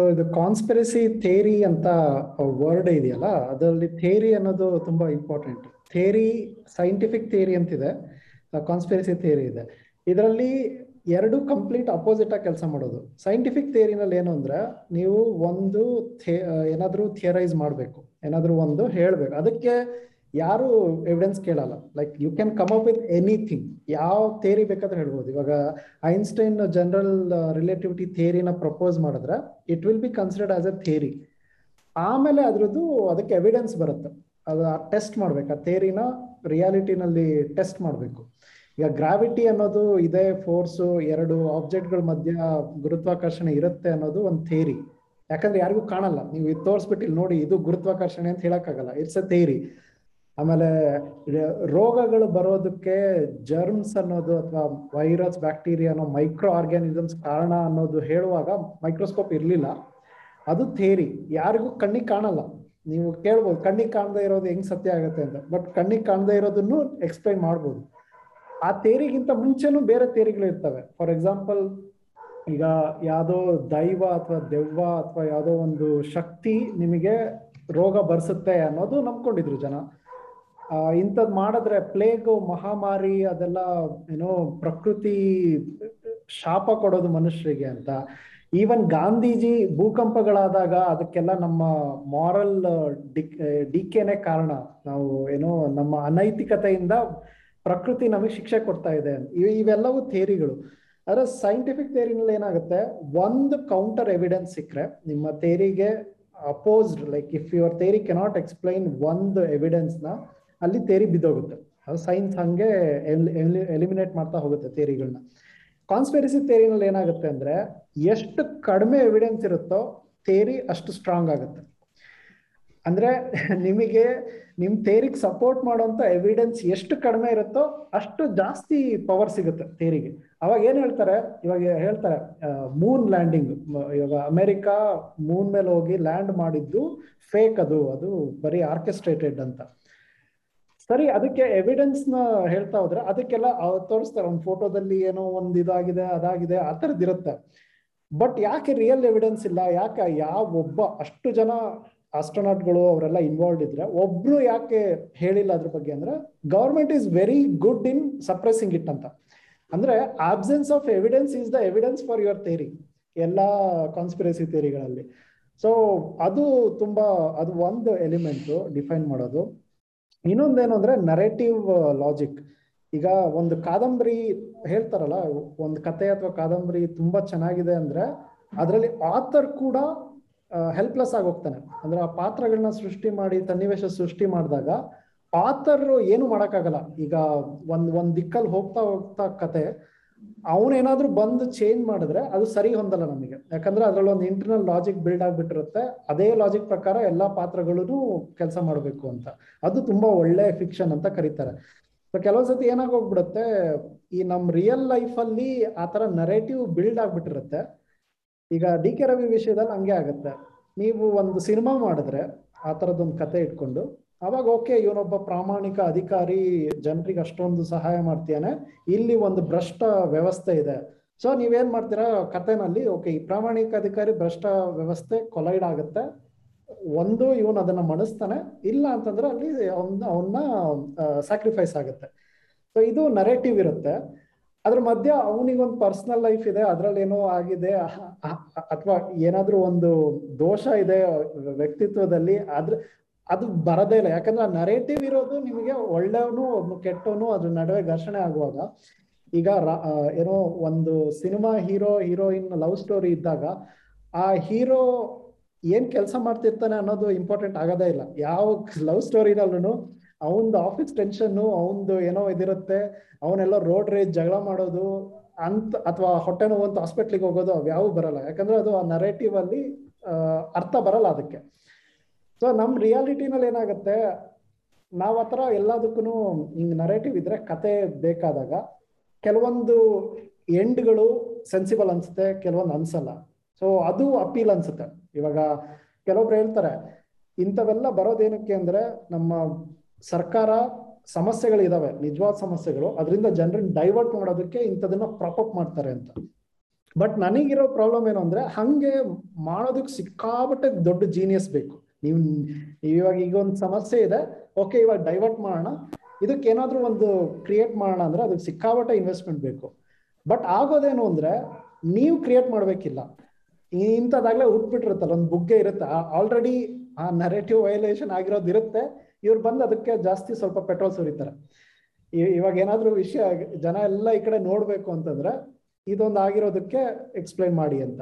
So ಇದು conspiracy theory ಅಂತ word ಇದೆಯಲ್ಲ, ಅದರಲ್ಲಿ ಥೇರಿ ಅನ್ನೋದು ತುಂಬಾ ಇಂಪಾರ್ಟೆಂಟ್ ಥೇರಿ ಸೈಂಟಿಫಿಕ್ ಥೇರಿ ಅಂತಿದೆ. ಕಾನ್ಸ್ಪಿರಸಿ ಥೇರಿ ಇದೆ. ಇದರಲ್ಲಿ ಎರಡು ಕಂಪ್ಲೀಟ್ ಅಪೋಸಿಟ್ ಆಗಿ ಕೆಲಸ ಮಾಡೋದು. ಸೈಂಟಿಫಿಕ್ ಥಿಯರಿನಲ್ಲಿ ಏನು ಅಂದ್ರೆ, ನೀವು ಒಂದು ಏನಾದ್ರೂ ಥಿಯರೈಸ್ ಮಾಡಬೇಕು. ಏನಾದ್ರೂ ಒಂದು ಹೇಳಬೇಕು. ಅದಕ್ಕೆ ಯಾರು ಎವಿಡೆನ್ಸ್ ಕೇಳಲ್ಲ. Like you can come up with anything ಯಾವ ಥೇರಿ ಬೇಕಾದ್ರೆ ಹೇಳ್ಬೋದು. ಇವಾಗ ಐನ್ಸ್ಟೈನ್ ಜನರಲ್ ರಿಲೇಟಿವಿಟಿ ಥೇರಿನ ಪ್ರಪೋಸ್ ಮಾಡಿದ್ರೆ it will be considered as a theory ಆಮೇಲೆ ಅದ್ರದ್ದು ಅದಕ್ಕೆ ಎವಿಡೆನ್ಸ್ ಬರುತ್ತೆ. ಅದು ಟೆಸ್ಟ್ ಮಾಡ್ಬೇಕು. ಆ ಥೇರಿನ ರಿಯಾಲಿಟಿನಲ್ಲಿ ಟೆಸ್ಟ್ ಮಾಡಬೇಕು. ಈಗ ಗ್ರಾವಿಟಿ ಅನ್ನೋದು ಇದೆ ಫೋರ್ಸು ಎರಡು ಆಬ್ಜೆಕ್ಟ್ಗಳ ಮಧ್ಯ ಗುರುತ್ವಾಕರ್ಷಣೆ ಇರುತ್ತೆ ಅನ್ನೋದು ಒಂದು ಥೇರಿ ಯಾಕಂದ್ರೆ ಯಾರಿಗೂ ಕಾಣಲ್ಲ. ನೀವು ಇದು ತೋರಿಸ್ಬಿಟ್ಟು ಇಲ್ಲಿ ನೋಡಿ, ಇದು ಗುರುತ್ವಾಕರ್ಷಣೆ ಅಂತ ಹೇಳಕ್ಕಾಗಲ್ಲ. ಇಟ್ಸ್ ಎ ಥೇರಿ ಆಮೇಲೆ ರೋಗಗಳು ಬರೋದಕ್ಕೆ ಜರ್ಮ್ಸ್ ಅನ್ನೋದು ಅಥವಾ ವೈರಸ್ ಬ್ಯಾಕ್ಟೀರಿಯಾ ಅನ್ನೋ ಮೈಕ್ರೋ ಆರ್ಗ್ಯಾನಿಸಮ್ಸ್ ಕಾರಣ ಅನ್ನೋದು ಹೇಳುವಾಗ ಮೈಕ್ರೋಸ್ಕೋಪ್ ಇರಲಿಲ್ಲ. ಅದು ಥೇರಿ ಯಾರಿಗೂ ಕಣ್ಣಿಗೆ ಕಾಣಲ್ಲ. ನೀವು ಕೇಳ್ಬೋದು, ಕಣ್ಣಿಗೆ ಕಾಣದೇ ಇರೋದು ಹೆಂಗ್ ಸತ್ಯ ಆಗುತ್ತೆ ಅಂತ. ಬಟ್ ಕಣ್ಣಿಗೆ ಕಾಣದೇ ಇರೋದನ್ನು ಎಕ್ಸ್ಪ್ಲೈನ್ ಮಾಡ್ಬೋದು. ಆ ಥೇರಿಗಿಂತ ಮುಂಚೆನೂ ಬೇರೆ ಥೇರಿಗಳು ಇರ್ತವೆ. ಫಾರ್ ಎಕ್ಸಾಂಪಲ್ ಈಗ ಯಾವುದೋ ದೈವ ಅಥವಾ ದೆವ್ವ ಅಥವಾ ಯಾವುದೋ ಒಂದು ಶಕ್ತಿ ನಿಮಗೆ ರೋಗ ಬರ್ಸುತ್ತೆ ಅನ್ನೋದು ನಂಬ್ಕೊಂಡಿದ್ರು ಜನ. ಇಂಥದ್ದು ಮಾಡಿದ್ರೆ ಪ್ಲೇಗು ಮಹಾಮಾರಿ ಅದೆಲ್ಲ ಏನೋ ಪ್ರಕೃತಿ ಶಾಪ ಕೊಡೋದು ಮನುಷ್ಯರಿಗೆ ಅಂತ. ಈವನ್ ಗಾಂಧೀಜಿ ಭೂಕಂಪಗಳಾದಾಗ ಅದಕ್ಕೆಲ್ಲ ನಮ್ಮ ಮಾರಲ್ ಡಿಕೆನೆ ಕಾರಣ. ನಾವು ಏನೋ ನಮ್ಮ ಅನೈತಿಕತೆಯಿಂದ ಪ್ರಕೃತಿ ನಮಗೆ ಶಿಕ್ಷೆ ಕೊಡ್ತಾ ಇದೆ ಇವೆಲ್ಲವೂ ಥೇರಿಗಳು. ಆದ್ರೆ ಸೈಂಟಿಫಿಕ್ ಥೇರಿನಲ್ಲಿ ಏನಾಗುತ್ತೆ? ಒಂದು ಕೌಂಟರ್ ಎವಿಡೆನ್ಸ್ ಸಿಕ್ಕರೆ ನಿಮ್ಮ ಥೇರಿಗೆ opposed like if your theory cannot explain ಒಂದು ಎವಿಡೆನ್ಸ್ನ ಅಲ್ಲಿ ತೇರಿ ಬಿದ್ದೋಗುತ್ತೆ. ಅದು ಸೈನ್ಸ್ ಹಂಗೆ ಎಲಿಮಿನೇಟ್ ಮಾಡ್ತಾ ಹೋಗುತ್ತೆ ತೇರಿಗಳನ್ನ ಕಾನ್ಸ್ಪಿರಸಿ ತೇರಿನಲ್ಲಿ ಏನಾಗುತ್ತೆ ಅಂದ್ರೆ ಎಷ್ಟು ಕಡಿಮೆ ಎವಿಡೆನ್ಸ್ ಇರುತ್ತೋ ತೇರಿ ಅಷ್ಟು ಸ್ಟ್ರಾಂಗ್ ಆಗುತ್ತೆ. ಅಂದ್ರೆ ನಿಮಗೆ ನಿಮ್ ತೇರಿಗೆ ಸಪೋರ್ಟ್ ಮಾಡುವಂತ ಎವಿಡೆನ್ಸ್ ಎಷ್ಟು ಕಡಿಮೆ ಇರುತ್ತೋ ಅಷ್ಟು ಜಾಸ್ತಿ ಪವರ್ ಸಿಗುತ್ತೆ ತೇರಿಗೆ. ಅವಾಗ ಏನ್ ಹೇಳ್ತಾರೆ? ಇವಾಗ ಹೇಳ್ತಾರೆ ಮೂನ್ ಲ್ಯಾಂಡಿಂಗ್ ಇವಾಗ ಅಮೆರಿಕ ಮೂನ್ ಮೇಲೆ ಹೋಗಿ ಲ್ಯಾಂಡ್ ಮಾಡಿದ್ದು ಫೇಕ್ ಅದು ಅದು ಬರೀ ಆರ್ಕೆಸ್ಟ್ರೇಟೆಡ್ ಅಂತ. ಸರಿ, ಅದಕ್ಕೆ ಎವಿಡೆನ್ಸ್ನ ಹೇಳ್ತಾ ಹೋದ್ರೆ ಅದಕ್ಕೆಲ್ಲ ತೋರಿಸ್ತಾರೆ. ಒಂದು ಫೋಟೋದಲ್ಲಿ ಏನೋ ಒಂದ್ ಇದಾಗಿದೆ, ಅದಾಗಿದೆ, ಆ ಥರದ್ದು ಇರುತ್ತೆ. ಬಟ್ ಯಾಕೆ ರಿಯಲ್ ಎವಿಡೆನ್ಸ್ ಇಲ್ಲ? ಯಾಕೆ ಯಾವ ಒಬ್ಬ, ಅಷ್ಟು ಜನ ಆಸ್ಟ್ರೋನಾಟ್ಗಳು ಅವರೆಲ್ಲ ಇನ್ವಾಲ್ವ್ ಇದ್ರೆ, ಒಬ್ರು ಯಾಕೆ ಹೇಳಿಲ್ಲ ಅದ್ರ ಬಗ್ಗೆ ಅಂದ್ರೆ government is very good in suppressing it ಅಂತ. ಅಂದ್ರೆ absence of evidence is the evidence for your theory ಎಲ್ಲ ಕಾನ್ಸ್ಪಿರಸಿ ಥೇರಿಗಳಲ್ಲಿ ಸೊ ಅದು ತುಂಬಾ, ಅದು ಒಂದು ಎಲಿಮೆಂಟ್ ಡಿಫೈನ್ ಮಾಡೋದು. ಇನ್ನೊಂದೇನು ಅಂದ್ರೆ ನರೇಟಿವ್ ಲಾಜಿಕ್ ಈಗ ಒಂದು ಕಾದಂಬರಿ ಹೇಳ್ತಾರಲ್ಲ, ಒಂದು ಕತೆ ಅಥವಾ ಕಾದಂಬರಿ ತುಂಬಾ ಚೆನ್ನಾಗಿದೆ ಅಂದ್ರೆ ಅದರಲ್ಲಿ ಆಥರ್ ಕೂಡ ಹೆಲ್ಪ್ಲೆಸ್ ಆಗಿ ಹೋಗ್ತಾನೆ. ಅಂದ್ರೆ ಆ ಪಾತ್ರಗಳನ್ನ ಸೃಷ್ಟಿ ಮಾಡಿ, ಸನ್ನಿವೇಶ ಸೃಷ್ಟಿ ಮಾಡಿದಾಗ ಆಥರ್ ಏನು ಮಾಡಕ್ಕಾಗಲ್ಲ. ಈಗ ಒಂದ್ ಒಂದ್ ದಿಕ್ಕಲ್ಲಿ ಹೋಗ್ತಾ ಹೋಗ್ತಾ ಕತೆ ಅವನೇನಾದ್ರೂ ಬಂದು ಚೇಂಜ್ ಮಾಡಿದ್ರೆ ಅದು ಸರಿ ಹೊಂದಲ್ಲ ನಮಗೆ. ಯಾಕಂದ್ರೆ ಅದ್ರಲ್ಲಿ ಒಂದು ಇಂಟರ್ನಲ್ ಲಾಜಿಕ್ ಬಿಲ್ಡ್ ಆಗ್ಬಿಟ್ಟಿರುತ್ತೆ. ಅದೇ ಲಾಜಿಕ್ ಪ್ರಕಾರ ಎಲ್ಲಾ ಪಾತ್ರಗಳು ಕೆಲಸ ಮಾಡಬೇಕು ಅಂತ. ಅದು ತುಂಬಾ ಒಳ್ಳೆ ಫಿಕ್ಷನ್ ಅಂತ ಕರೀತಾರೆ. ಸೊ ಕೆಲವೊಂದ್ಸತಿ ಏನಾಗೋಗ್ಬಿಡುತ್ತೆ ಈ ನಮ್ ರಿಯಲ್ ಲೈಫ್ ಅಲ್ಲಿ ಆತರ ನರೇಟಿವ್ ಬಿಲ್ಡ್ ಆಗ್ಬಿಟ್ಟಿರುತ್ತೆ. ಈಗ ಡಿ ಕೆ ರವಿ ವಿಷಯದಲ್ಲಿ ಹಂಗೆ ಆಗುತ್ತೆ. ನೀವು ಒಂದು ಸಿನಿಮಾ ಮಾಡಿದ್ರೆ ಆ ತರದೊಂದು ಕತೆ ಇಟ್ಕೊಂಡು ಅವಾಗ ಓಕೆ, ಇವನೊಬ್ಬ ಪ್ರಾಮಾಣಿಕ ಅಧಿಕಾರಿ, ಜನರಿಗೆ ಅಷ್ಟೊಂದು ಸಹಾಯ ಮಾಡ್ತೇನೆ ಇಲ್ಲಿ ಒಂದು ಭ್ರಷ್ಟ ವ್ಯವಸ್ಥೆ ಇದೆ. ಸೊ ನೀವೇನ್ ಮಾಡ್ತೀರಾ? ಕಥೆನಲ್ಲಿ, ಓಕೆ, ಈ ಪ್ರಾಮಾಣಿಕ ಅಧಿಕಾರಿ ಭ್ರಷ್ಟ ವ್ಯವಸ್ಥೆ ಕೊಲೈಡ್ ಆಗುತ್ತೆ. ಒಂದು, ಇವನು ಅದನ್ನ ಮಣಿಸ್ತಾನೆ, ಇಲ್ಲ ಅಂತಂದ್ರೆ ಅಲ್ಲಿ ಅವನ್ನ ಅವನ್ನ ಸ್ಯಾಕ್ರಿಫೈಸ್ ಆಗುತ್ತೆ. ಸೊ ಇದು ನರೇಟಿವ್ ಇರುತ್ತೆ. ಅದ್ರ ಮಧ್ಯ ಅವನಿಗೊಂದು ಪರ್ಸನಲ್ ಲೈಫ್ ಇದೆ, ಅದ್ರಲ್ಲಿ ಏನೋ ಆಗಿದೆ ಅಥವಾ ಏನಾದ್ರೂ ಒಂದು ದೋಷ ಇದೆ ವ್ಯಕ್ತಿತ್ವದಲ್ಲಿ ಅದ್ರ ಅದು ಬರದೇ ಇಲ್ಲ. ಯಾಕಂದ್ರೆ ಆ ನರೇಟಿವ್ ಇರೋದು ನಿಮಗೆ ಒಳ್ಳೆಯವನು ಕೆಟ್ಟವನು, ಅದ್ರ ನಡುವೆ ಘರ್ಷಣೆ ಆಗುವಾಗ. ಈಗ ಏನೋ ಒಂದು cinema hero heroine love story ಇದ್ದಾಗ ಆ ಹೀರೋ ಏನ್ ಕೆಲಸ ಮಾಡ್ತಿರ್ತಾನೆ ಅನ್ನೋದು ಇಂಪಾರ್ಟೆಂಟ್ ಆಗೋದೇ ಇಲ್ಲ. ಯಾವ ಲವ್ ಸ್ಟೋರಿನಲ್ಲೂ ಅವನದು ಆಫೀಸ್ ಟೆನ್ಷನ್ನು ಅವನದು ಏನೋ ಇದಿರುತ್ತೆ. ಅವನೆಲ್ಲ ರೋಡ್ ರೇಜ್ ಜಗಳ ಮಾಡೋದು, ಅಂತ, ಅಥವಾ ಹೊಟ್ಟೆ ನೋವು ಅಂತ ಹಾಸ್ಪಿಟ್ಲಿಗೆ ಹೋಗೋದು, ಅವು ಬರಲ್ಲ. ಯಾಕಂದ್ರೆ ಅದು ಆ ನರೇಟಿವ್ ಅಲ್ಲಿ ಅರ್ಥ ಬರಲ್ಲ ಅದಕ್ಕೆ. ಸೊ ನಮ್ಮ ರಿಯಾಲಿಟಿನಲ್ಲಿ ಏನಾಗುತ್ತೆ? ನಾವ್ ಹತ್ರ ಎಲ್ಲದಕ್ಕೂ ಹಿಂಗ್ ನರೇಟಿವ್ ಇದ್ರೆ ಕತೆ ಬೇಕಾದಾಗ ಕೆಲವೊಂದು ಎಂಡ್ಗಳು ಸೆನ್ಸಿಬಲ್ ಅನ್ಸುತ್ತೆ, ಕೆಲವೊಂದು ಅನ್ಸಲ್ಲ. ಸೊ ಅದು ಅಪೀಲ್ ಅನ್ಸುತ್ತೆ. ಇವಾಗ ಕೆಲವೊಬ್ರು ಹೇಳ್ತಾರೆ, ಇಂಥವೆಲ್ಲ ಬರೋದೇನಕ್ಕೆ ಅಂದ್ರೆ ನಮ್ಮ ಸರ್ಕಾರ ಸಮಸ್ಯೆಗಳಿದಾವೆ, ನಿಜವಾದ ಸಮಸ್ಯೆಗಳು. ಅದರಿಂದ ಜನರನ್ನ ಡೈವರ್ಟ್ ಮಾಡೋದಕ್ಕೆ ಇಂಥದನ್ನ ಪ್ರಾಪಪ್ ಮಾಡ್ತಾರೆ ಅಂತ. ಬಟ್ ನನಗಿರೋ ಪ್ರಾಬ್ಲಮ್ ಏನು ಅಂದ್ರೆ, ಹಂಗೆ ಮಾಡೋದಕ್ಕೆ ಸಿಕ್ಕಾಬಟ್ಟೆ ದೊಡ್ಡ ಜೀನಿಯಸ್ ಬೇಕು. ನೀವು ಇವಾಗ ಈಗ ಒಂದು ಸಮಸ್ಯೆ ಇದೆ. ಓಕೆ ಇವಾಗ ಡೈವರ್ಟ್ ಮಾಡೋಣ. ಇದಕ್ಕೆ ಏನಾದ್ರೂ ಒಂದು ಕ್ರಿಯೇಟ್ ಮಾಡೋಣ ಅಂದ್ರೆ ಅದಕ್ಕೆ ಸಿಕ್ಕಾಪಟ್ಟೆ ಇನ್ವೆಸ್ಟ್ಮೆಂಟ್ ಬೇಕು. ಬಟ್ ಆಗೋದೇನು ಅಂದ್ರೆ ನೀವು ಕ್ರಿಯೇಟ್ ಮಾಡ್ಬೇಕಿಲ್ಲ. ಇಂಥದಾಗ್ಲೇ ಹುಟ್ಬಿಟ್ಟಿರುತ್ತಲ್ಲ, ಒಂದು ಬುಗ್ಗೆ ಇರುತ್ತೆ. ಆಲ್ರೆಡಿ ಆ ನರೇಟಿವ್ ವಯೋಲೇಷನ್ ಆಗಿರೋದು ಇರುತ್ತೆ. ಇವ್ರು ಬಂದು ಅದಕ್ಕೆ ಜಾಸ್ತಿ ಸ್ವಲ್ಪ ಪೆಟ್ರೋಲ್ ಸುರಿತಾರೆ. ಇವಾಗ ಏನಾದ್ರೂ ವಿಷಯ ಜನ ಎಲ್ಲ ಈ ಕಡೆ ನೋಡ್ಬೇಕು ಅಂತಂದ್ರೆ ಇದೊಂದು ಆಗಿರೋದಕ್ಕೆ ಎಕ್ಸ್ಪ್ಲೈನ್ ಮಾಡಿ ಅಂತ.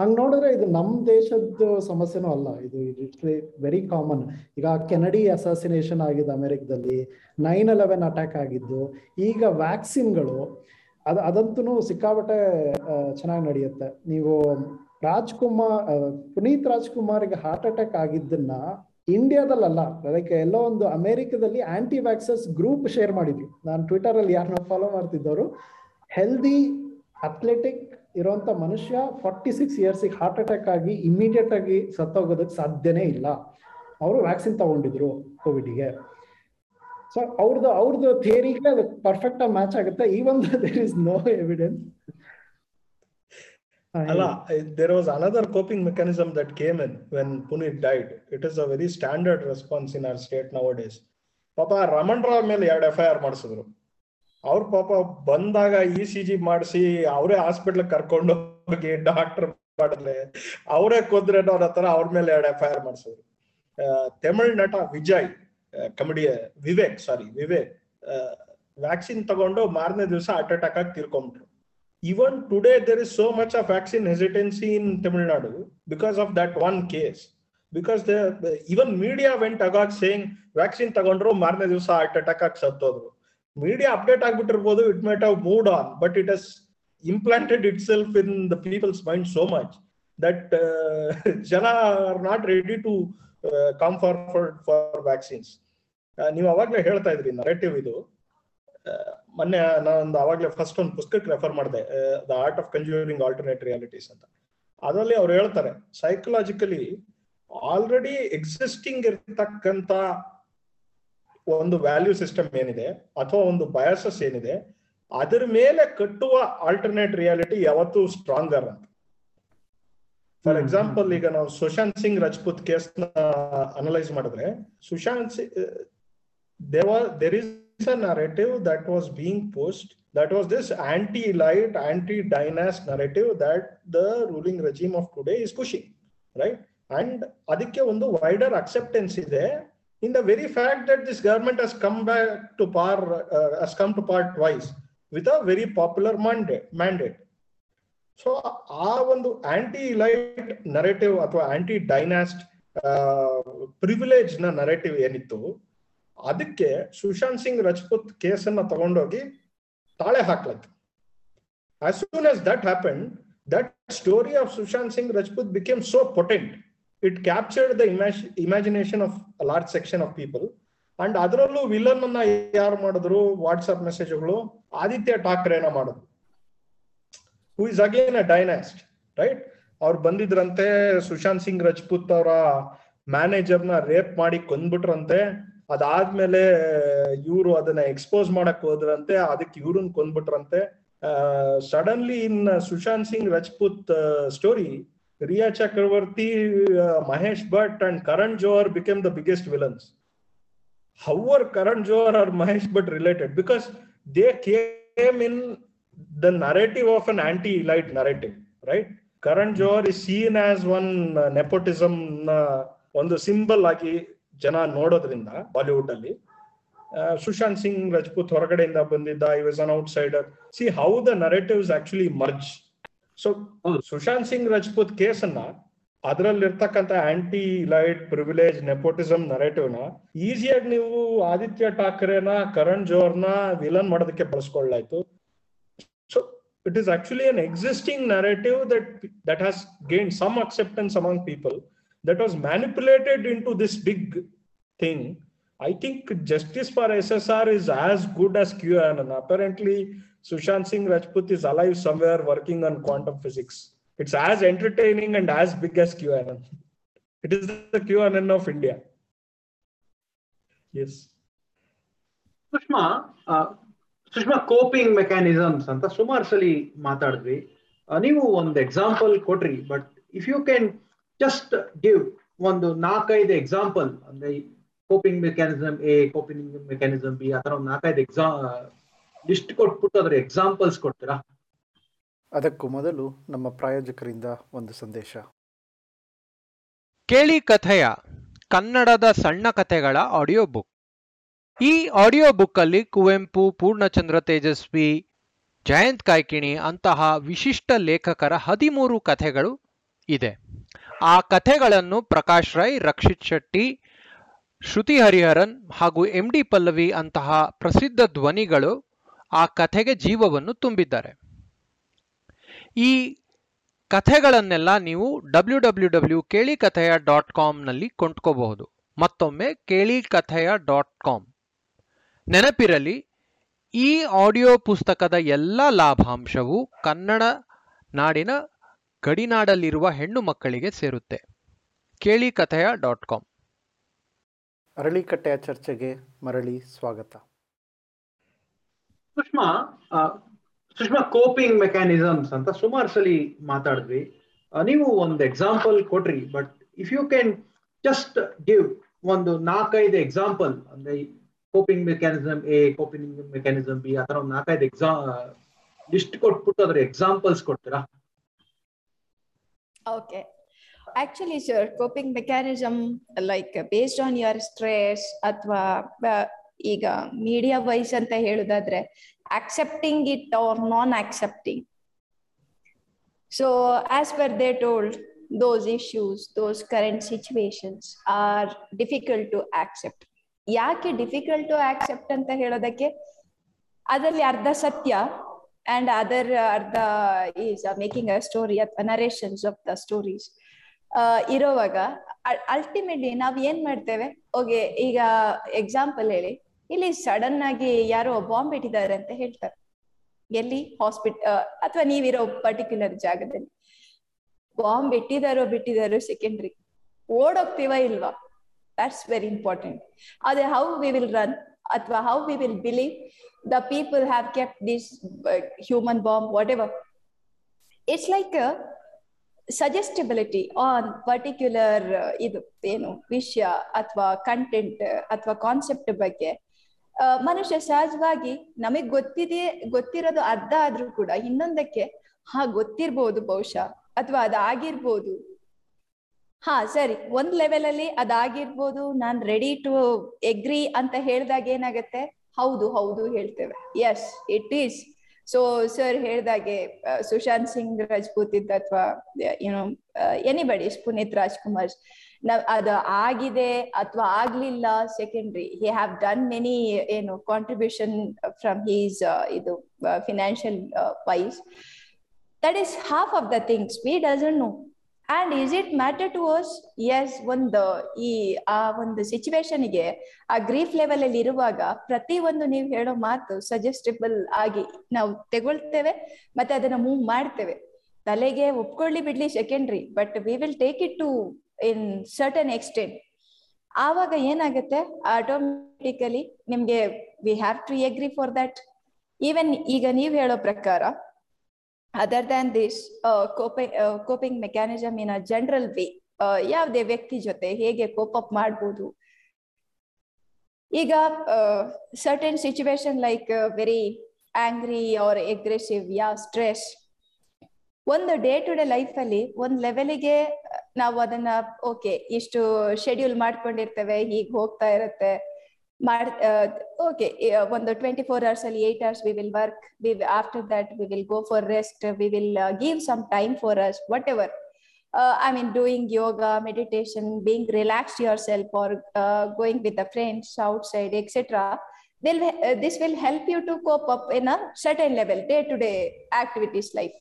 ಹಂಗ್ ನೋಡಿದ್ರೆ ಇದು ನಮ್ ದೇಶದ ಸಮಸ್ಯೆನೂ ಅಲ್ಲ. ಇದು ವೆರಿ ಕಾಮನ್ ಈಗ ಕೆನಡಿ ಅಸಾಸಿನೇಷನ್ ಆಗಿದೆ ಅಮೆರಿಕದಲ್ಲಿ ನೈನ್ ಅಲೆವೆನ್ ಅಟ್ಯಾಕ್ ಆಗಿದ್ದು, ಈಗ ವ್ಯಾಕ್ಸಿನ್ಗಳು ಅದ ಅದಂತೂ ಸಿಕ್ಕಾಪಟ್ಟೆ ಚೆನ್ನಾಗಿ ನಡೆಯುತ್ತೆ. ನೀವು ರಾಜ್ಕುಮಾರ್ ಪುನೀತ್ ರಾಜ್ಕುಮಾರ್ಗೆ ಹಾರ್ಟ್ ಅಟ್ಯಾಕ್ ಆಗಿದ್ದನ್ನ ಇಂಡಿಯಾದಲ್ಲ ಲೈಕ್ ಎಲ್ಲೋ ಒಂದು ಅಮೆರಿಕದಲ್ಲಿ ಆಂಟಿ ವ್ಯಾಕ್ಸಸ್ ಗ್ರೂಪ್ ಶೇರ್ ಮಾಡಿದ್ವಿ. ನಾನು ಟ್ವಿಟರ್ ಅಲ್ಲಿ ಯಾರನ್ನ ಫಾಲೋ ಮಾಡ್ತಿದ್ದವರು. ಹೆಲ್ದಿ ಅಥ್ಲೆಟಿಕ್ ಇರುವಂತ ಮನುಷ್ಯ forty six years heart attack ಆಗಿ ಇಮಿಡಿಯೇಟ್ ಆಗಿ ಸತ್ತೋಗೋದಕ್ಕೆ ಸಾಧ್ಯನೇ ಇಲ್ಲ. ಅವರು ವ್ಯಾಕ್ಸಿನ್ ತಗೊಂಡಿದ್ರು ಕೋವಿಡ್ಗೆ ಸೊ ಅವ್ರದ್ದು ಅವ್ರದ್ದು ಥಿಯರಿಗೆ ಅದು ಪರ್ಫೆಕ್ಟ್ ಆಗಿ ಮ್ಯಾಚ್ ಆಗುತ್ತೆ. Even there is no evidence ಅಲ್ಲ there was another coping mechanism that came in when Puneeth died it is a very standard response in our state nowadays ಪಾಪ ರಮಣ್ ರಾವ್ ಮೇಲೆ ಎರಡು ಎಫ್ ಐ ಆರ್ ಮಾಡಿಸಿದ್ರು. ಅವ್ರ ಪಾಪ ಬಂದಾಗ ಇ ಸಿ ಜಿ ಮಾಡಿಸಿ ಅವರೇ ಹಾಸ್ಪಿಟ್ಲ್ ಕರ್ಕೊಂಡು ಹೋಗಿ ಡಾಕ್ಟರ್ ಮಾಡಿದ್ರೆ ಅವರೇ ಕೊದ್ರೆ ಅನ್ನೋ ತರ ಅವ್ರ ಮೇಲೆ ಎರಡು ಎಫ್ ಐ ಆರ್ ಮಾಡಿಸಿದ್ರು ತಮಿಳ್ ನಟ ವಿಜಯ್ ಕಮಿಡಿಯ ವಿವೇಕ್ ಸಾರಿ ವಿವೇಕ್ ವ್ಯಾಕ್ಸಿನ್ ತಗೊಂಡು ಮಾರನೇ ದಿವಸ ಹಾರ್ಟ್ ಅಟ್ಯಾಕ್ ಆಗಿ ತಿರ್ಕೊಂಡ್ರು. Even today there is so much of vaccine hesitancy in Tamil Nadu because of that one case because even media went about saying vaccine ತಗೊಂಡ್ರು ಮಾರನೇ ದಿವಸ ಹಾರ್ಟ್ ಅಟ್ಯಾಕ್ ಆಗಿ ಸತ್ತೋದ್ರು. Media update ಆಗ್ಬಿಟ್ಟಿರ್ಬೋದು it may have moved on but it has implanted itself in the people's mind so much that ಜನ R not ready to come for for vaccines ನೀವು ಅವಾಗಲೇ ಹೇಳ್ತಾ ಇದ್ರಿ ನರೇಟಿವ್ ಇದು. ಮೊನ್ನೆ ನಾನೊಂದು ಅವಾಗ್ಲೇ ಫಸ್ಟ್ ಒಂದು ಪುಸ್ತಕಕ್ಕೆ ರೆಫರ್ ಮಾಡಿದೆ the art of consuming alternate realities ಅಂತ. ಅದರಲ್ಲಿ ಅವ್ರು ಹೇಳ್ತಾರೆ ಸೈಕಲಾಜಿಕಲಿ ಆಲ್ರೆಡಿ ಎಕ್ಸಿಸ್ಟಿಂಗ್ ಇರ್ತಕ್ಕಂತ ಒಂದು ವ್ಯಾಲ್ಯೂ ಸಿಸ್ಟಮ್ ಏನಿದೆ ಅಥವಾ ಒಂದು ಬಯಾಸಸ್ ಏನಿದೆ ಅದರ ಮೇಲೆ ಕಟ್ಟುವ ಆಲ್ಟರ್ನೇಟ್ ರಿಯಾಲಿಟಿ ಯಾವತ್ತು ಸ್ಟ್ರಾಂಗರ್ ಅಂತ. ಫಾರ್ ಎಕ್ಸಾಂಪಲ್ ಈಗ ನಾವು ಸುಶಾಂತ್ ಸಿಂಗ್ ರಜಪೂತ್ನ ಅನಲೈಸ್ ಮಾಡಿದ್ರೆ Sushant Singh there is narrative that was being post that was this anti elite anti dynast narrative that the ruling regime of today is ಖುಷಿ ರೈಟ್ ಅಂಡ್ ಅದಕ್ಕೆ ಒಂದು wider acceptance ಇದೆ. In the very fact that this government has come back to power uh, has come to power twice with a very popular mandate mandate so ಆ ಒಂದು anti elite narrative ಅಥವಾ anti dynast ಪ್ರಿವಿಲೇಜ್ನ narrative ಏನಿತ್ತು ಅದಕ್ಕೆ ಸುಶಾಂತ್ ಸಿಂಗ್ ರಜಪೂತ್ ಕೇಸನ್ನ ತಗೊಂಡೋಗಿ ತಾಳೆ ಹಾಕ್ಲಾಯ್ತು as soon as that happen that story of Sushant Singh Rajput became so potent it captured the imag imagination of large section of people and ಅದರಲ್ಲೂ villain ಅನ್ನ ಯಾರು ಮಾಡಿದ್ರು? ವಾಟ್ಸ್ಆಪ್ ಮೆಸೇಜ್ಗಳು ಆದಿತ್ಯ ಠಾಕ್ರೆನ ಮಾಡಿದ್ರು. Who is again a dynast right ಅವ್ರು ಬಂದಿದ್ರಂತೆ, ಸುಶಾಂತ್ ಸಿಂಗ್ ರಜಪೂತ್ ಅವರ ಮ್ಯಾನೇಜರ್ನ ರೇಪ್ ಮಾಡಿ ಕೊಂದ್ಬಿಟ್ರಂತೆ. ಅದಾದ್ಮೇಲೆ, ಇವರು ಅದನ್ನ ಎಕ್ಸ್ಪೋಸ್ ಮಾಡಕ್ ಹೋದ್ರಂತೆ. ಅದಕ್ಕೆ ಇವ್ರನ್ನ ಕೊಂದ್ಬಿಟ್ರಂತೆ. Suddenly in Sushant Singh Rajput story Rhea Chakraborty Mahesh Bhatt and Karan Johar became the biggest villains however Karan Johar or Mahesh Bhatt related because they came in the narrative of an anti elite narrative right Karan Johar is seen as one ನೆಪೋಟಿಸಮ್ನ ಒಂದು symbol ಆಗಿ ಜನ ನೋಡೋದ್ರಿಂದ Bollywood ಅಲ್ಲಿ. ಸುಶಾಂತ್ ಸಿಂಗ್ ರಜಪೂತ್ ಹೊರಗಡೆಯಿಂದ ಬಂದಿದ್ದ I was an outsider see how the narratives actually merge so Sushant Singh Rajput case ಅನ್ನ ಅದರಲ್ಲಿರ್ತಕ್ಕಂಥ anti elite privilege nepotism ನರೇಟಿವ್ನ ಈಸಿಯಾಗಿ ನೀವು ಆದಿತ್ಯ ಠಾಕ್ರೆನ ಕರಣ್ ಜೋಹರ್ನ ವಿಲನ್ ಮಾಡೋದಕ್ಕೆ ಬಳಸ್ಕೊಳ್ಳಾಯ್ತು so it is actually an existing narrative that that has gain some acceptance among people that was manipulated into this big thing. I think justice for SSR is as good as on Apparently, Sushant Singh Rajput is alive somewhere working on quantum physics. It's as entertaining and as big as QAnon. It is the QAnon of India. Yes. Sushma Sushma coping mechanisms ಅಂತ ಸುಮಾರು ಸಲಿ ಮಾತಾಡಿದ್ವಿ ನೀವು ಒಂದು example ಕೊಟ್ರಿ but if you can just give ಒಂದು ನಾಲ್ಕೈದು example ಅಂದ್ರೆ coping mechanism A coping mechanism B ಆ ತರ ಒಂದು ನಾಲ್ಕೈದು ಎಕ್ಸಾಮ್ ಲಿಸ್ಟ್ ಕೊಟ್ಬಿಟ್ಟು ಅದರ ಎಕ್ಸಾಂಪಲ್ಸ್ ಕೊಡ್ತೀರಾ? ಅದಕ್ಕೂ ಮೊದಲು ನಮ್ಮ ಪ್ರಾಯೋಜಕರಿಂದ ಒಂದು ಸಂದೇಶ. ಕೇಳಿ ಕಥೆಯ ಕನ್ನಡದ ಸಣ್ಣ ಕಥೆಗಳ ಆಡಿಯೋ ಬುಕ್ ಈ ಆಡಿಯೋ ಬುಕ್ ಅಲ್ಲಿ ಕುವೆಂಪು ಪೂರ್ಣಚಂದ್ರ ತೇಜಸ್ವಿ ಜಯಂತ್ ಕಾಯ್ಕಿಣಿ ಅಂತಹ ವಿಶಿಷ್ಟ ಲೇಖಕರ ಹದಿಮೂರು ಕಥೆಗಳು ಇದೆ. ಆ ಕಥೆಗಳನ್ನು ಪ್ರಕಾಶ್ ರೈ ರಕ್ಷಿತ್ ಶೆಟ್ಟಿ ಶ್ರುತಿ ಹರಿಹರನ್ ಹಾಗೂ ಎಂ ಡಿ ಪಲ್ಲವಿ ಅಂತಹ ಪ್ರಸಿದ್ಧ ಧ್ವನಿಗಳು ಆ ಕಥೆಗೆ ಜೀವವನ್ನು ತುಂಬಿದ್ದಾರೆ. ಈ ಕಥೆಗಳನ್ನೆಲ್ಲ ನೀವು ಡಬ್ಲ್ಯೂ ಡಬ್ಲ್ಯೂ ಡಬ್ಲ್ಯೂ ಕೇಳಿ ಕಥೆಯ ಡಾಟ್ ಕಾಮ್ನಲ್ಲಿ ಕೊಂಡ್ಕೋಬಹುದು. ಮತ್ತೊಮ್ಮೆ ಕೇಳಿ ಕಥೆಯ ಡಾಟ್ ಕಾಮ್ ನೆನಪಿರಲಿ, ಈ ಆಡಿಯೋ ಪುಸ್ತಕದ ಎಲ್ಲ ಲಾಭಾಂಶವು ಕನ್ನಡ ನಾಡಿನ ಗಡಿನಾಡಲ್ಲಿರುವ ಹೆಣ್ಣು ಮಕ್ಕಳಿಗೆ ಸೇರುತ್ತೆ. ಕೇಳಿ ಕಥೆಯ ಡಾಟ್ ಕಾಮ್ ಅರಳಿಕಟ್ಟೆಯ ಚರ್ಚೆಗೆ ಮರಳಿ ಸ್ವಾಗತ. ಸುಷ್ಮಾ ಸುಷ್ಮಾ ಕೋಪಿಂಗ್ ಮೆಕ್ಯಾನಿಸಮ್ಸ್ ಅಂತ ಸುಮಾರು ಸಲಿ ಮಾತಾಡಿದ್ವಿ. ನೀವು ಒಂದು ಎಕ್ಸಾಂಪಲ್ ಕೊಟ್ರಿ but if you can just give ಒಂದು ನಾಲ್ಕೈದು ಎಕ್ಸಾಂಪಲ್ ಅಂದ್ರೆ coping mechanism A coping mechanism B ಆ ತರ ಒಂದು ನಾಲ್ಕೈದು ಎಕ್ಸಾಮ್ ಲಿಸ್ಟ್ ಕೊಟ್ಬಿಟ್ಟು ಅದ್ರ ಎಕ್ಸಾಂಪಲ್ಸ್ ಕೊಡ್ತೀರಾ? Okay actually sir coping mechanism like based on your stress ಅಥವಾ ಈಗ ಮೀಡಿಯಾ ವೈಸ್ ಅಂತ ಹೇಳುದಾದ್ರೆ accepting it or non accepting so as per they told those issues those current situations are difficult to accept ಯಾಕೆ difficult to accept ಅಂತ ಹೇಳೋದಕ್ಕೆ, ಅದರಲ್ಲಿ ಅರ್ಧ ಸತ್ಯ and other ಅರ್ಧ ಈಸ್ ಮೇಕಿಂಗ್ ಅ ಸ್ಟೋರಿ ಅಥವಾ ನರೇಷನ್ಸ್ ಆಫ್ ದ ಸ್ಟೋರೀಸ್ ಇರೋವಾಗ ultimately ನಾವ್ ಏನ್ ಮಾಡ್ತೇವೆ? ಓಕೆ ಈಗ ಎಕ್ಸಾಂಪಲ್ ಹೇಳಿ. ಇಲ್ಲಿ ಸಡನ್ ಆಗಿ ಯಾರೋ ಬಾಂಬ್ ಇಟ್ಟಿದ್ದಾರೆ ಅಂತ ಹೇಳ್ತಾರೆ. ಎಲ್ಲಿ? ಹಾಸ್ಪಿಟಲ್ ಅಥವಾ ನೀವಿರೋ ಪರ್ಟಿಕ್ಯುಲರ್ ಜಾಗದಲ್ಲಿ. ಬಾಂಬ್ ಇಟ್ಟಿದಾರೋ ಬಿಟ್ಟಿದಾರೋ ಸೆಕೆಂಡ್ರಿ ಓಡೋಗ್ತೀವ ಇಲ್ವಾ? ದಟ್ಸ್ ವೆರಿ ಇಂಪಾರ್ಟೆಂಟ್ ಅದೆ ಹೌ ವಿ ವಿಲ್ ರನ್ ಅಥವಾ how we will believe the people have kept this human bomb whatever it's like suggestibility on particular ಇದು, ಏನು, ವಿಷಯ ಅಥವಾ ಕಂಟೆಂಟ್ ಅಥವಾ ಕಾನ್ಸೆಪ್ಟ್ ಬಗ್ಗೆ. ಮನುಷ್ಯ ಸಹಜವಾಗಿ ನಮಗ್ ಗೊತ್ತಿದೆ, ಗೊತ್ತಿರೋದು ಅರ್ಧ ಆದ್ರೂ ಕೂಡ ಇನ್ನೊಂದಕ್ಕೆ, ಹಾ, ಗೊತ್ತಿರ್ಬೋದು ಬಹುಶಃ, ಅಥವಾ ಅದಾಗಿರ್ಬೋದು ಹಾ, ಸರಿ, ಒಂದ್ ಲೆವೆಲ್ ಅಲ್ಲಿ ಅದಾಗಿರ್ಬೋದು ನಾನ್ ರೆಡಿ ಟು ಎಗ್ರಿ ಅಂತ ಹೇಳಿದಾಗ ಏನಾಗತ್ತೆ? ಹೌದು ಹೌದು ಹೇಳ್ತೇವೆ. Yes it is so sir ಹೇಳ್ದಾಗೆ ಸುಶಾಂತ್ ಸಿಂಗ್ ರಾಜ್ಪೂತ್ ಇದ್ದ ಅಥವಾ ಏನೋ ಎನಿಬಡಿ ಪುನೀತ್ ರಾಜ್ಕುಮಾರ್. ನಾವ್, ಅದು ಆಗಿದೆ ಅಥವಾ ಆಗ್ಲಿಲ್ಲ secondary he have done many ಏನು ಕಾಂಟ್ರಿಬ್ಯೂಷನ್ ಫ್ರಮ್ ಹೀಸ್ ಇದು financial wise that is half of the things we doesn't know and is it matter to us yes ಒಂದು, ಈ, ಆ ಒಂದು ಸಿಚುವೇಶನ್ಗೆ ಆ ಗ್ರೀಫ್ ಲೆವೆಲ್ ಅಲ್ಲಿ ಇರುವಾಗ ಪ್ರತಿ ಒಂದು ನೀವು ಹೇಳೋ ಮಾತು ಸಜೆಸ್ಟಬಲ್ ಆಗಿ ನಾವು ತಗೊಳ್ತೇವೆ, ಮತ್ತೆ ಅದನ್ನ ಮೂವ್ ಮಾಡ್ತೇವೆ. ತಲೆಗೆ ಒಪ್ಕೊಳ್ಳಿ ಬಿಡ್ಲಿ secondary but we will take it to in certain extent ಆವಾಗ ಏನಾಗುತ್ತೆ? ಆಟೋಮೆಟಿಕಲಿ ನಿಮ್ಗೆ we have to agree for that even ಈಗ ನೀವ್ ಹೇಳೋ ಪ್ರಕಾರ other than this coping mechanism in a general way ಯಾವುದೇ ವ್ಯಕ್ತಿ ಜೊತೆ ಹೇಗೆ ಕೋಪ್ ಅಪ್ ಮಾಡ್ಬೋದು? ಈಗ certain situation like very angry or aggressive yeah stress ಒಂದು ಡೇ ಟು ಡೇ ಲೈಫ್ ಅಲ್ಲಿ ಒಂದ್ ಲೆವೆಲಿಗೆ ನಾವು ಅದನ್ನ ಓಕೆ ಇಷ್ಟು ಶೆಡ್ಯೂಲ್ ಮಾಡ್ಕೊಂಡಿರ್ತೇವೆ ಹೀಗ್ ಹೋಗ್ತಾ ಇರತ್ತೆ. ಮಾಡ್ ಓಕೆ ಒಂದು ಟ್ವೆಂಟಿ ಫೋರ್ ಅವರ್ಸ್ ಅಲ್ಲಿ eight hours we will work we after that we will go for rest we will give some time for us whatever I mean doing yoga meditation being relax yourself or going with the friends outside etcetera will uh, this will help you to cope up in a certain level day to day activities life.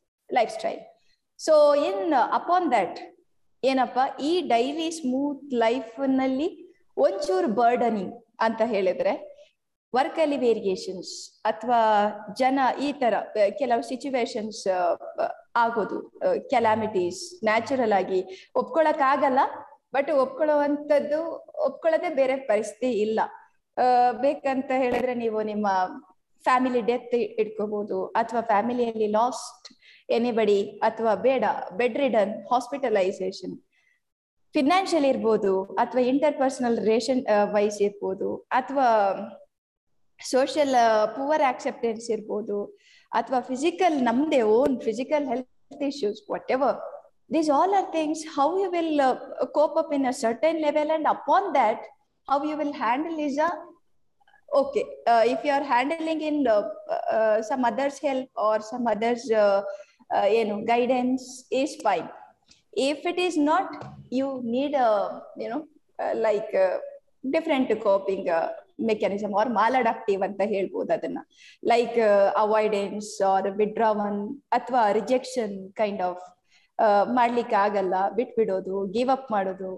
So, in in upon that, ಏನಪ್ಪ, ಈ daily smooth ಲೈಫ್ನಲ್ಲಿ ಒಂಚೂರು ಬರ್ಡನಿಂಗ್ ಅಂತ ಹೇಳಿದ್ರೆ work ಅಲ್ಲಿ variations ಅಥವಾ ಜನ ಈ ತರ ಕೆಲವು ಸಿಚುವೇಶನ್ಸ್ ಆಗೋದು ಕೆಲಾಮಿಟೀಸ್ ನ್ಯಾಚುರಲ್ ಆಗಿ ಒಪ್ಕೊಳಕ್ ಆಗಲ್ಲ ಬಟ್ ಒಪ್ಕೊಳ್ಳುವಂಥದ್ದು ಒಪ್ಕೊಳ್ಳೋದೇ ಬೇರೆ ಪರಿಸ್ಥಿತಿ ಇಲ್ಲ. ಬೇಕಂತ ಹೇಳಿದ್ರೆ ನೀವು ನಿಮ್ಮ ಫ್ಯಾಮಿಲಿ ಡೆತ್ ಇಟ್ಕೋಬಹುದು ಅಥವಾ ಫ್ಯಾಮಿಲಿಯಲ್ಲಿ ಲಾಸ್ಟ್ ಎನಿಬಡಿ ಅಥವಾ ಬೇಡ ಬೆಡ್ ರಿಡನ್ ಹಾಸ್ಪಿಟಲೈಸೇಷನ್ ಫಿನಾನ್ಷಿಯಲ್ ಇರ್ಬೋದು ಅಥವಾ ಇಂಟರ್ ಪರ್ಸನಲ್ ರಿಲೇಷನ್ ವೈಸ್ ಇರ್ಬೋದು ಅಥವಾ ಸೋಷಿಯಲ್ ಪುವರ್ ಆಕ್ಸೆಪ್ಟೆನ್ಸ್ ಇರ್ಬೋದು ಅಥವಾ ಫಿಸಿಕಲ್ ನಮ್ದೇ own physical health issues whatever these all are things how you will uh, cope up in a certain level and upon that how you will handle is a okay uh, if you are handling in uh, uh, some others help or some others uh, guidance is fine if it is not you need a you know uh, like uh, different coping uh, mechanism or maladaptive ಅಂತ ಹೇಳ್ಬೋದು ಅದನ್ನ like avoidance R ವಿಡ್ರಾವನ್ ಅಥವಾ rejection kind of ಮಾಡ್ಲಿಕ್ಕೆ ಆಗಲ್ಲ ಬಿಟ್ಬಿಡೋದು give up ಮಾಡೋದು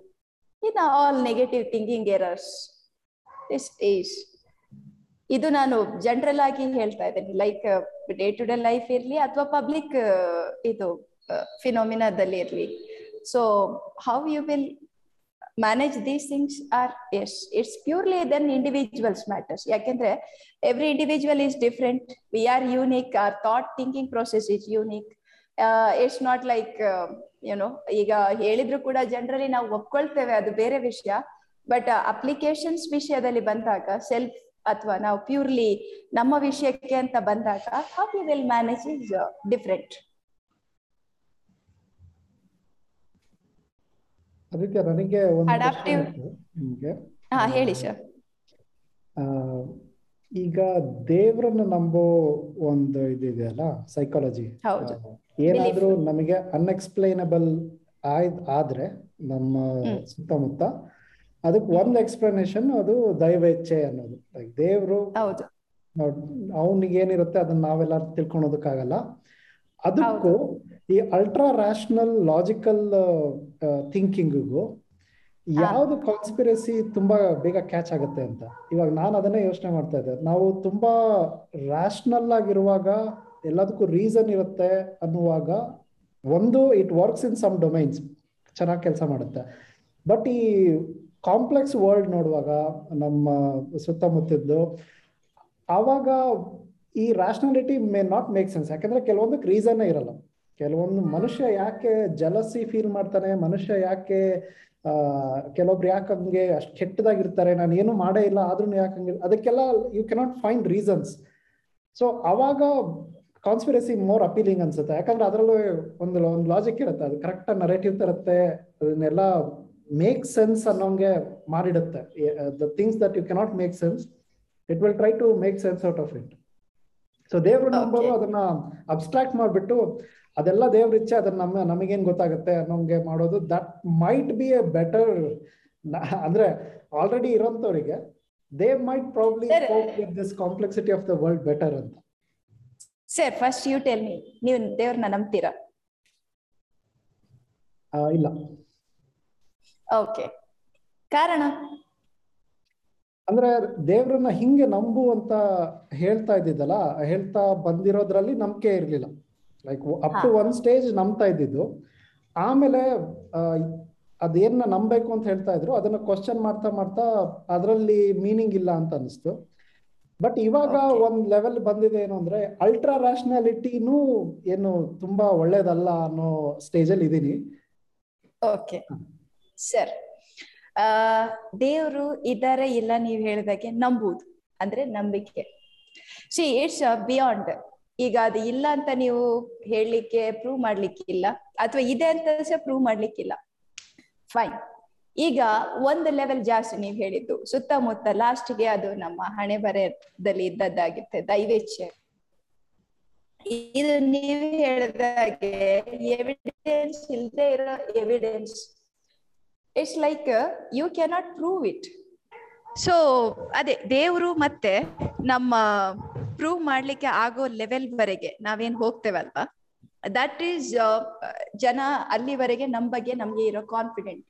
in all negative thinking errors this is ಇದು ನಾನು ಜನರಲ್ ಆಗಿ ಹೇಳ್ತಾ ಇದ್ದೇನೆ. Like day to day life ಇರ್ಲಿ ಅಥವಾ ಪಬ್ಲಿಕ್ ಇದು ಫಿನೋಮಿನಾದಲ್ಲಿ ಇರ್ಲಿ. So how you will manage these things or as it's purely then individuals matters ಯಾಕೆಂದ್ರೆ every individual is different we are unique our thought thinking process is unique it's not like you know ಈಗ ಹೇಳಿದ್ರು ಕೂಡ generally ನಾವು ಒಪ್ಕೊಳ್ತೇವೆ ಅದು ಬೇರೆ ವಿಷಯ. But applications ವಿಷಯದಲ್ಲಿ ಬಂದಾಗ ಸೆಲ್ಫ್ ಅಥವಾ ನಾವು ಪ್ಯೂರ್ಲಿ ನಮ್ಮ ವಿಷಯಕ್ಕೆ ಅಂತ ಬಂದಾಗ how you will manage is different ಅದಕ್ಕೆ ನನಗೆ ಒಂದು ಹಾ ಹೇಳಿ ಸರ್ ಈಗ ದೇವ್ರನ್ನ ನಂಬೋ ಒಂದು ಇದಿದೆಯಲ್ಲ ಸೈಕಾಲಜಿ ಹೌದು. ಏನಾದ್ರೂ ನಮಗೆ ಅನ್ಎಕ್ಸ್ಪ್ಲೈನಬಲ್ ಆಯ್ದ್ ಆದ್ರೆ ನಮ್ಮ. ಸುತ್ತಮುತ್ತ ಅದಕ್ಕೆ ಒಂದು ಎಕ್ಸ್ಪ್ಲನೇಷನ್ ಅದು ದೈವೇಚ್ಛೆ ಅನ್ನೋದು. ಲೈಕ್ ದೇವರು ಹೌದು. ಅವನಿಗೆ ಏನಿರುತ್ತೆ ಅದನ್ನ ನಾವೆಲ್ಲ ತಿಳ್ಕೊಳೋದಕ್ಕಾಗಲ್ಲ. ಅದಕ್ಕೂ ಈ ಅಲ್ಟ್ರಾ ರ್ಯಾಷನಲ್ ಲಾಜಿಕಲ್ ಥಿಂಕಿಂಗಿಗೂ ಯಾವ್ದು ಕಾನ್ಸ್ಪಿರಸಿ ತುಂಬಾ ಬೇಗ ಕ್ಯಾಚ್ ಆಗುತ್ತೆ ಅಂತ. ಇವಾಗ ನಾನು ಅದನ್ನೇ ಯೋಚನೆ ಮಾಡ್ತಾ ಇದ್ದೆ. ನಾವು ತುಂಬಾ ರ್ಯಾಷನಲ್ ಆಗಿರುವಾಗ ಎಲ್ಲದಕ್ಕೂ ರೀಸನ್ ಇರುತ್ತೆ ಅನ್ನುವಾಗ ಒಂದು it works in some domains ಚೆನ್ನಾಗಿ ಕೆಲಸ ಮಾಡುತ್ತೆ. ಬಟ್ ಈ ಕಾಂಪ್ಲೆಕ್ಸ್ ವರ್ಲ್ಡ್ ನೋಡುವಾಗ ನಮ್ಮ ಸುತ್ತಮುತ್ತದ್ದು, ಆವಾಗ ಈ rationality may not make sense ಯಾಕಂದ್ರೆ ಕೆಲವೊಂದಕ್ಕೆ ರೀಸನ್ ಇರಲ್ಲ. ಕೆಲವೊಂದು ಮನುಷ್ಯ ಯಾಕೆ ಜಲಸಿ ಫೀಲ್ ಮಾಡ್ತಾನೆ, ಮನುಷ್ಯ ಯಾಕೆ ಕೆಲವೊಬ್ರು ಯಾಕೆ ಹಂಗೆ ಅಷ್ಟು ಕೆಟ್ಟದಾಗಿರ್ತಾರೆ, ನಾನು ಏನು ಮಾಡೇ ಇಲ್ಲ ಆದ್ರೂ ಯಾಕೆ ಅದಕ್ಕೆಲ್ಲ you cannot find reasons so ಅವಾಗ ಕಾನ್ಸ್ಪಿರಸಿ ಮೋರ್ ಅಪೀಲಿಂಗ್ ಅನ್ಸುತ್ತೆ. ಯಾಕಂದ್ರೆ ಅದರಲ್ಲೂ ಒಂದು ಒಂದು ಲಾಜಿಕ್ ಇರುತ್ತೆ. ಅದು ಕರೆಕ್ಟ್ ನರೇಟಿವ್ ತರುತ್ತೆ, ಅದನ್ನೆಲ್ಲ ಮೇಕ್ ಸೆನ್ಸ್ ಅನ್ನೋಂಗೆ ಮಾಡಿಡುತ್ತೆ. The things that you cannot make sense it will try to make sense out of it so ದೇವ್ರು ನಂಬೋದು ಅದನ್ನ ಅಬ್ಸ್ಟ್ರಾಕ್ಟ್ ಮಾಡ್ಬಿಟ್ಟು ಅದೆಲ್ಲ ದೇವ್ರ ಇಚ್ಛೆ ಅದನ್ನ ನಮ್ಮ ನಮಗೇನ್ ಗೊತ್ತಾಗುತ್ತೆ ಅನ್ನೋಂಗೆ ಮಾಡೋದು. That might be a better ಅಂದ್ರೆ already ಇರೋಂಥವ್ರಿಗೆ they might probably. With this complexity of the world better ಅಂತ. Sir first you tell me ನೀವು ದೇವ್ರನ್ನ ನಂಬ್ತೀರಾ? ಇಲ್ಲ. ಓಕೆ. ಕಾರಣ? ಅಂದ್ರೆ ದೇವ್ರನ್ನ ಹಿಂಗೆ ನಂಬು ಅಂತ ಹೇಳ್ತಾ ಇದ್ದಿದ್ದಲ್ಲ ಹೇಳ್ತಾ ಬಂದಿರೋದ್ರಲ್ಲಿ ನಂಬಿಕೆ ಇರ್ಲಿಲ್ಲ. Like up to one stage ನಂಬ್ತಾ ಇದ್ದಿದ್ದು. ಆಮೇಲೆ ಅದೇನ ಅದೇನ್ನ ನಂಬೇಕು ಅಂತ ಹೇಳ್ತಾ ಇದ್ರು ಅದನ್ನ ಕ್ವಶನ್ ಮಾಡ್ತಾ ಮಾಡ್ತಾ ಅದರಲ್ಲಿ ಮೀನಿಂಗ್ ಇಲ್ಲ ಅಂತ ಅನಿಸ್ತು ಬಟ್ ಇವಾಗ. ಒಂದ್ ಲೆವೆಲ್ ಬಂದಿದೆ ಏನು ಅಂದ್ರೆ ಅಲ್ಟ್ರಾ ರ್ಯಾಷನಾಲಿಟಿನೂ ಏನು ತುಂಬಾ ಒಳ್ಳೇದಲ್ಲ ಅನ್ನೋ ಸ್ಟೇಜ್ ಅಲ್ಲಿ ಇದೀನಿ. ಸರ್, ಆ, ದೇವರು ಇದ್ದಾರೆ ಇಲ್ಲ ನೀವು ಹೇಳಿದಾಗೆ ನಂಬುದು ಅಂದ್ರೆ ನಂಬಿಕೆ. ಸಿ ಇಟ್ಸ್ ಬಿಯಾಂಡ್, ಈಗ ಅದು ಇಲ್ಲ ಅಂತ ನೀವು ಹೇಳಲಿಕ್ಕೆ ಪ್ರೂವ್ ಮಾಡ್ಲಿಕ್ಕಿಲ್ಲ, ಅಥವಾ ಇದೆ ಅಂತ ಸಹ ಪ್ರೂವ್ ಮಾಡ್ಲಿಕ್ಕಿಲ್ಲ. ಫೈನ್ ಈಗ ಒಂದು ಲೆವೆಲ್ ಜಾಸ್ತಿ ನೀವು ಹೇಳಿದ್ದು, ಸುತ್ತಮುತ್ತ ಲಾಸ್ಟ್ಗೆ ಅದು ನಮ್ಮ ಹಣೆ ಬರದಲ್ಲಿ ಇದ್ದದ್ದಾಗಿರುತ್ತೆ, ದೈವೇಚ್ಛೆ. ಇದು ನೀವು ಹೇಳಿದಾಗೆ ಎವಿಡೆನ್ಸ್ ಇಲ್ಲದೆ ಇರೋ evidence it's like you cannot prove it so ಅದೇ, ದೇವರು ಮತ್ತೆ ನಮ್ಮ ಪ್ರೂವ್ ಮಾಡ್ಲಿಕ್ಕೆ ಆಗೋ ಲೆವೆಲ್ ವರೆಗೆ ನಾವೇನ್ ಹೋಗ್ತೇವಲ್ವಾ? ದಟ್ ಈಸ್ ಜನ ಅಲ್ಲಿವರೆಗೆ ನಮ್ ಬಗ್ಗೆ ನಮ್ಗೆ ಇರೋ ಕಾನ್ಫಿಡೆಂಟ್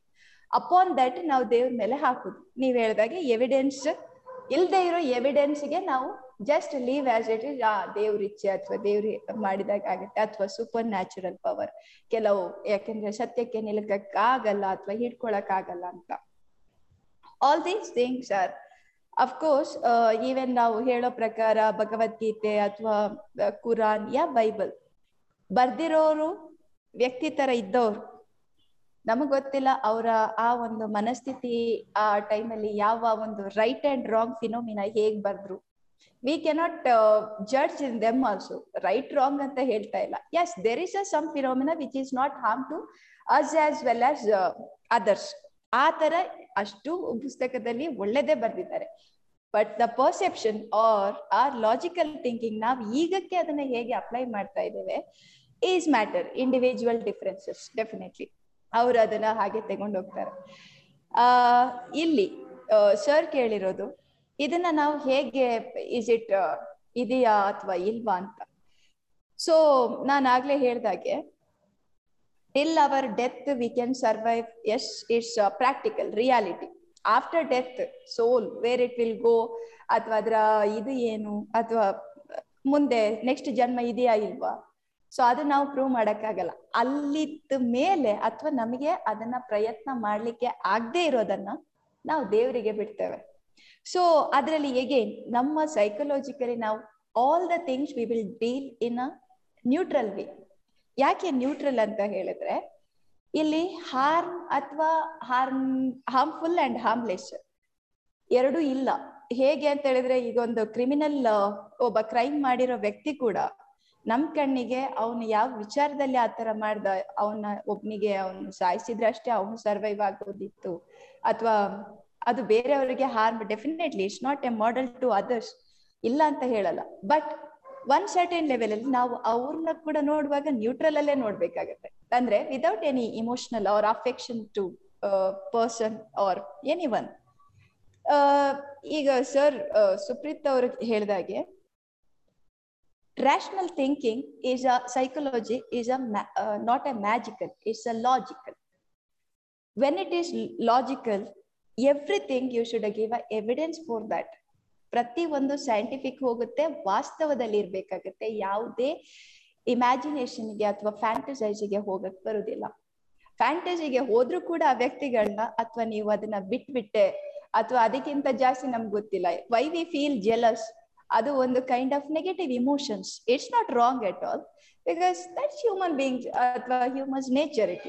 ಅಪಾನ್ ದಟ್ ನಾವು ದೇವ್ರ ಮೇಲೆ ಹಾಕುದು. ನೀವ್ ಹೇಳ್ದಾಗೆ ಎವಿಡೆನ್ಸ್ ಇಲ್ದೇ ಇರೋ ಎವಿಡೆನ್ಸ್ಗೆ ನಾವು just leave as it is ಆ ದೇವ್ರ ಇಚ್ಛೆ ಅಥವಾ ದೇವ್ರಿ ಮಾಡಿದಾಗ ಆಗುತ್ತೆ ಅಥವಾ ಸೂಪರ್ ನ್ಯಾಚುರಲ್ ಪವರ್ ಕೆಲವು ಯಾಕೆಂದ್ರೆ ಸತ್ಯಕ್ಕೆ ನಿಲ್ಕಕ್ಕಾಗಲ್ಲ ಅಥವಾ ಹಿಡ್ಕೊಳಕ್ ಆಗಲ್ಲ ಅಂತ all these things are of course even ನಾವು ಹೇಳೋ ಪ್ರಕಾರ ಭಗವದ್ಗೀತೆ ಅಥವಾ ಕುರಾನ್ ಯಾ ಬೈಬಲ್ ಬರ್ದಿರೋರು ವ್ಯಕ್ತಿ ತರ ಇದ್ದವ್ರು. ನಮಗ್ ಗೊತ್ತಿಲ್ಲ ಅವರ ಆ ಒಂದು ಮನಸ್ಥಿತಿ ಆ ಟೈಮಲ್ಲಿ ಯಾವ ಒಂದು ರೈಟ್ ಅಂಡ್ ರಾಂಗ್ ಫಿನೋಮಿನ ಹೇಗ್ ಬರ್ದ್ರು. We cannot judge in them also right wrong ಅಂತ ಹೇಳ್ತಾ ಇಲ್ಲ. Yes there is a some phenomena which is not harm to us as well as others ಆ ತರ ಅಷ್ಟು ಪುಸ್ತಕದಲ್ಲಿ ಒಳ್ಳೆದೇ ಬರ್ದಿದ್ದಾರೆ. But the perception or or logical thinking ನಾವು ಈಗಕ್ಕೆ ಅದನ್ನ ಹೇಗೆ ಅಪ್ಲೈ ಮಾಡ್ತಾ ಇದ್ದೇವೆ is matter individual differences definitely ಅವರು ಅದನ್ನ ಹಾಗೆ ತಗೊಂಡು ಹೋಗ್ತಾರೆ ಆ, ಇಲ್ಲಿ ಸರ್ ಕೇಳಿರೋದು ಇದನ್ನ ನಾವು ಹೇಗೆ ಇಸ್ ಇಟ್ ಇದೆಯಾ ಅಥವಾ ಇಲ್ವಾ ಅಂತ. ಸೊ ನಾನು ಆಗ್ಲೇ ಹೇಳ್ದಾಗೆ till our death we can survive yes it's practical reality after death soul where it will go ಅಥವಾ ಅದರ ಇದು ಏನು, ಅಥವಾ ಮುಂದೆ ನೆಕ್ಸ್ಟ್ ಜನ್ಮ ಇದೆಯಾ ಇಲ್ವಾ. ಸೊ ಅದು ನಾವು ಪ್ರೂವ್ ಮಾಡಕ್ಕಾಗಲ್ಲ. ಅಲ್ಲಿದ್ದ ಮೇಲೆ ಅಥವಾ ನಮಗೆ ಅದನ್ನ ಪ್ರಯತ್ನ ಮಾಡ್ಲಿಕ್ಕೆ ಆಗದೆ ಇರೋದನ್ನ ನಾವು ದೇವರಿಗೆ ಬಿಡ್ತೇವೆ. ಸೊ ಅದರಲ್ಲಿ ಎಗೇನ್ ನಮ್ಮ ಸೈಕಲಾಜಿಕಲಿ ನಾವು all the things we will deal in a neutral way ಯಾಕೆ ನ್ಯೂಟ್ರಲ್ ಅಂತ ಹೇಳಿದ್ರೆ, ಇಲ್ಲಿ ಹಾರ್ಮ್ ಅಥವಾ ಹಾರ್ಮ್ ಹಾರ್ಮ್ಫುಲ್ ಅಂಡ್ ಹಾರ್ಮ್ಲೆಸ್ ಎರಡು ಇಲ್ಲ. ಹೇಗೆ ಅಂತ ಹೇಳಿದ್ರೆ, ಈಗ ಒಂದು ಕ್ರಿಮಿನಲ್ ಒಬ್ಬ ಕ್ರೈಮ್ ಮಾಡಿರೋ ವ್ಯಕ್ತಿ ಕೂಡ ನಮ್ ಕಣ್ಣಿಗೆ ಅವನು ಯಾವ ವಿಚಾರದಲ್ಲಿ ಆತರ ಮಾಡ್ದ, ಅವನ ಒಬ್ನಿಗೆ ಅವನು ಸಾಯಿಸಿದ್ರೆ ಅಷ್ಟೇ ಅವನು ಸರ್ವೈವ್ ಆಗೋದಿತ್ತು. ಅಥವಾ ಅದು ಬೇರೆಯವರಿಗೆ harm definitely it's not a model to others ಇಲ್ಲ ಅಂತ ಹೇಳಲ್ಲ. ಬಟ್ ಒನ್ ಸರ್ಟೈನ್ ಲೆವೆಲ್ ಅಲ್ಲಿ ನಾವು ಅವ್ರನ್ನ ಕೂಡ ನೋಡುವಾಗ ನ್ಯೂಟ್ರಲ್ ಅಲ್ಲೇ ನೋಡ್ಬೇಕಾಗತ್ತೆ. ಅಂದ್ರೆ without any emotional or affection to person or any one ಈಗ ಸರ್ ಸುಪ್ರೀತ್ ಅವರು ಹೇಳಿದಾಗೆ rational thinking is a psychology is a not a magical it's magical logical logical. When it is logical everything you should give a evidence for that ಪ್ರತಿ ಒಂದು scientific ಹೋಗುತ್ತೆ, ವಾಸ್ತವದಲ್ಲಿ ಇರ್ಬೇಕಾಗುತ್ತೆ. ಯಾವುದೇ ಇಮ್ಯಾಜಿನೇಷನ್ಗೆ ಅಥವಾ ಫ್ಯಾಂಟಸೈಸಿಗೆ ಹೋಗಕ್ ಬರುದಿಲ್ಲ. ಫ್ಯಾಂಟಸಿಗೆ ಹೋದ್ರೂ ಕೂಡ ಆ ವ್ಯಕ್ತಿಗಳನ್ನ ಅಥವಾ ನೀವು ಅದನ್ನ ಬಿಟ್ಬಿಟ್ಟೆ, ಅಥವಾ ಅದಕ್ಕಿಂತ ಜಾಸ್ತಿ ನಮ್ಗೆ ಗೊತ್ತಿಲ್ಲ. ವೈ ವಿ ಫೀಲ್ ಜೆಲಸ್ ಅದು ಒಂದು kind of negative emotions it's not wrong at all because that's human being ಅಥವಾ humans nature it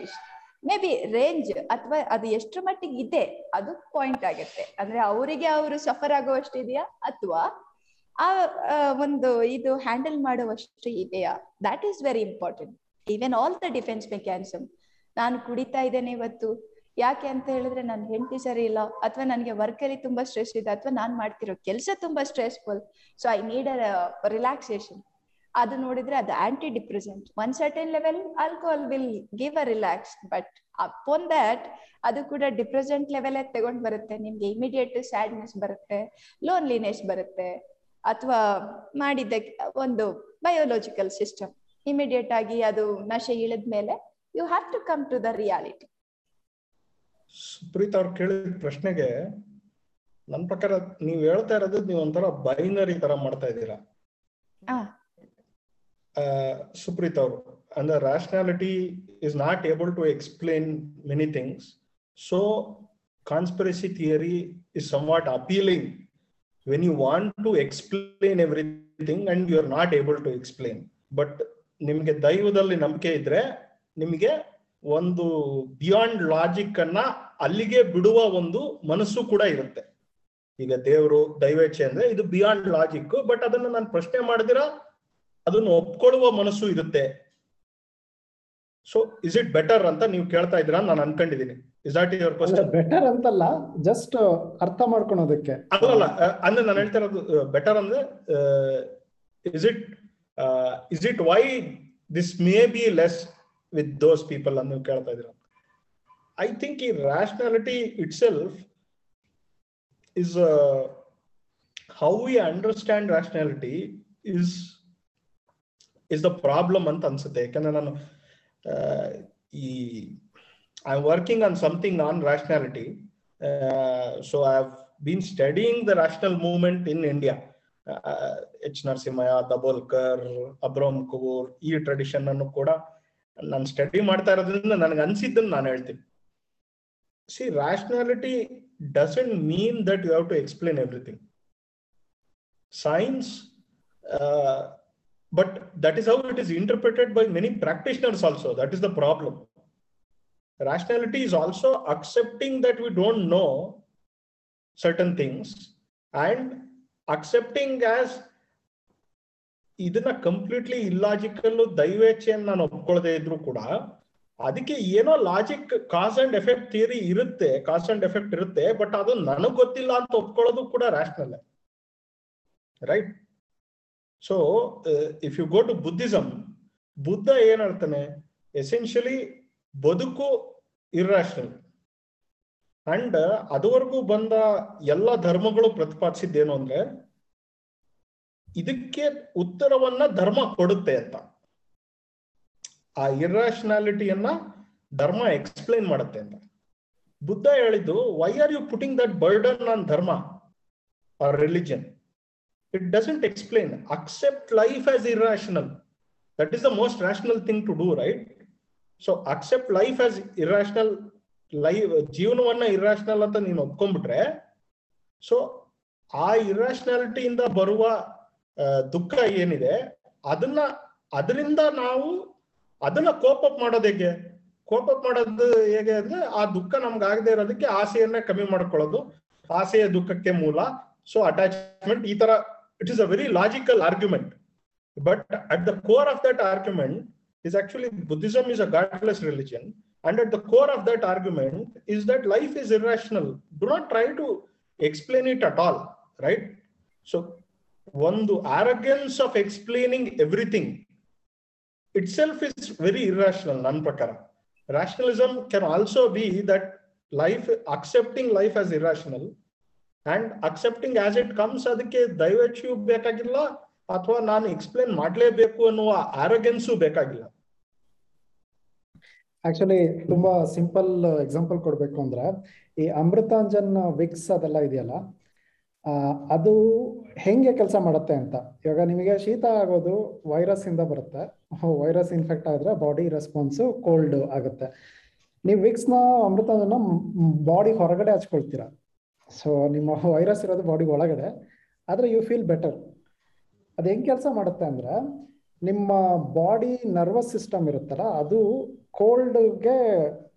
may be range ಅಥವಾ ಅದು ಎಷ್ಟು ಮಟ್ಟಿಗೆ ಇದೆ, ಅದು ಪಾಯಿಂಟ್ ಆಗುತ್ತೆ. ಅಂದ್ರೆ ಅವರಿಗೆ ಅವರು ಸಫರ್ ಆಗುವಷ್ಟಿದೆಯಾ ಅಥವಾ ಆ ಒಂದು ಇದು ಹ್ಯಾಂಡಲ್ ಮಾಡುವಷ್ಟು ಇದೆಯಾ? That is very important even all the defence mechanism ನಾನು ಕುಡಿತಾ ಇದ್ದೇನೆ ಇವತ್ತು. ಯಾಕೆ ಅಂತ ಹೇಳಿದ್ರೆ ನನ್ನ ಹೆಂಡತಿ ಸರಿ ಇಲ್ಲ. ಅಥವಾ ನನಗೆ ವರ್ಕ್ ಅಲ್ಲಿ ತುಂಬಾ ಸ್ಟ್ರೆಸ್ ಇದೆ. ಅಥವಾ ನಾನು ಮಾಡ್ತಿರೋ ಕೆಲಸ ತುಂಬಾ stressful so I need a relaxation ಅದು ನೋಡಿದ್ರೆ ಅದು anti depressant one certain level alcohol will give a relax but upon that ಅದು ಕೂಡ ಡಿಪ್ರೆಸೆಂಟ್ ಲೆವೆಲ್ ತಗೊಂಡ್ ಬರುತ್ತೆ. ನಿಮ್ಗೆ ಇಮಿಡಿಯೇಟ್ ಸ್ಯಾಡ್ನೆಸ್ ಬರುತ್ತೆ ಲೋನ್ಲಿನೆಸ್ ಬರುತ್ತೆ ಅಥವಾ ಮಾಡಿದ್ದ ಒಂದು ಬಯೋಲಾಜಿಕಲ್ ಸಿಸ್ಟಮ್ ಇಮಿಡಿಯೇಟ್ ಆಗಿ ಅದು ನಶೆ ಇಳಿದ ಮೇಲೆ you have to come to the reality Supreet ಅವ್ರು ಕೇಳಿದ ಪ್ರಶ್ನೆಗೆ ನನ್ನ ಪ್ರಕಾರ ನೀವು ಹೇಳ್ತಾ ಇರೋದು ನೀವು ಒಂಥರ ಬೈನರಿ ತರ ಮಾಡ್ತಾ ಇದ್ದೀರಾ. ಅವರು, ಅಂದ್ರೆ rationality is not able to explain many things so conspiracy theory is somewhat appealing when you want to explain everything and you are not able to explain but ನಿಮಗೆ ದೈವದಲ್ಲಿ ನಂಬಿಕೆ ಇದ್ರೆ, ನಿಮಗೆ ಒಂದು ಬಿಯಾಂಡ್ ಲಾಜಿಕ್ ಅನ್ನ ಅಲ್ಲಿಗೆ ಬಿಡುವ ಒಂದು ಮನಸ್ಸು ಕೂಡ ಇರುತ್ತೆ. ಈಗ ದೇವರು ದೈವೇಚ್ಛೆ ಅಂದ್ರೆ ಇದು ಬಿಯಾಂಡ್ ಲಾಜಿಕ್ ಬಟ್ ಅದನ್ನ ನಾನು ಪ್ರಶ್ನೆ ಮಾಡಿದಿರ ಅದನ್ನು ಒಪ್ಕೊಳ್ಳುವ ಮನಸ್ಸು ಇರುತ್ತೆ. ಸೊ ಇಸ್ ಇಟ್ ಬೆಟರ್ ಅಂತ ನೀವು ಕೇಳ್ತಾ ಇದ್ದೀರಾ ನಾನು ಅನ್ಕೊಂಡಿದೀನಿ is that your question better ಅಂತಲ್ಲ ಜಸ್ಟ್ ಅರ್ಥ ಮಾಡ್ಕೊಳೋದಕ್ಕೆ. ಅಲ್ಲಲ್ಲ ಅಂದ್ರೆ ನಾನು ಹೇಳ್ತಾ ಇರೋದು ಬೆಟರ್ ಅಂದ್ರೆ is it is it why this may be less with those people ನೀವು ಕೇಳ್ತಾ ಇದ್ದೀರಾ? ಐ ಥಿಂಕ್ ಈ rationality itself is how we understand rationality is is the problem ಅಂತ ಅನ್ಸುತ್ತೆ. ಯಾಕಂದ್ರೆ ನಾನು ಈ I am working on something on rationality so I have been studying the rational movement in India H Narasimhaiah Dabholkar Abraham Kovoor ಈ tradition ಅನ್ನು ಕೂಡ ನಾನು study ಮಾಡ್ತಾ ಇರೋದ್ರಿಂದ ನನಗೆ ಅನ್ಸಿದ್ದನ್ನು ನಾನು ಹೇಳ್ತೀನಿ. See rationality doesn't mean that you have to explain everything science but that is how it is interpreted by many practitioners also that is the problem rationality is also accepting that we don't know certain things and accepting as ಇದನ್ನ completely illogical ದೈವೇಚ್ಛೆಯನ್ನು ನಾನು ಒಪ್ಕೊಳ್ಳದೆ ಇದ್ರು ಕೂಡ ಅದಕ್ಕೆ ಏನೋ logic cause and effect theory ಇರುತ್ತೆ cause and effect ಇರುತ್ತೆ ಬಟ್ ಅದು ನನಗ್ ಗೊತ್ತಿಲ್ಲ ಅಂತ ಒಪ್ಕೊಳ್ಳೋದು ಕೂಡ rational right so if you go to Buddhism Buddha ಏನ್ ಹೇಳ್ತಾನೆ ಎಸೆನ್ಷಿಯಲಿ ಬದುಕು ಇರ್ರಾಷನಲ್ ಅಂಡ್ ಅದುವರೆಗೂ ಬಂದ ಎಲ್ಲ ಧರ್ಮಗಳು ಪ್ರತಿಪಾದಿಸಿದ್ದೇನು ಅಂದ್ರೆ ಇದಕ್ಕೆ ಉತ್ತರವನ್ನ ಧರ್ಮ ಕೊಡುತ್ತೆ ಅಂತ ಆ ಇರ್ರಾಷನಾಲಿಟಿಯನ್ನ ಧರ್ಮ ಎಕ್ಸ್ಪ್ಲೈನ್ ಮಾಡುತ್ತೆ ಅಂತ ಬುದ್ಧ ಹೇಳಿದ್ದು why are you putting that burden on dharma or religion it doesn't explain accept life as irrational. That is the most rational thing to do right so accept life as irrational, life ಜೀವನವನ್ನ irrational ಅಂತ ನೀನು ಒಪ್ಕೊಂಡ್ಬಿಟ್ರೆ so ಆ ಇರ್ರಾಷನಾಲಿಟಿಯಿಂದ ಬರುವ ದುಃಖ ಏನಿದೆ ಅದನ್ನ ಅದರಿಂದ ನಾವು ಅದನ್ನ ಕೋಪಪ್ ಮಾಡೋದು ಹೇಗೆ? ಕೋಪಪ್ ಮಾಡೋದು ಹೇಗೆ ಅಂದ್ರೆ ಆ ದುಃಖ ನಮ್ಗೆ ಆಗದೆ ಇರೋದಕ್ಕೆ ಆಸೆಯನ್ನ ಕಮ್ಮಿ ಮಾಡ್ಕೊಳ್ಳೋದು. ಆಸೆಯ ದುಃಖಕ್ಕೆ ಮೂಲ. ಸೊ ಅಟ್ಯಾಚ್ಮೆಂಟ್ ಈ ತರ It is a very logical argument. But at the core of that argument is actually Buddhism is a godless religion. And at the core of that argument is that life is irrational. Do not try to explain it at all, right? So, one, the arrogance of explaining everything itself is very irrational, Nanpakara. Rationalism can also be that life, accepting life as irrational, and accepting as it comes ಅದಕ್ಕೆ ದಯವಿಟ್ಟು ಬೇಕಾಗಿಲ್ಲ, ಅಥವಾ ನಾನು explain ಮಾಡಲೇಬೇಕು ಅನ್ನುವ ಆರೋಗ್ಯನ್ಸು ಬೇಕಾಗಿಲ್ಲ. Actually ತುಂಬಾ simple example ಕೊಡ್ಬೇಕು ಅಂದ್ರೆ, ಈ ಅಮೃತಾಂಜನ್ ವಿಕ್ಸ್ ಅದೆಲ್ಲ ಇದೆಯಲ್ಲ ಅದು ಹೆಂಗೆ ಕೆಲಸ ಮಾಡುತ್ತೆ ಅಂತ. ಇವಾಗ ನಿಮಗೆ ಶೀತ ಆಗೋದು ವೈರಸ್ ಇಂದ ಬರುತ್ತೆ. ವೈರಸ್ ಇನ್ಫೆಕ್ಟ್ ಆದ್ರೆ ಬಾಡಿ ರೆಸ್ಪಾನ್ಸ್ ಕೋಲ್ಡ್ ಆಗುತ್ತೆ. ನೀವು ವಿಕ್ಸ್ನ ಅಮೃತಾಂಜನ ಬಾಡಿ ಹೊರಗಡೆ ಹಚ್ಕೊಳ್ತೀರಾ? ಸೊ ನಿಮ್ಮ ವೈರಸ್ ಇರೋದು ಬಾಡಿ ಒಳಗಡೆ, ಆದರೆ ಯು ಫೀಲ್ ಬೆಟರ್ ಅದು ಹೆಂಗೆ ಕೆಲಸ ಮಾಡುತ್ತೆ ಅಂದರೆ, ನಿಮ್ಮ ಬಾಡಿ ನರ್ವಸ್ ಸಿಸ್ಟಮ್ ಇರುತ್ತಲ್ಲ, ಅದು ಕೋಲ್ಡ್ಗೆ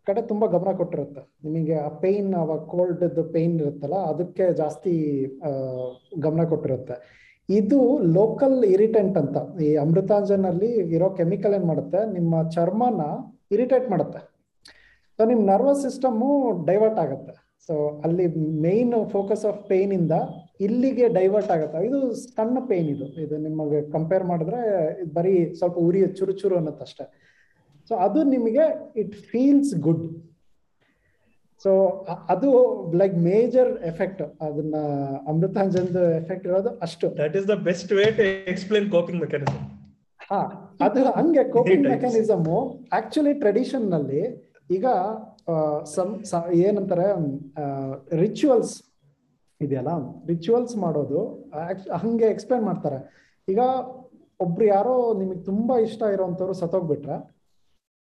ಕಡೆ ತುಂಬ ಗಮನ ಕೊಟ್ಟಿರುತ್ತೆ. ನಿಮಗೆ ಆ ಪೇನ್ ಅವಾಗ ಕೋಲ್ಡದ್ದು ಪೇನ್ ಇರುತ್ತಲ್ಲ, ಅದಕ್ಕೆ ಜಾಸ್ತಿ ಗಮನ ಕೊಟ್ಟಿರುತ್ತೆ. ಇದು ಲೋಕಲ್ ಇರಿಟೆಂಟ್ ಅಂತ. ಈ ಅಮೃತಾಂಜನಲ್ಲಿ ಇರೋ ಕೆಮಿಕಲ್ ಏನು ಮಾಡುತ್ತೆ, ನಿಮ್ಮ ಚರ್ಮನ ಇರಿಟೇಟ್ ಮಾಡುತ್ತೆ. ಸೊ ನಿಮ್ಮ ನರ್ವಸ್ ಸಿಸ್ಟಮ್ಮು ಡೈವರ್ಟ್ ಆಗುತ್ತೆ. ಸೊ ಅಲ್ಲಿ ಮೇನ್ ಫೋಕಸ್ ಆಫ್ ಪೇನ್ ಇಂದ ಇಲ್ಲಿಗೆ ಡೈವರ್ಟ್ ಆಗುತ್ತೆ. ಇದು ಸಣ್ಣ ಪೇನ್ ಇದು. ಇದು ನಿಮಗೆ ಕಂಪೇರ್ ಮಾಡಿದ್ರೆ ಬರೀ ಸ್ವಲ್ಪ ಉರಿ ಚುರು ಚುರು ಅನ್ನತ್ತಷ್ಟೇ ಸೊ ಅದು ನಿಮಗೆ ಇಟ್ ಫೀಲ್ಸ್ ಗುಡ್ ಸೊ ಅದು ಲೈಕ್ ಮೇಜರ್ ಎಫೆಕ್ಟ್ ಅದನ್ನ ಅಮೃತಾಂಜನ್ ಎಫೆಕ್ಟ್ ಇರೋದು ಅಷ್ಟು. That is the best way to explain coping mechanism ಹಾ ಅದು ಹಂಗೆ ಕೋಪಿಂಗ್ ಮೆಕ್ಯಾನಿಸಮ್ ಆಕ್ಚುಲಿ ಟ್ರೆಡಿಷನ್ನಲ್ಲಿ ಈಗ ಏನಂತಾರೆ ರಿಚುವಲ್ಸ್ ಇದೆಯಲ್ಲ? ರಿಚುವಲ್ಸ್ ಮಾಡೋದು ಹಂಗೆ ಎಕ್ಸ್ಪ್ಲೇನ್ ಮಾಡ್ತಾರೆ. ಈಗ ಒಬ್ರು ಯಾರೋ ನಿಮಗೆ ತುಂಬಾ ಇಷ್ಟ ಇರೋವಂಥವ್ರು ಸತ್ತೋಗ್ಬಿಟ್ರೆ,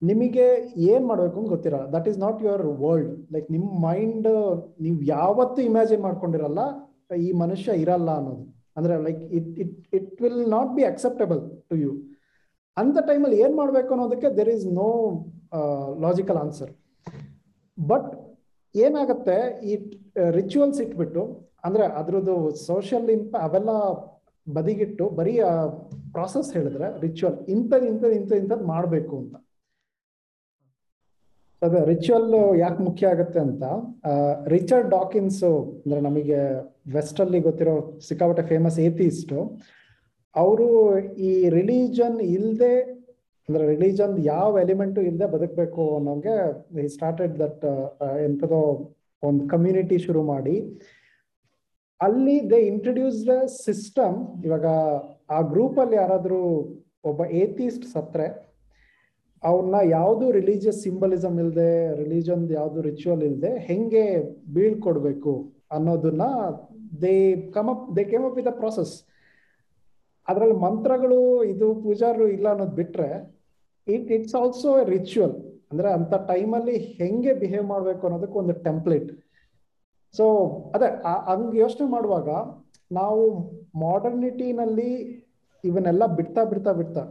ನಿಮಗೆ ಏನ್ ಮಾಡ್ಬೇಕು ಅಂತ ಗೊತ್ತಿರಲ್ಲ. That is not your world like ನಿಮ್ ಮೈಂಡ್ ನೀವು ಯಾವತ್ತು ಇಮ್ಯಾಜಿನ್ ಮಾಡ್ಕೊಂಡಿರಲ್ಲ, ಈ ಮನುಷ್ಯ ಇರಲ್ಲ ಅನ್ನೋದು. ಅಂದ್ರೆ like it it it will not be acceptable to you ಅಂತ ಟೈಮಲ್ಲಿ ಏನ್ ಮಾಡ್ಬೇಕು ಅನ್ನೋದಕ್ಕೆ there is no logical answer but ಏನಾಗುತ್ತೆ, ಈ ರಿಚುವಲ್ಸ್ ಇಟ್ಬಿಟ್ಟು, ಅಂದ್ರೆ ಅದ್ರದ್ದು ಸೋಷಿಯಲ್ ಇಂಪ ಅವೆಲ್ಲ ಬದಿಗಿಟ್ಟು ಬರೀ ಪ್ರಾಸೆಸ್ ಹೇಳಿದ್ರೆ ರಿಚುವಲ್ ಇಂಥದ್ ಇಂಥದ್ ಇಂತ ಇಂಥದ್ ಮಾಡ್ಬೇಕು ಅಂತ. ಅದೇ ರಿಚುವಲ್ ಯಾಕೆ ಮುಖ್ಯ ಆಗುತ್ತೆ ಅಂತ ರಿಚರ್ಡ್ ಡಾಕಿನ್ಸ್ ಅಂದ್ರೆ ನಮಗೆ ವೆಸ್ಟ್ ಅಲ್ಲಿ ಗೊತ್ತಿರೋ ಸಿಕ್ಕಾಪಟ್ಟೆ ಫೇಮಸ್ ಏಥಿಸ್ಟ್ ಅವರು ಈ ರಿಲಿಜನ್ ಇಲ್ದೆ ಅಂದ್ರೆ ರಿಲಿಜನ್ ಯಾವ ಎಲಿಮೆಂಟ್ ಇಲ್ಲದೆ ಬದುಕಬೇಕು ಅನ್ನೋಂಗೆ ಈ ಸ್ಟಾರ್ಟೆಡ್ ದಟ್ ಎಂಥದೋ ಒಂದು ಕಮ್ಯುನಿಟಿ ಶುರು ಮಾಡಿ. ಅಲ್ಲಿ ದೇ ಇಂಟ್ರೊಡ್ಯೂಸ್ ದ ಸಿಸ್ಟಮ್ ಇವಾಗ ಆ ಗ್ರೂಪ್ ಅಲ್ಲಿ ಯಾರಾದ್ರೂ ಒಬ್ಬ ಏಥಿಸ್ಟ್ ಸತ್ರೆ ಅವ್ರನ್ನ ಯಾವುದು ರಿಲಿಜಿಯಸ್ ಸಿಂಬಲಿಸಮ್ ಇಲ್ಲದೆ ರಿಲಿಜನ್ ಯಾವುದು ರಿಚುವಲ್ ಇಲ್ಲದೆ ಹೆಂಗೆ ಬೀಳ್ಕೊಡ್ಬೇಕು ಅನ್ನೋದನ್ನ they come up they came up with a process ಅದರಲ್ಲಿ ಮಂತ್ರಗಳು ಇದು ಪೂಜಾರು ಇಲ್ಲ ಅನ್ನೋದು ಬಿಟ್ರೆ ಇಟ್ ಇಟ್ಸ್ ಆಲ್ಸೋ ರಿಚುವಲ್ ಅಂದ್ರೆ ಅಂತ ಟೈಮಲ್ಲಿ ಹೆಂಗೆ ಬಿಹೇವ್ ಮಾಡ್ಬೇಕು ಅನ್ನೋದಕ್ಕೆ ಒಂದು ಟೆಂಪ್ಲೇಟ್ ಸೊ ಅದೇ ಹಂಗೆ ಯೋಚನೆ ಮಾಡುವಾಗ ನಾವು ಮಾಡರ್ನಿಟಿನಲ್ಲಿ ಇವನ್ನೆಲ್ಲ ಬಿಡ್ತಾ ಬಿಡ್ತಾ ಬಿಡ್ತಾ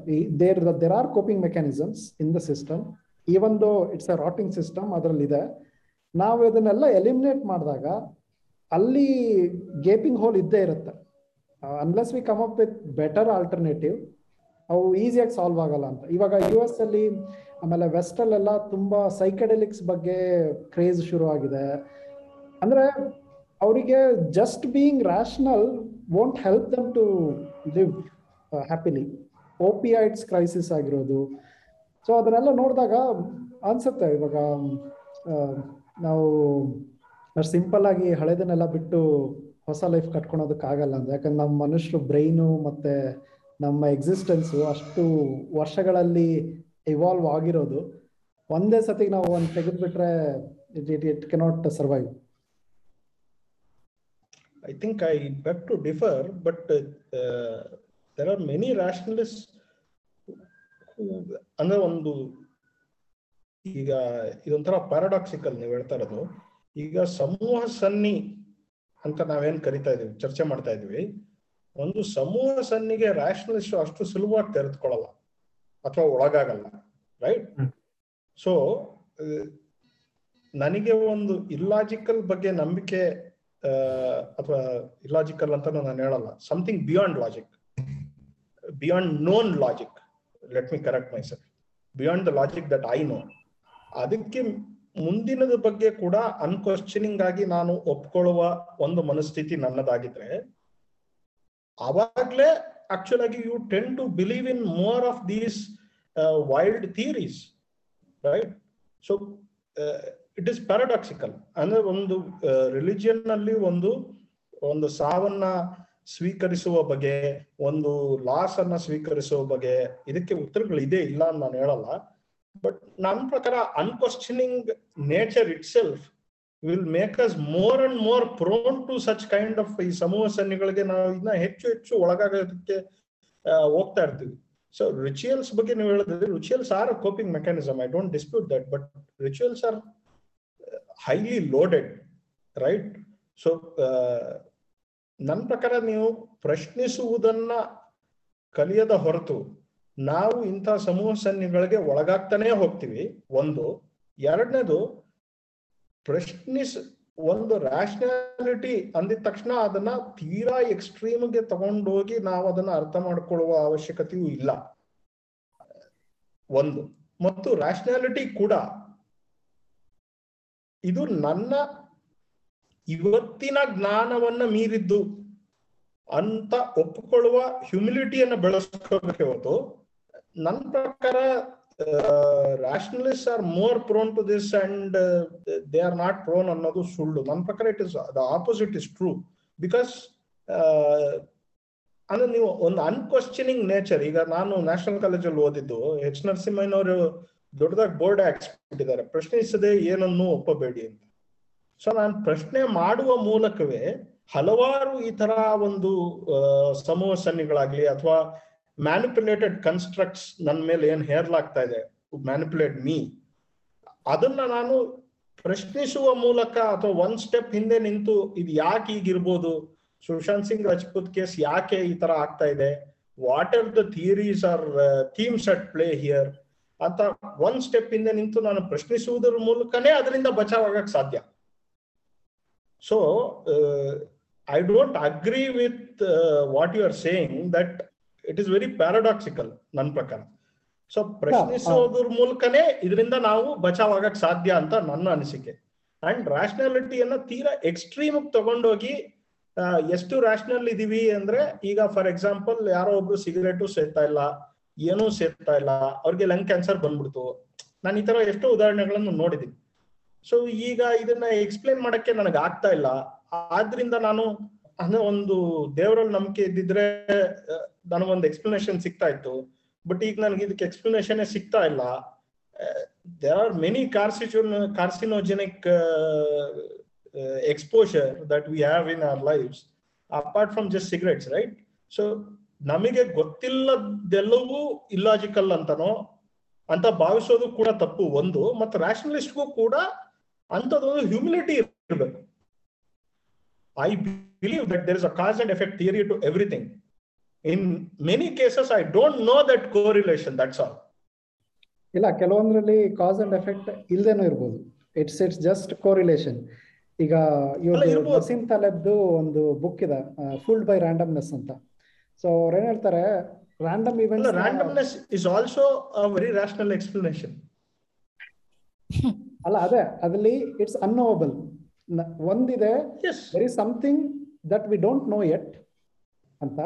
there there are coping mechanisms in the system even though it's a rotting system ಅದರಲ್ಲಿದೆ. ನಾವು ಇದನ್ನೆಲ್ಲ ಎಲಿಮಿನೇಟ್ ಮಾಡಿದಾಗ ಅಲ್ಲಿ ಗೇಪಿಂಗ್ ಹೋಲ್ ಇದ್ದೇ ಇರುತ್ತೆ. Unless we come up with better alternative ಅವು ಈಸಿಯಾಗಿ ಸಾಲ್ವ್ ಆಗಲ್ಲ ಅಂತ. ಇವಾಗ ಯು ಎಸ್ ಅಲ್ಲಿ ಆಮೇಲೆ ವೆಸ್ಟ್ ಅಲ್ಲೆಲ್ಲ ತುಂಬಾ ಸೈಕಡೆಲಿಕ್ಸ್ ಬಗ್ಗೆ ಕ್ರೇಜ್ ಶುರು ಆಗಿದೆ. ಅಂದ್ರೆ ಅವರಿಗೆ just being rational won't help them to live happily opiates crisis ಆಗಿರೋದು. ಸೊ ಅದನ್ನೆಲ್ಲ ನೋಡಿದಾಗ ಅನ್ಸುತ್ತೆ ಇವಾಗ ನಾವು ಸಿಂಪಲ್ ಆಗಿ ಹಳೆದನ್ನೆಲ್ಲ ಬಿಟ್ಟು ಹೊಸ ಲೈಫ್ ಕಟ್ಕೊಳೋದಕ್ಕಾಗಲ್ಲ ಅಂತ. ಯಾಕಂದ್ರೆ ನಮ್ಮ ಮನುಷ್ಯರು ಬ್ರೈನು ಮತ್ತೆ ನಮ್ಮ ಎಕ್ಸಿಸ್ಟೆನ್ಸ್ ಅಷ್ಟು ವರ್ಷಗಳಲ್ಲಿ ಇವಾಲ್ವ್ ಆಗಿರೋದು. ಒಂದೇ ಸತಿ ನಾವು ಒಂದು ತೆಗೆದ್ಬಿಟ್ರೆ it it survive I think I bet to differ but there are many many ಅಂದ್ರೆ ಒಂದು ಈಗ ಇದೊಂಥರ ಪ್ಯಾರಾಡಾಕ್ಸಿಕಲ್ ನೀವು ಹೇಳ್ತಾ ಇರೋದು. ಈಗ ಸಮೂಹ ಸನ್ನಿ ಅಂತ ನಾವೇನ್ ಕರಿತಾ ಇದೀವಿ, ಚರ್ಚೆ ಮಾಡ್ತಾ ಇದೀವಿ. ಒಂದು ಸಮೂಹ ಸನ್ನಿಗೆ ರ್ಯಾಷನಲಿಸ್ಟ್ ಅಷ್ಟು ಸುಲಭವಾಗಿ ತೆರೆದುಕೊಳ್ಳಲ್ಲ. ಅಥವಾ ಒಳಗಾಗಲ್ಲ ರೈಟ್. ಸೊ ನನಗೆ ಒಂದು ಇಲ್ಲಾಜಿಕಲ್ ಬಗ್ಗೆ ನಂಬಿಕೆ ಅಥವಾ ಇಲಾಜಿಕಲ್ ಅಂತ ನಾನು ಹೇಳಲ್ಲ. Something beyond logic beyond known logic let me correct myself beyond the logic that I know ಅದಕ್ಕೆ ಮುಂದಿನದ ಬಗ್ಗೆ ಕೂಡ ಅನ್ಕ್ವಶನಿಂಗ್ ಆಗಿ ನಾನು ಒಪ್ಕೊಳ್ಳುವ ಒಂದು ಮನಸ್ಥಿತಿ ನನ್ನದಾಗಿದ್ರೆ ಅವಾಗ್ಲೇ ಆಕ್ಚುಲ್ ಆಗಿ you tend to believe in more of these wild theories right so it is paradoxical ಅಂದ್ರೆ ಒಂದು ರಿಲಿಜಿಯನ್ನಲ್ಲಿ ಒಂದು ಒಂದು ಸಾವನ್ನ ಸ್ವೀಕರಿಸುವ ಬಗೆ ಒಂದು ಲಾಸ್ ಅನ್ನ ಸ್ವೀಕರಿಸುವ ಬಗೆ ಇದಕ್ಕೆ ಉತ್ತರಗಳು ಇದೆ, ಇಲ್ಲ ಅಂತ ನಾನು ಹೇಳಲ್ಲ. ಬಟ್ ನನ್ನ ಪ್ರಕಾರ unquestioning nature itself will make us more and more prone to such kind of ಈ ಸಮೂಹ ಸನ್ನಿಗಳಿಗೆ ನಾವು ಇನ್ನ ಹೆಚ್ಚು ಹೆಚ್ಚು ಒಳಗಾಗೋದಕ್ಕೆ ಹೋಗ್ತಾ ಇರ್ತೀವಿ. ಸೊ ರಿಚುಯಲ್ಸ್ ಬಗ್ಗೆ ನೀವು ಹೇಳಿದ್ರೆ rituals are coping mechanism I don't dispute that but rituals are highly loaded right so ನನ್ನ ಪ್ರಕಾರ ನೀವು ಪ್ರಶ್ನಿಸುವುದನ್ನ ಕಲಿಯದ ಹೊರತು ನಾವು ಇಂಥ ಸಮೂಹ ಸನ್ನಿಗಳಿಗೆ ಒಳಗಾಗ್ತಾನೆ ಹೋಗ್ತೀವಿ. ಒಂದು. ಎರಡನೇದು ಪ್ರಶ್ನಿಸ್ ಒಂದು ರ್ಯಾಷನಾಲಿಟಿ ಅಂದಿದ ತಕ್ಷಣ ಅದನ್ನ ತೀರಾ ಎಕ್ಸ್ಟ್ರೀಮ್ಗೆ ತಗೊಂಡೋಗಿ ನಾವು ಅದನ್ನ ಅರ್ಥ ಮಾಡ್ಕೊಳ್ಳುವ ಅವಶ್ಯಕತೆಯೂ ಇಲ್ಲ. ಒಂದು. ಮತ್ತು ರ್ಯಾಷನಾಲಿಟಿ ಕೂಡ ಇದು ನನ್ನ ಇವತ್ತಿನ ಜ್ಞಾನವನ್ನ ಮೀರಿದ್ದು ಅಂತ ಒಪ್ಪಿಕೊಳ್ಳುವ ಹ್ಯುಮಿಲಿಟಿಯನ್ನು ಬೆಳೆಸ್ಕೋಬೇಕೆ ನನ್ನ ಪ್ರಕಾರ rationalist are more prone to this and they are not prone ಅನ್ನೋದು ಸುಳ್ಳು. ನನ್ನ ಪ್ರಕಾರ it is the opposite is true because ಅಂದ್ರೆ ನೀವು ಒಂದು ಅನ್ಕ್ವಶ್ಚನಿಂಗ್ ನೇಚರ್ ಈಗ ನಾನು ನ್ಯಾಷನಲ್ ಕಾಲೇಜಲ್ಲಿ ಓದಿದ್ದು ಎಚ್ ನರಸಿಂಹಯ್ಯನವರು ದೊಡ್ಡದಾಗಿ ಬೋರ್ಡ್ ಹಾಕ್ಸ್ಬಿಟ್ಟಿದ್ದಾರೆ. ಪ್ರಶ್ನಿಸದೆ ಏನನ್ನೂ ಒಪ್ಪಬೇಡಿ ಅಂತ. ಸೊ ನಾನು ಪ್ರಶ್ನೆ ಮಾಡುವ ಮೂಲಕವೇ ಹಲವಾರು ಈ ತರ ಒಂದು ಆ, ಸಮೂಹ ಸನ್ನಿಗಳಾಗ್ಲಿ ಅಥವಾ ಮ್ಯಾನಿಪುಲೇಟೆಡ್ ಕನ್ಸ್ಟ್ರಕ್ಟ್ಸ್ ನನ್ನ ಮೇಲೆ ಏನ್ ಹೇರ್ಲಾಗ್ತಾ ಇದೆ? ಮ್ಯಾನಿಪುಲೇಟ್ ಮೀ ಅದನ್ನ ನಾನು ಪ್ರಶ್ನಿಸುವ ಮೂಲಕ ಅಥವಾ ಒಂದ್ ಸ್ಟೆಪ್ ಹಿಂದೆ ನಿಂತು ಇದು ಯಾಕೆ ಈಗಿರ್ಬೋದು ಸುಶಾಂತ್ ಸಿಂಗ್ ರಜಪೂತ್ ಕೇಸ್ ಯಾಕೆ ಈ ತರ ಆಗ್ತಾ ಇದೆ? What are the theories or themes at play here ಅಂತ ಒಂದ್ ಸ್ಟೆಪ್ ಹಿಂದೆ ನಿಂತು ನಾನು ಪ್ರಶ್ನಿಸುವುದರ ಮೂಲಕನೇ ಅದರಿಂದ ಬಚಾವಾಗಕ್ ಸಾಧ್ಯ. So I don't agree with what you are saying that it is very paradoxical ನನ್ನ ಪ್ರಕಾರ. ಸೊ ಪ್ರಶ್ನಿಸೋದ್ರ ಮೂಲಕನೇ ಇದರಿಂದ ನಾವು ಬಚಾವ್ ಆಗಕ್ ಸಾಧ್ಯ ಅಂತ ನನ್ನ ಅನಿಸಿಕೆ. ಅಂಡ್ ರಾಷನಾಲಿಟಿಯನ್ನ ತೀರಾ ಎಕ್ಸ್ಟ್ರೀಮ್ ತಗೊಂಡೋಗಿ ಎಷ್ಟು ರ್ಯಾಷನಲ್ ಇದೀವಿ ಅಂದ್ರೆ, ಈಗ ಫಾರ್ ಎಕ್ಸಾಂಪಲ್ ಯಾರೋ ಒಬ್ರು ಸಿಗರೇಟು ಸೇರ್ತಾ ಇಲ್ಲ, ಏನೂ ಸೇರ್ತಾ ಇಲ್ಲ, ಅವ್ರಿಗೆ ಲಂಗ್ ಕ್ಯಾನ್ಸರ್ ಬಂದ್ಬಿಡ್ತು. ನಾನು ಈ ತರ ಎಷ್ಟೋ ಉದಾಹರಣೆಗಳನ್ನು ನೋಡಿದೀನಿ ಸೊ ಈಗ ಇದನ್ನ ಎಕ್ಸ್ಪ್ಲೇನ್ ಮಾಡಕ್ಕೆ ನನಗೆ ಆಗ್ತಾ ಇಲ್ಲ. ಆದ್ರಿಂದ ನಾನು ಅಂದ್ರೆ ಒಂದು ದೇವರಲ್ಲಿ ನಂಬಿಕೆ ಇದ್ದಿದ್ರೆ ನನಗೊಂದು ಎಕ್ಸ್ಪ್ಲನೇಷನ್ ಸಿಗ್ತಾ ಇತ್ತು. ಬಟ್ ಈಗ ನನಗೆ ಇದಕ್ಕೆ ಎಕ್ಸ್ಪ್ಲನೇಷನ್ ಸಿಗ್ತಾ ಇಲ್ಲ. There are many carcinogen carcinogenic exposure that we have in our lifes apart from just cigarettes right so ನಮಗೆ ಗೊತ್ತಿಲ್ಲದೆಲ್ಲವೂ ಇಲ್ಲಾಜಿಕಲ್ ಅಂತನೋ, ಅಂತ ಭಾವಿಸೋದು ಕೂಡ ತಪ್ಪು. ಒಂದು, ಮತ್ತೆ ರ್ಯಾಷನಲಿಸ್ಟ್ಗೂ ಕೂಡ ಅಂಥದ್ದೊಂದು ಹ್ಯೂಮಿಲಿಟಿ ಇರಬೇಕು. I believe that there is a cause and effect theory to everything In many cases, I don't know that correlation. That's all. ಇಲ್ಲ ಕೆಲವೊಂದ್ರಲ್ಲಿ ಕಾಸ್ ಅಂಡ್ ಎಫೆಕ್ಟ್ ಇಲ್ದೇನೂ ಇರ್ಬೋದು. ಇಟ್ಸ್ ಇಟ್ಸ್ ಜಸ್ಟ್ ಕೋರಿಲೇಷನ್ ಈಗ ಅಲ್ಲ, ವಸೀಂ ತಲೆಬ್ದು ಒಂದು ಬುಕ್ ಇದೆ ಫುಲ್ಡ್ ಬೈ ರ್ಯಾಂಡಮ್ನೆಸ್ ಅಂತ. So ಅವ್ರು ಏನ್ ಹೇಳ್ತಾರೆ random event randomness is also also a very rational ಅಲ್ಲ ಅದೇ ಅದರಲ್ಲಿ ಇಟ್ಸ್ ಅನ್ನೋವಬಲ್ ಒಂದಿದೆ. There is something that we don't know yet ಅಂತ.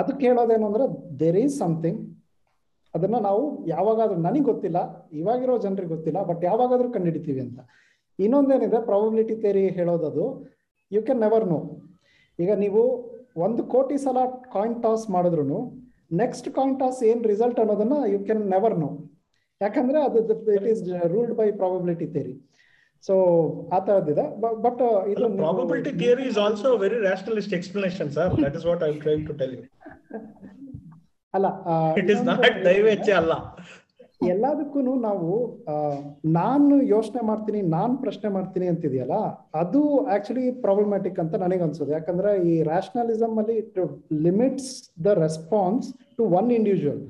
ಅದಕ್ಕೆ ಹೇಳೋದೇನು ಅಂದ್ರೆ ದೇರ್ ಈಸ್ ಸಮಥಿಂಗ್ ಅದನ್ನ ನಾವು ಯಾವಾಗಾದ್ರೂ ನನಗೆ ಗೊತ್ತಿಲ್ಲ ಇವಾಗಿರೋ ಜನರಿಗೆ ಗೊತ್ತಿಲ್ಲ ಬಟ್ ಯಾವಾಗಾದ್ರೂ ಕಂಡುಹಿಡಿತೀವಿ ಅಂತ. ಇನ್ನೊಂದೇನಿದೆ ಪ್ರಾಬಬಿಲಿಟಿ ಥೇರಿ ಹೇಳೋದದು. ಯು ಕ್ಯಾನ್ ನೆವರ್ ನೋ ಈಗ ನೀವು ಒಂದು ಕೋಟಿ ಸಲ ಕಾಯಿನ್ ಟಾಸ್ ಮಾಡಿದ್ರು ನೆಕ್ಸ್ಟ್ ಕಾಯಿನ್ ಟಾಸ್ ಏನ್ ರಿಸಲ್ಟ್ ಅನ್ನೋದನ್ನ ಯು ಕ್ಯಾನ್ ನೆವರ್ ನೋ ಯಾಕಂದ್ರೆ ಅದು it is ruled by probability theory so ಆ ಇದೆ ಬಟ್ ಇದು probability theory is also very also explanation sir rationalist explanation, sir. That is what I'm trying to tell you. ಅಲ್ಲ it It is not ಇನ್ನೊಂದು- ದೈವೇಚ್ಛೆ ಅಲ್ಲ. ಎಲ್ಲದಕ್ಕೂ ನಾವು ನಾನು ಯೋಚನೆ ಮಾಡ್ತೀನಿ ನಾನು ಪ್ರಶ್ನೆ ಮಾಡ್ತೀನಿ ಅಂತಿದೆಯಲ್ಲ ಅದು ಆಕ್ಚುಲಿ ಪ್ರಾಬ್ಲಮ್ಯಾಟಿಕ್ ಅಂತ ನನಗೆ ಅನ್ಸೋದು ಯಾಕಂದ್ರೆ ಈ ರ್ಯಾಷನಲಿಸಮ್ ಅಲ್ಲಿ limits the response to one individual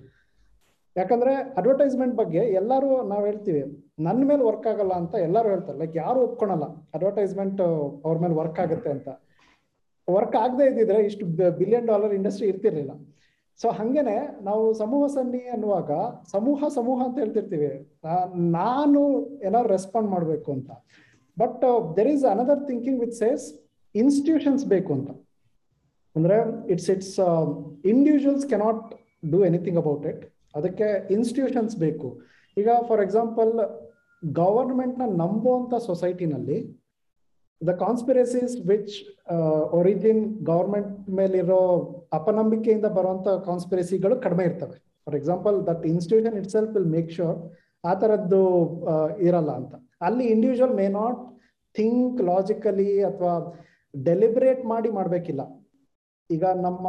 ಯಾಕಂದ್ರೆ ಅಡ್ವರ್ಟೈಸ್ಮೆಂಟ್ ಬಗ್ಗೆ ಎಲ್ಲರೂ ನಾವು ಹೇಳ್ತೀವಿ ನನ್ನ ಮೇಲೆ ವರ್ಕ್ ಆಗಲ್ಲ ಅಂತ ಎಲ್ಲರೂ ಹೇಳ್ತಾರೆ. ಲೈಕ್ ಯಾರು ಒಪ್ಕೊಳಲ್ಲ ಅಡ್ವರ್ಟೈಸ್ಮೆಂಟ್ ಅವ್ರ ಮೇಲೆ ವರ್ಕ್ ಆಗುತ್ತೆ ಅಂತ. ವರ್ಕ್ ಆಗದೆ ಇದ್ದಿದ್ರೆ ಇಷ್ಟು ಬಿಲಿಯನ್ ಡಾಲರ್ ಇಂಡಸ್ಟ್ರಿ ಇರ್ತಿರ್ಲಿಲ್ಲ. ಸೊ ಹಂಗೇನೆ ನಾವು ಸಮೂಹ ಸನ್ನಿ ಅನ್ನುವಾಗ, ಸಮೂಹ ಸಮೂಹ ಅಂತ ಹೇಳ್ತಿರ್ತೀವಿ. ನಾನು ಏನಾದ್ರು ರೆಸ್ಪಾಂಡ್ ಮಾಡಬೇಕು ಅಂತ. But there is another thinking with says institutions ಬೇಕು ಅಂತ. ಅಂದ್ರೆ it's it's individuals cannot do anything about it ಅದಕ್ಕೆ ಇನ್ಸ್ಟಿಟ್ಯೂಷನ್ಸ್ ಬೇಕು. ಈಗ ಫಾರ್ ಎಕ್ಸಾಂಪಲ್ ಗವರ್ಮೆಂಟ್ನ ನಂಬುವಂತ ಸೊಸೈಟಿನಲ್ಲಿ the conspiracies which origin government ಮೇಲಿರೋ ಅಪನಂಬಿಕೆಯಿಂದ ಬರುವಂಥ ಕಾನ್ಸ್ಪಿರಸಿಗಳು ಕಡಿಮೆ ಇರ್ತವೆ. For example that institution itself will make sure ಆ ತರದ್ದು ಇರಲ್ಲ ಅಂತ. ಅಲ್ಲಿ individual may not think logically ಅಥವಾ ಡೆಲಿಬ್ರೇಟ್ ಮಾಡಿ ಮಾಡ್ಬೇಕಿಲ್ಲ. ಈಗ ನಮ್ಮ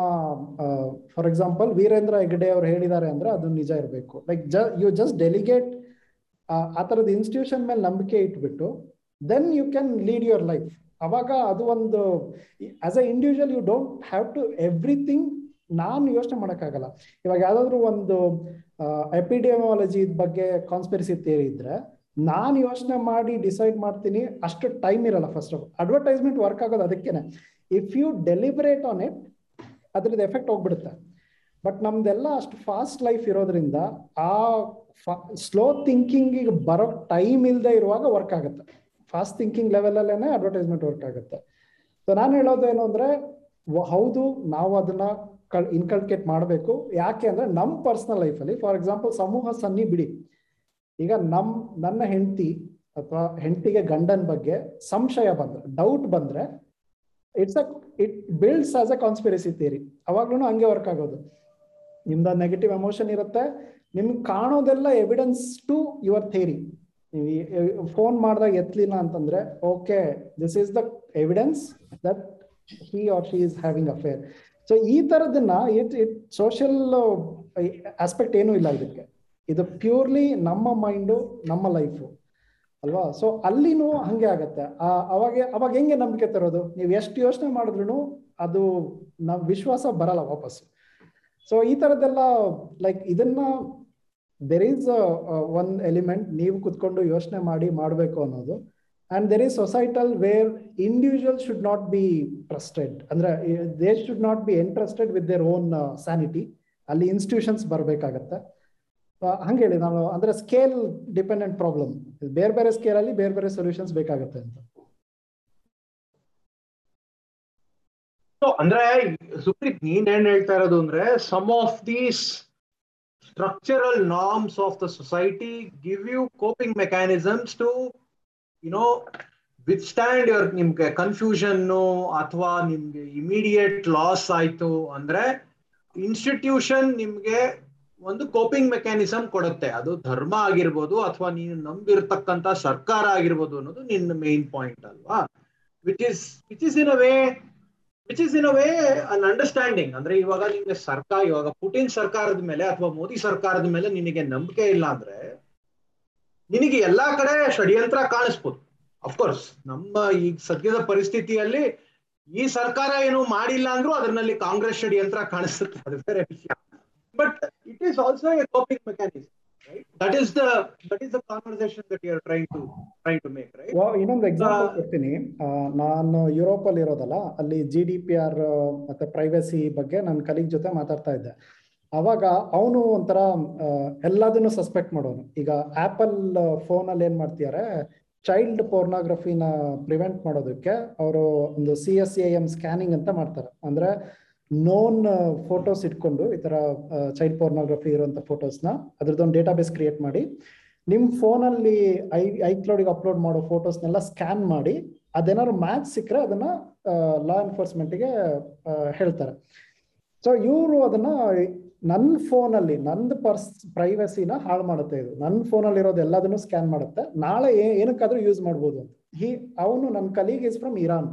ಫಾರ್ ಎಕ್ಸಾಂಪಲ್ ವೀರೇಂದ್ರ ಹೆಗ್ಡೆ ಅವ್ರು ಹೇಳಿದ್ದಾರೆ ಅಂದ್ರೆ ಅದು ನಿಜ ಇರಬೇಕು. ಲೈಕ್ ಯು ಜಸ್ಟ್ ಡೆಲಿಗೇಟ್ ಆ ತರದ ಇನ್ಸ್ಟಿಟ್ಯೂಷನ್ ಮೇಲೆ ನಂಬಿಕೆ ಇಟ್ಬಿಟ್ಟು then you can lead your life ಅವಾಗ ಅದು ಒಂದು as a individual you don't have to everything ನಾನು ಯೋಚನೆ ಮಾಡೋಕ್ಕಾಗಲ್ಲ. ಇವಾಗ ಯಾವ್ದಾದ್ರು ಒಂದು ಎಪಿಡಿಯಮಾಲಜಿ ಬಗ್ಗೆ ಕಾನ್ಸ್ಪಿರಸಿ ಥಿಯರಿ ಇದ್ರೆ, ನಾನು ಯೋಚನೆ ಮಾಡಿ ಡಿಸೈಡ್ ಮಾಡ್ತೀನಿ, ಅಷ್ಟು ಟೈಮ್ ಇರಲ್ಲ ಫಸ್ಟ್ ಆಫ್ ಅಡ್ವರ್ಟೈಸ್ಮೆಂಟ್ ವರ್ಕ್ ಆಗೋದು ಅದಕ್ಕೇನೆ. If you deliberate on it ಅದ್ರದ್ದು ಎಫೆಕ್ಟ್ ಹೋಗ್ಬಿಡುತ್ತೆ. ಬಟ್ ನಮ್ದೆಲ್ಲ ಅಷ್ಟು ಫಾಸ್ಟ್ ಲೈಫ್ ಇರೋದ್ರಿಂದ ಆ ಸ್ಲೋ ಥಿಂಕಿಂಗ್ ಬರೋ ಟೈಮ್ ಇಲ್ಲದೆ ಇರುವಾಗ ವರ್ಕ್ ಆಗುತ್ತೆ. ಫಾಸ್ಟ್ ಥಿಂಕಿಂಗ್ ಲೆವೆಲಲ್ಲೇನೆ ಅಡ್ವರ್ಟೈಸ್ಮೆಂಟ್ ವರ್ಕ್ ಆಗುತ್ತೆ. ಸೊ ನಾನು ಹೇಳೋದು ಏನು ಅಂದ್ರೆ ಹೌದು, ನಾವು ಅದನ್ನ ಇನ್ಕಲ್ಕೇಟ್ ಮಾಡಬೇಕು. ಯಾಕೆ ಅಂದ್ರೆ ನಮ್ಮ ಪರ್ಸನಲ್ ಲೈಫಲ್ಲಿ ಫಾರ್ ಎಕ್ಸಾಂಪಲ್ ಸಮೂಹ ಸನ್ನಿ ಬಿಡಿ. ಈಗ ನಮ್, ನನ್ನ ಹೆಂಡತಿ ಅಥವಾ ಹೆಂಡತಿಗೆ ಗಂಡನ ಬಗ್ಗೆ ಸಂಶಯ ಬಂದ್ರೆ ಡೌಟ್ ಬಂದ್ರೆ it's a it builds as a conspiracy theory ಅವಾಗ್ಲೂ ಹಂಗೆ ವರ್ಕ್ ಆಗೋದು. ನಿಮ್ದು ನೆಗೆಟಿವ್ ಎಮೋಷನ್ ಇರುತ್ತೆ. ನಿಮ್ಗೆ ಕಾಣೋದೆಲ್ಲ ಎವಿಡೆನ್ಸ್ ಟು ಯುವರ್ ಥಿಯರಿ ನೀವು ಫೋನ್ ಮಾಡಿದಾಗ ಎತ್ತಲಿಲ್ಲ ಅಂತಂದ್ರೆ okay this is the evidence that he or she is having affair so ಈ ತರದನ್ನ ಇಟ್ ಇಟ್ ಸೋಷಿಯಲ್ ಆಸ್ಪೆಕ್ಟ್ ಏನೂ ಇಲ್ಲ ಇದಕ್ಕೆ. ಇದು ಪ್ಯೂರ್ಲಿ ನಮ್ಮ ಮೈಂಡು ನಮ್ಮ ಲೈಫು ಅಲ್ವಾ? ಸೊ ಅಲ್ಲಿನೂ ಹಂಗೆ ಆಗತ್ತೆ. ಅವಾಗ ಅವಾಗ ಹೆಂಗೆ ನಂಬಿಕೆ ತರೋದು? ನೀವು ಎಷ್ಟು ಯೋಚನೆ ಮಾಡಿದ್ರು ಅದು ನಮ್ ವಿಶ್ವಾಸ ಬರಲ್ಲ ವಾಪಸ್ ಸೊ ಈ ತರದೆಲ್ಲ ಲೈಕ್ ಇದನ್ನ ದೆರ್ ಈಸ್ ಒನ್ ಎಲಿಮೆಂಟ್ ನೀವು ಕುತ್ಕೊಂಡು ಯೋಚನೆ ಮಾಡಿ ಮಾಡಬೇಕು ಅನ್ನೋದು. And there is societal where individual should not be trusted ಅಂದ್ರೆ they should not be interested with their own sanity ಅಲ್ಲಿ ಇನ್ಸ್ಟಿಟ್ಯೂಷನ್ಸ್ ಬರಬೇಕಾಗತ್ತೆ. ಹಂಗೆ ಹೇಳಿ, ನಾನು ಅಂದ್ರೆ ಸ್ಕೇಲ್ ಡಿಪೆಂಡೆಂಟ್ ಪ್ರಾಬ್ಲಮ್ ಬೇರೆ ಬೇರೆ ಸ್ಕೇಲ್ ಅಲ್ಲಿ ಬೇರೆ ಬೇರೆ ಸೊಲ್ಯೂಷನ್ಸ್ ಬೇಕಾಗುತ್ತೆ ಅಂತ. ಅಂದ್ರೆ, ಸುಪ್ರೀತ್ ನೀನ್ ಏನ್ ಹೇಳ್ತಾ ಇರೋದು ಅಂದ್ರೆ some of these structural norms of the society give you coping mechanisms to you know withstand your ನಿಮ್ಗೆ ಕನ್ಫ್ಯೂಷನ್ ಅಥವಾ ನಿಮ್ಗೆ ಇಮಿಡಿಯೇಟ್ ಲಾಸ್ ಆಯ್ತು ಅಂದ್ರೆ ಇನ್ಸ್ಟಿಟ್ಯೂಷನ್ ನಿಮ್ಗೆ ಒಂದು ಕೋಪಿಂಗ್ ಮೆಕ್ಯಾನಿಸಮ್ ಕೊಡುತ್ತೆ. ಅದು ಧರ್ಮ ಆಗಿರ್ಬೋದು ಅಥವಾ ನೀನು ನಂಬಿರ್ತಕ್ಕಂತ ಸರ್ಕಾರ ಆಗಿರ್ಬೋದು ಅನ್ನೋದು ನಿನ್ನ ಮೇನ್ ಪಾಯಿಂಟ್ ಅಲ್ವಾ? Which is which is in a way which is in a way an understanding ಅಂದ್ರೆ ಇವಾಗ ನಿಮ್ಗೆ ಸರ್ಕಾರ, ಇವಾಗ ಪುಟಿನ್ ಸರ್ಕಾರದ ಮೇಲೆ ಅಥವಾ ಮೋದಿ ಸರ್ಕಾರದ ಮೇಲೆ ನಿನಗೆ ನಂಬಿಕೆ ಇಲ್ಲ ಅಂದ್ರೆ ನಿನಗೆ ಎಲ್ಲಾ ಕಡೆ ಷಡ್ಯಂತ್ರ ಕಾಣಿಸ್ಬೋದು. ಅಫ್ಕೋರ್ಸ್ ನಮ್ಮ ಈಗ ಸದ್ಯದ ಪರಿಸ್ಥಿತಿಯಲ್ಲಿ ಈ ಸರ್ಕಾರ ಏನು ಮಾಡಿಲ್ಲ ಅಂದ್ರೂ ಅದರಲ್ಲಿ ಕಾಂಗ್ರೆಸ್ ಷಡ್ಯಂತ್ರ ಕಾಣಿಸುತ್ತೆ. ಅದು ಬೇರೆ ವಿಷಯ. But it is also coping mechanism. Right? That is the that is the conversation that you are trying to trying to make, right? Well, ಇನ್ನೊಂದು ಎಕ್ಸಾಂಪಲ್ ಕೊಡ್ತೀನಿ ನಾನು ಯುರೋಪ್ ಅಲ್ಲಿ ಇರೋದಲ್ಲ ಅಲ್ಲಿ ಜಿ ಡಿ ಪಿ ಆರ್ ಮತ್ತೆ ಪ್ರೈವಸಿ ಬಗ್ಗೆ ನನ್ನ colleague ಜೊತೆ ಮಾತಾಡ್ತಾ ಇದ್ದೆ ಅವಾಗ ಅವನು ಒಂಥರ ಎಲ್ಲದನ್ನು ಸಸ್ಪೆಕ್ಟ್ ಮಾಡೋನು ಈಗ ಆಪಲ್ ಫೋನ್ ಅಲ್ಲಿ ಏನ್ ಮಾಡ್ತಿದ್ದಾರೆ ಚೈಲ್ಡ್ ಪೋರ್ನೋಗ್ರಫಿನ ಪ್ರಿವೆಂಟ್ ಮಾಡೋದಕ್ಕೆ ಅವರು ಒಂದು C S A M scanning ಅಂತ ಮಾಡ್ತಾರೆ ಅಂದ್ರೆ ನೋನ್ ಫೋಟೋಸ್ ಇಟ್ಕೊಂಡು ಈ ತರ ಚೈಲ್ಡ್ ಪೋರ್ನೋಗ್ರಫಿ ಇರುವಂತ ಫೋಟೋಸ್ನ ಅದ್ರದ್ದೊಂದು ಡೇಟಾಬೇಸ್ ಕ್ರಿಯೇಟ್ ಮಾಡಿ, ನಿಮ್ ಫೋನಲ್ಲಿ ಐ ಐಕ್ಲೌಡಿಗೆ ಅಪ್ಲೋಡ್ ಮಾಡೋ ಫೋಟೋಸ್ನೆಲ್ಲ ಸ್ಕ್ಯಾನ್ ಮಾಡಿ, ಅದೇನಾದ್ರು ಮ್ಯಾಚ್ ಸಿಕ್ಕರೆ ಅದನ್ನ ಲಾ ಎನ್ಫೋರ್ಸ್ಮೆಂಟ್ಗೆ ಹೇಳ್ತಾರೆ. ಸೊ ಇವರು ಅದನ್ನ ನನ್ನ ಫೋನಲ್ಲಿ ನಂದು ಪರ್ಸ್ ಪ್ರೈವಸಿನ ಹಾಳು ಮಾಡುತ್ತೆ ಇದು. ನನ್ನ ಫೋನಲ್ಲಿ ಇರೋದು ಎಲ್ಲದನ್ನು ಸ್ಕ್ಯಾನ್ ಮಾಡುತ್ತೆ. ನಾಳೆ ಏನಕ್ಕಾದ್ರೂ ಯೂಸ್ ಮಾಡ್ಬೋದು ಅಂತ. ಹಿ, ಅವನು ನನ್ನ colleague is from Iran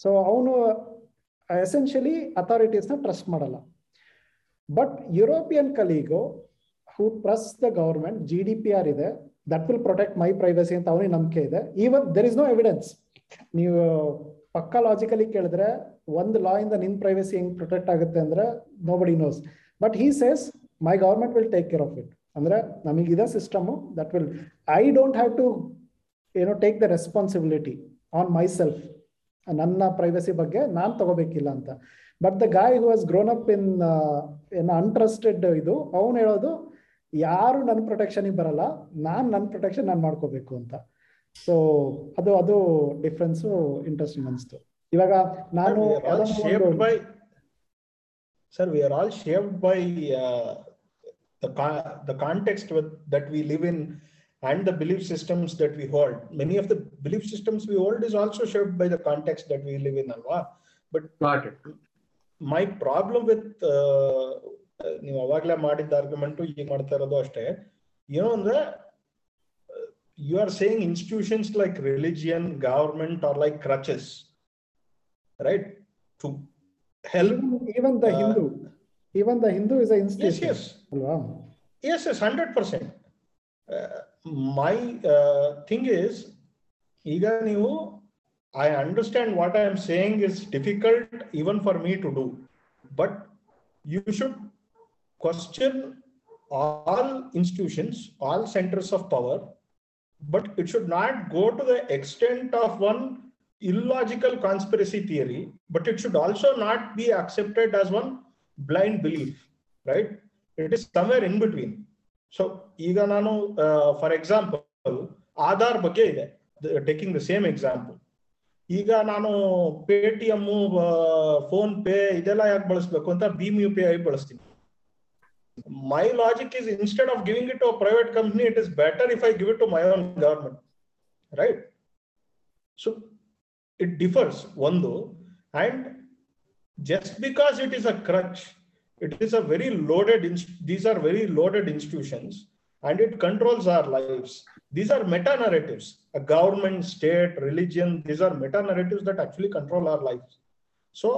so ಅವನು ಎಸೆನ್ಷಿಯಲಿ ಅಥಾರಿಟೀಸ್ನ ಟ್ರಸ್ಟ್ ಮಾಡಲ್ಲ. But European colleague who trust the government G D P R ಇದೆ that will protect my privacy ಅಂತ ಅವನಿಗೆ ನಂಬಿಕೆ ಇದೆ. Even there is no evidence ನೀವು ಪಕ್ಕ ಲಾಜಿಕಲಿ ಕೇಳಿದ್ರೆ ಒಂದು ಲಾ ಇಂದ ನಿನ್ ಪ್ರೈವಸಿ ಹೆಂಗ್ ಪ್ರೊಟೆಕ್ಟ್ ಆಗುತ್ತೆ ಅಂದ್ರೆ nobody knows but he says my government will take care of it ಅಂದ್ರೆ ನಮಗಿದೆ system that will I don't have to ಏನೋ take the responsibility on myself ನನ್ನ ಪ್ರೈವಸಿ ಬಗ್ಗೆ ನಾನು ತಗೋಬೇಕಿಲ್ಲ ಅಂತ. ಬಟ್ ದ ಗಾಯ್ ಹೂ ಹಸ್ ಗ್ರೋನ್ ಅಪ್ ಇನ್ ಏನ್ ಅಂಟ್ರಸ್ಟೆಡ್ ಇದು ಅವನು ಹೇಳೋದು ಯಾರು ನನ್ನ ಪ್ರೊಟೆಕ್ಷನ್ಗೆ ಬರಲ್ಲ ನಾನು ನನ್ನ ಪ್ರೊಟೆಕ್ಷನ್ ನಾನು ಮಾಡ್ಕೋಬೇಕು ಅಂತ. ಸೊ ಅದು ಅದು ಡಿಫ್ರೆನ್ಸ್ ಇಂಟ್ರೆಸ್ಟಿಂಗ್ ಅನಿಸ್ತು. ಇವಾಗ ನಾನು we are all ಯಾವ್ದಾದ್ರು the context with, that we we live shaped by uh, the co- the context with, that we live in and the belief systems that we hold many of the belief systems we hold is also shaped by the context that we live in alwa but got it my problem with ನೀವು ಅವಾಗ್ಲೇ ಮಾಡಿದ್ದ argument ಈಗ ಮಾಡ್ತಾ ಇರೋದು ಅಷ್ಟೇ ಏನು ಅಂದ್ರೆ you are saying institutions like religion government are like crutches right to help even the uh, Hindu even the Hindu is a yes institution yes ಅಲ್ವಾ yes yes 100% uh, my uh, thing is ಈಗ ನೀವು I understand what I am saying is difficult even for me to do, but you should question all institutions, all centers of power, but it should not go to the extent of one illogical conspiracy theory, but it should also not be accepted as one blind belief, right? It is somewhere in between. so ಈಗ ನಾನು for example Aadhaar ಬಗ್ಗೆ ಇದೆ. Taking the same example ಈಗ ನಾನು Paytm PhonePe ಇದೆಲ್ಲ ಯಾಕೆ ಬಳಸ್ಬೇಕು ಅಂತ ಭೀಮ್ ಯು ಪಿ ಐ ಬಳಸ್ತೀನಿ my logic is instead of giving it to private company it is better if I give it to my own government right so it differs ಒಂದು. And just because it is a crutch it is a very loaded these are very loaded institutions and it controls our lives these are meta narratives a government state religion these are meta narratives that actually control our lives so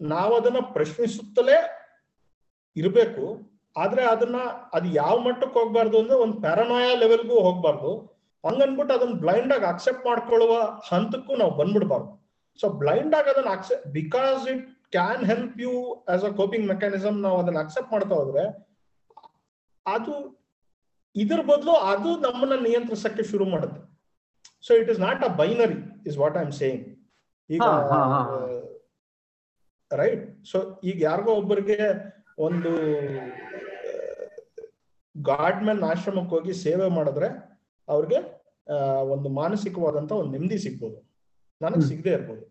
ನಾವು ಅದನ್ನ ಪ್ರಶ್ನಿಸುತ್ತಲೇ ಇರಬೇಕು ಆದ್ರೆ ಅದನ್ನ ಅದು ಯಾವ ಮಟ್ಟಕ್ಕೆ ಹೋಗ್ಬಾರ್ದು ಅಂದ್ರೆ ಒಂದು ಪ್ಯಾರನಾಯ ಲೆವೆಲ್ಗೂ ಹೋಗ್ಬಾರ್ದು ಹಂಗನ್ಬಿಟ್ಟು ಅದನ್ನ ಬ್ಲೈಂಡ್ ಆಗಿ ಅಕ್ಸೆಪ್ಟ್ ಮಾಡ್ಕೊಳ್ಳುವ ಹಂತಕ್ಕೂ ನಾವು ಬಂದ್ಬಿಡ್ಬಾರ್ದು ಸೊ ಬ್ಲೈಂಡ್ ಆಗಿ ಅದನ್ನ accept because it can help you as a coping mechanism ನಾವು ಅದನ್ನ ಅಕ್ಸೆಪ್ಟ್ ಮಾಡ್ತಾ ಹೋದ್ರೆ ಅದು ಇದ್ರ ಬದಲು ಅದು ನಮ್ಮನ್ನ ನಿಯಂತ್ರಿಸಕ್ಕೆ ಶುರು ಮಾಡುತ್ತೆ. So it is not a binary is what I am saying ಈಗ. ರೈಟ್ ಸೊ ಈಗ ಯಾರಿಗೋ ಒಬ್ಬರಿಗೆ ಒಂದು ಗಾಡ್ ಮ್ಯಾನ್ ಆಶ್ರಮಕ್ಕೆ ಹೋಗಿ ಸೇವೆ ಮಾಡಿದ್ರೆ ಅವ್ರಿಗೆ ಒಂದು ಮಾನಸಿಕವಾದಂತ ಒಂದು ನೆಮ್ಮದಿ ಸಿಗ್ಬೋದು. ನನಗೆ ಸಿಗದೆ ಇರ್ಬೋದು.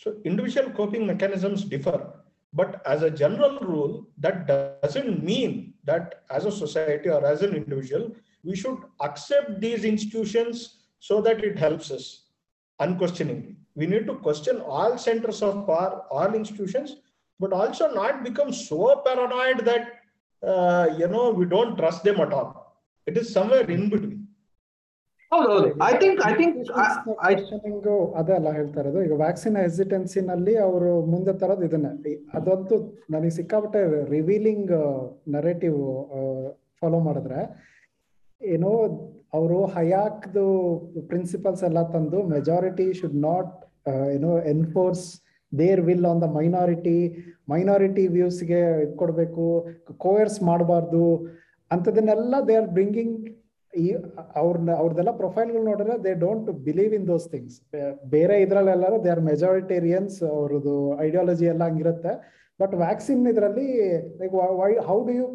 So individual coping mechanisms differ. But as a general rule, that doesn't mean that as a society or as an individual, we should accept these institutions so that it helps us unquestioningly. We need to question all centers of power, all institutions, but also not become so paranoid that uh, you know we don't trust them at all. It is somewhere in between. ಹೌದೌದು. I think I think questioning ಅದೇ ಅಲ್ಲ ಹೇಳ್ತಾ ಇರೋದು. ಈಗ vaccine ಹೆಸಿಟೆನ್ಸಿನಲ್ಲಿ ಅವರು ಮುಂದೆ ತರೋದು ಇದನ್ನೇ. ಅದಂತೂ ನನಗೆ ಸಿಕ್ಕಾಪಟ್ಟೆ ರಿವೀಲಿಂಗ್ ನರೇಟಿವ್ ಫಾಲೋ ಮಾಡಿದ್ರೆ ಏನೋ ಅವರು ಹಯಾಕ್ದು ಪ್ರಿನ್ಸಿಪಲ್ಸ್ ಎಲ್ಲ ತಂದು ಮೆಜಾರಿಟಿ ಶುಡ್ ನಾಟ್ ಏನೋ enforce their will on the minority minority ವ್ಯೂಸ್ಗೆ ಕೊಡಬೇಕು ಕೋಯರ್ಸ್ ಮಾಡಬಾರ್ದು. ಅಂಥದನ್ನೆಲ್ಲ ದೇ ಆರ್ ಬ್ರಿಂಗಿಂಗ್ ಈ ಅವ್ರನ್ನ ಅವ್ರದೆಲ್ಲ ಪ್ರೊಫೈಲ್ಗಳು ನೋಡಿದ್ರೆ they don't believe in those things ಬೇರೆ ಇದ್ರಲ್ಲೆಲ್ಲ ದೇ ಆರ್ ಮೆಜಾರಿಟೇರಿಯನ್ಸ್ ಅವ್ರದ್ದು ಐಡಿಯಾಲಜಿ ಎಲ್ಲ ಹಂಗಿರುತ್ತೆ. ಬಟ್ ವ್ಯಾಕ್ಸಿನ್ ಇದರಲ್ಲಿ like why how do you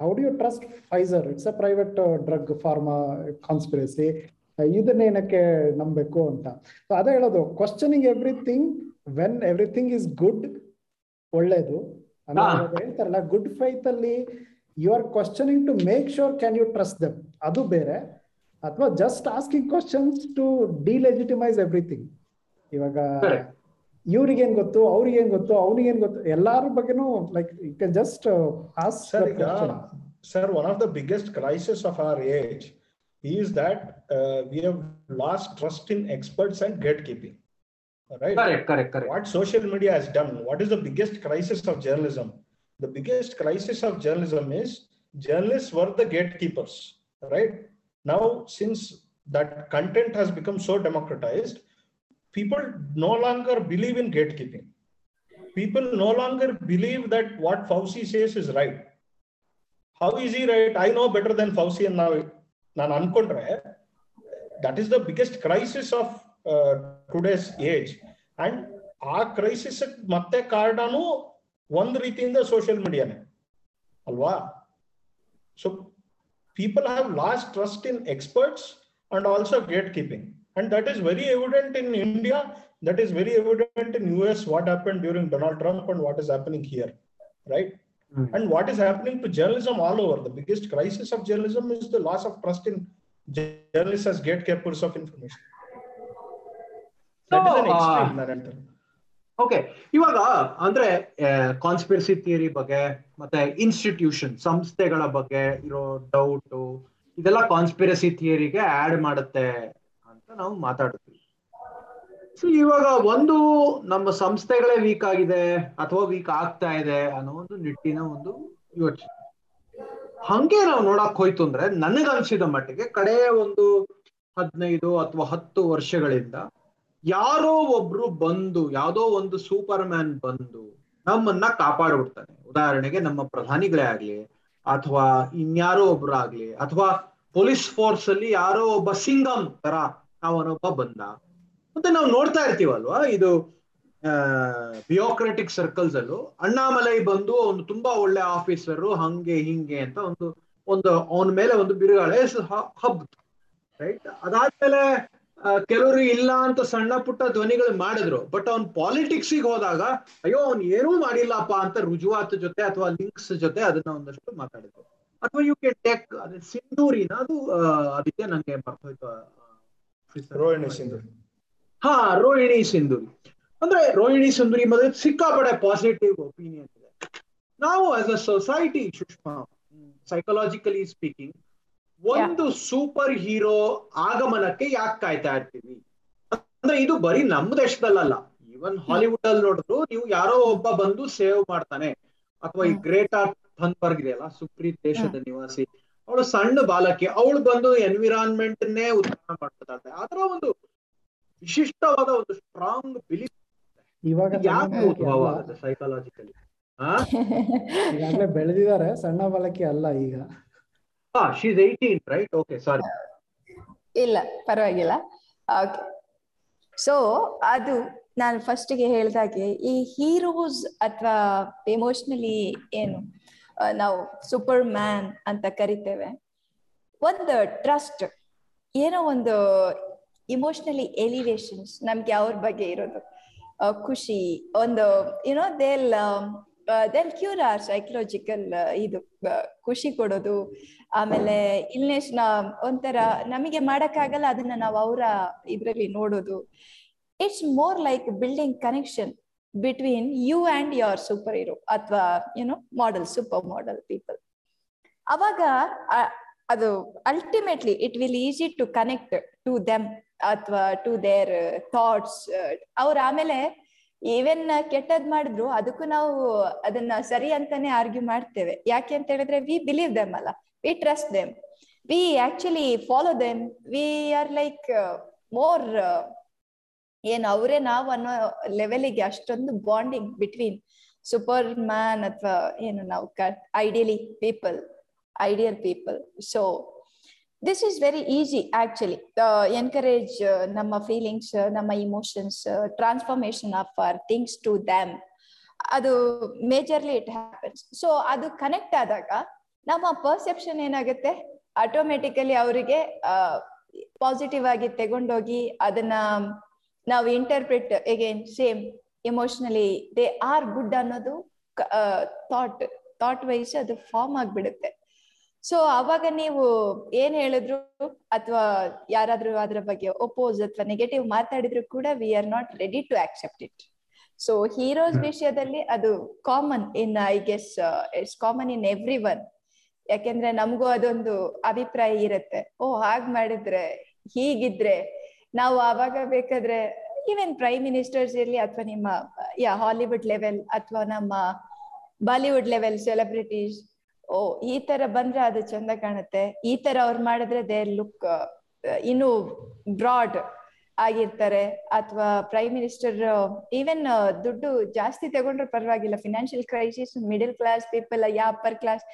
how do you trust Pfizer it's a private drug pharma conspiracy ಇದನ್ನೇನಕ್ಕೆ ನಂಬಬೇಕು ಅಂತ? ಸೊ ಅದೇ ಹೇಳೋದು questioning everything when everything is good ಒಳ್ಳೇದು. ಹೇಳ್ತಾರಲ್ಲ ಗುಡ್ ಫೈತ್ ಅಲ್ಲಿ you are questioning to make sure can you trust them ಅದು ಬೇರೆ ಅಥವಾ just asking questions to delegitimise everything ಇವಾಗ ಇವ್ರಿಗೇನ್ ಗೊತ್ತು ಅವ್ರಿಗೇನ್ ಗೊತ್ತು ಅವ್ನಿಗೇನ್ ಗೊತ್ತು ಎಲ್ಲಾರ ಬಗ್ಗೆನೂ like you can just ask Sir, ಈಗ, sir, one of the biggest crisis of our age is that uh, we have lost trust in experts and gatekeeping. Right? Correct correct correct What social media has done, what is the biggest crisis of journalism? The biggest crisis of journalism is journalists were the gatekeepers, right? Now, since that content has become so democratized, people no longer believe in gatekeeping. People no longer believe that what Fauci says is right. How is he right? I know better than Fauci and now ನಾನು ಅನ್ಕೊಂಡ್ರೆ that is the biggest crisis of today's age and ಆ crisis ಮತ್ತೆ ಕಾರಣನು ಒಂದ್ ರೀತಿಯಿಂದ social ಮೀಡಿಯಾನೇ ಅಲ್ವಾ so people have lost trust in experts and also gatekeeping and that is very evident in India that is very evident in US what happened during Donald Trump and what is happening here, right? And what is happening to journalism all over. The biggest crisis of journalism is the loss of trust in journalists as gatekeepers of information. That is an So, uh, extreme narrative. Okay ಇವಾಗ ಅಂದ್ರೆ conspiracy theory ಬಗ್ಗೆ, ಮತ್ತೆ institution ಸಂಸ್ಥೆಗಳ ಬಗ್ಗೆ ಇರೋ doubt ಇದೆಲ್ಲ conspiracy ಥಿಯರಿಗೆ add ಮಾಡುತ್ತೆ ಅಂತ ನಾವು ಮಾತಾಡ್ತೀವಿ. ಸೊ ಇವಾಗ ಒಂದು ನಮ್ಮ ಸಂಸ್ಥೆಗಳೇ ವೀಕ್ ಆಗಿದೆ, ಅಥವಾ ವೀಕ್ ಆಗ್ತಾ ಇದೆ ಅನ್ನೋ ಒಂದು ನಿಟ್ಟಿನ ಒಂದು ಯೋಚನೆ. ಹಂಗೆ ನಾವು ನೋಡಕ್ ಹೋಯ್ತು ಅಂದ್ರೆ, ನನಗನ್ಸಿದ ಮಟ್ಟಿಗೆ ಕಡೆಯ ಒಂದು ಹದಿನೈದು ಅಥವಾ ಹತ್ತು ವರ್ಷಗಳಿಂದ ಯಾರೋ ಒಬ್ರು ಬಂದು, ಯಾವುದೋ ಒಂದು ಸೂಪರ್ ಮ್ಯಾನ್ ಬಂದು ನಮ್ಮನ್ನ ಕಾಪಾಡ್ಬಿಡ್ತಾನೆ. ಉದಾಹರಣೆಗೆ ನಮ್ಮ ಪ್ರಧಾನಿಗಳೇ ಆಗ್ಲಿ, ಅಥವಾ ಇನ್ಯಾರೋ ಒಬ್ರು ಆಗ್ಲಿ, ಅಥವಾ ಪೊಲೀಸ್ ಫೋರ್ಸ್ ಅಲ್ಲಿ ಯಾರೋ ಒಬ್ಬ ಸಿಂಗಮ್ ತರ ಅವನೊಬ್ಬ ಬಂದ. ಮತ್ತೆ ನಾವು ನೋಡ್ತಾ ಇರ್ತೀವಲ್ವಾ, ಇದು ಬಿಯೋಕ್ರೆಟಿಕ್ ಸರ್ಕಲ್ಸ್ ಅಲ್ಲೂ. ಅಣ್ಣಾಮಲೈ ಬಂದು ಅವನು ತುಂಬಾ ಒಳ್ಳೆ ಆಫೀಸರು ಹಂಗೆ ಹಿಂಗೆ ಅಂತ ಒಂದು ಒಂದು ಅವನ ಮೇಲೆ ಒಂದು ಬಿರುಗಾಳೆ ಹಬ್ ರೈಟ್ ಅದಾದ್ಮೇಲೆ ಕೆಲವರು ಇಲ್ಲ ಅಂತ ಸಣ್ಣ ಪುಟ್ಟ ಧ್ವನಿಗಳು ಮಾಡಿದ್ರು. ಬಟ್ ಅವ್ನ್ ಪಾಲಿಟಿಕ್ಸ್ ಹೋದಾಗ ಅಯ್ಯೋ ಅವ್ನ್ ಏನೂ ಮಾಡಿಲ್ಲಪ್ಪ ಅಂತ ರುಜುವಾತ್ ಜೊತೆ ಅಥವಾ ಲಿಂಕ್ಸ್ ಜೊತೆ ಅದನ್ನ ಒಂದಷ್ಟು ಮಾತಾಡಿದ್ರು. ಅಥವಾ ಯು ಕೆ ಟೆಕ್ ಅದೇ ಸಿಂಧೂರಿನ ಅದು ಅದಕ್ಕೆ ನಂಗೆ ಮರ್ತೋಯ್ತು ರೋಹಿಣಿ ಸಿಂಧೂರಿ. ಹಾ ರೋಹಿಣಿ ಸಿಂಧೂರಿ. ಅಂದ್ರೆ ರೋಹಿಣಿ ಸಿಂಧೂರಿ ಮೇಲೆ ಸಿಕ್ಕಾಪಡೆ ಪಾಸಿಟಿವ್ ಒಪಿನಿಯನ್ ಇದೆ. ನಾವು as a society Sushma psychologically speaking ಒಂದು ಸೂಪರ್ ಹೀರೋ ಆಗಮನಕ್ಕೆ ಯಾಕೆ ಕಾಯ್ತಾ ಇರ್ತೀವಿ? ಅಂದ್ರೆ ಇದು ಬರೀ ನಮ್ಮ ದೇಶದಲ್ಲ ಈವನ್ ಹಾಲಿವುಡ್ ಅಲ್ಲಿ ನೋಡಿದ್ರು ನೀವು ಯಾರೋ ಒಬ್ಬ ಬಂದು ಸೇವ್ ಮಾಡ್ತಾನೆ. ಅಥವಾ ಈ ಗ್ರೇಟಾ ಥನ್ಬರ್ಗ್ ಇದೆಯಲ್ಲ ಸುಪ್ರೀತ್ ದೇಶದ ನಿವಾಸಿ. ಅವಳು ಸಣ್ಣ ಬಾಲಕಿ. ಅವಳು ಬಂದು ಎನ್ವಿರಾನ್ಮೆಂಟ್ ನೇ ಉತ್ಪನ್ನ ಮಾಡ್ತಾಳೆ ಆತರ ಒಂದು ವಿಶಿಷ್ಟವಾದ ಒಂದು ಸ್ಟ್ರಾಂಗ್ ಬಿಲೀಫ್ ಇವಾಗ ಸೈಕಾಲಜಿಕಲಿ ಬೆಳೆದಿದ್ದಾರೆ. ಸಣ್ಣ ಬಾಲಕಿ ಅಲ್ಲ ಈಗ. She's eighteen right okay sorry ಇಲ್ಲ, ಪರವಾಗಿಲ್ಲ. ಓಕೆ ಸೊ ಅದು ನಾನು ಫಸ್ಟಿಗೆ ಹೇಳ್ದಾಗೆ ಈ ಹೀರೋಸ್ ಅಥವಾ ಎಮೋಷನಲಿ ಏನು ನಾವು ಸೂಪರ್ ಮ್ಯಾನ್ ಅಂತ ಕರಿತೇವೆ. ಒಂದು ಟ್ರಸ್ಟ್ ಏನೋ ಒಂದು ಇಮೋಷನಲಿ ಎಲಿವೇಶನ್ಸ್ ನಮ್ಗೆ ಅವ್ರ ಬಗ್ಗೆ ಇರೋದು. ಖುಷಿ, ಒಂದು ಏನೋ they'll they'll cure or psychological ಇದು ಖುಷಿ ಕೊಡೋದು. ಆಮೇಲೆ ನ ಒಂಥರ ನಮಗೆ ಮಾಡಕ್ಕಾಗಲ್ಲ ಅದನ್ನ ನಾವು ಅವರ ಇದ್ರಲ್ಲಿ ನೋಡೋದು. It's more like building connection between you and your superhero ಅಥವಾ ಏನೋ ಮಾಡೆಲ್ ಸೂಪರ್ ಮಾಡೆಲ್ ಪೀಪಲ್ ಅವಾಗ ಅದು ultimately it will easy to connect to them or to their thoughts ಅವ್ರ ಆಮೇಲೆ ಈವೆನ್ ಕೆಟ್ಟದ್ ಮಾಡಿದ್ರು, ಅದಕ್ಕೂ ನಾವು ಅದನ್ನ ಸರಿ ಅಂತಾನೆ ಆರ್ಗ್ಯೂ ಮಾಡ್ತೇವೆ. ಯಾಕೆ ಅಂತ ಹೇಳಿದ್ರೆ ವಿ ಬಿಲೀವ್ ದೆಮ್ ಅಲ್ಲ. We we actually follow them. Follow are we uh, like more ಏನ್ ಅವರೇ ನಾವು ಅನ್ನೋ ಲೆವೆಲ್ಗೆ ಅಷ್ಟೊಂದು ಬಾಂಡಿಂಗ್ ಬಿಟ್ವೀನ್ ಸೂಪರ್ ಮ್ಯಾನ್ ಅಥವಾ ಏನು ನಾವು ideally people ideal people so this is very easy actually encourage ನಮ್ಮ ಫೀಲಿಂಗ್ಸ್ ನಮ್ಮ emotions transformation of our things to them ಅದು ಮೇಜರ್ಲಿ ಇಟ್ ಹ್ಯಾಪನ್ಸ್ ಸೊ ಅದು ಕನೆಕ್ಟ್ ಆದಾಗ ನಮ್ಮ ಪರ್ಸೆಪ್ಷನ್ ಏನಾಗುತ್ತೆ? ಆಟೋಮೆಟಿಕಲಿ ಅವರಿಗೆ ಪಾಸಿಟಿವ್ ಆಗಿ ತಗೊಂಡೋಗಿ ಅದನ್ನ ನಾವು interpret again same emotionally they are good ಅನ್ನೋದು ಥಾಟ್ ಥಾಟ್ ವೈಸ್ ಅದು ಫಾರ್ಮ್ ಆಗ್ಬಿಡುತ್ತೆ. ಸೊ ಅವಾಗ ನೀವು ಏನ್ ಹೇಳಿದ್ರು? ಅಥವಾ ಯಾರಾದ್ರೂ ಅದ್ರ ಬಗ್ಗೆ ಒಪೋಸ್ ಅಥವಾ ನೆಗೆಟಿವ್ ಮಾತಾಡಿದ್ರು ಕೂಡ we are not ready to accept it so heroes ವಿಷಯದಲ್ಲಿ ಅದು common in I guess it's common in everyone ಯಾಕೆಂದ್ರೆ ನಮಗೂ ಅದೊಂದು ಅಭಿಪ್ರಾಯ ಇರುತ್ತೆ. ಓ ಹಾಗ್ ಮಾಡಿದ್ರೆ ಹೀಗಿದ್ರೆ ನಾವು ಆವಾಗ ಬೇಕಾದ್ರೆ ಈವನ್ ಪ್ರೈಮ್ ಮಿನಿಸ್ಟರ್ಸ್ ಇರ್ಲಿ ಅಥವಾ ನಿಮ್ಮ ಯಾ ಹಾಲಿವುಡ್ ಲೆವೆಲ್ ಅಥವಾ ನಮ್ಮ ಬಾಲಿವುಡ್ ಲೆವೆಲ್ ಸೆಲೆಬ್ರಿಟೀಸ್ ಓ ಈ ತರ ಬಂದ್ರೆ ಅದು ಚಂದ ಕಾಣುತ್ತೆ. ಈ ತರ ಅವ್ರು ಮಾಡಿದ್ರೆ ದೇ ಲುಕ್ ಇನ್ನು ಬ್ರಾಡ್ ಆಗಿರ್ತಾರೆ. ಅಥವಾ ಪ್ರೈಮ್ ಮಿನಿಸ್ಟರ್ ಈವನ್ ದುಡ್ಡು ಜಾಸ್ತಿ ತಗೊಂಡ್ರೆ ಪರವಾಗಿಲ್ಲ. Financial crisis middle class people yeah upper class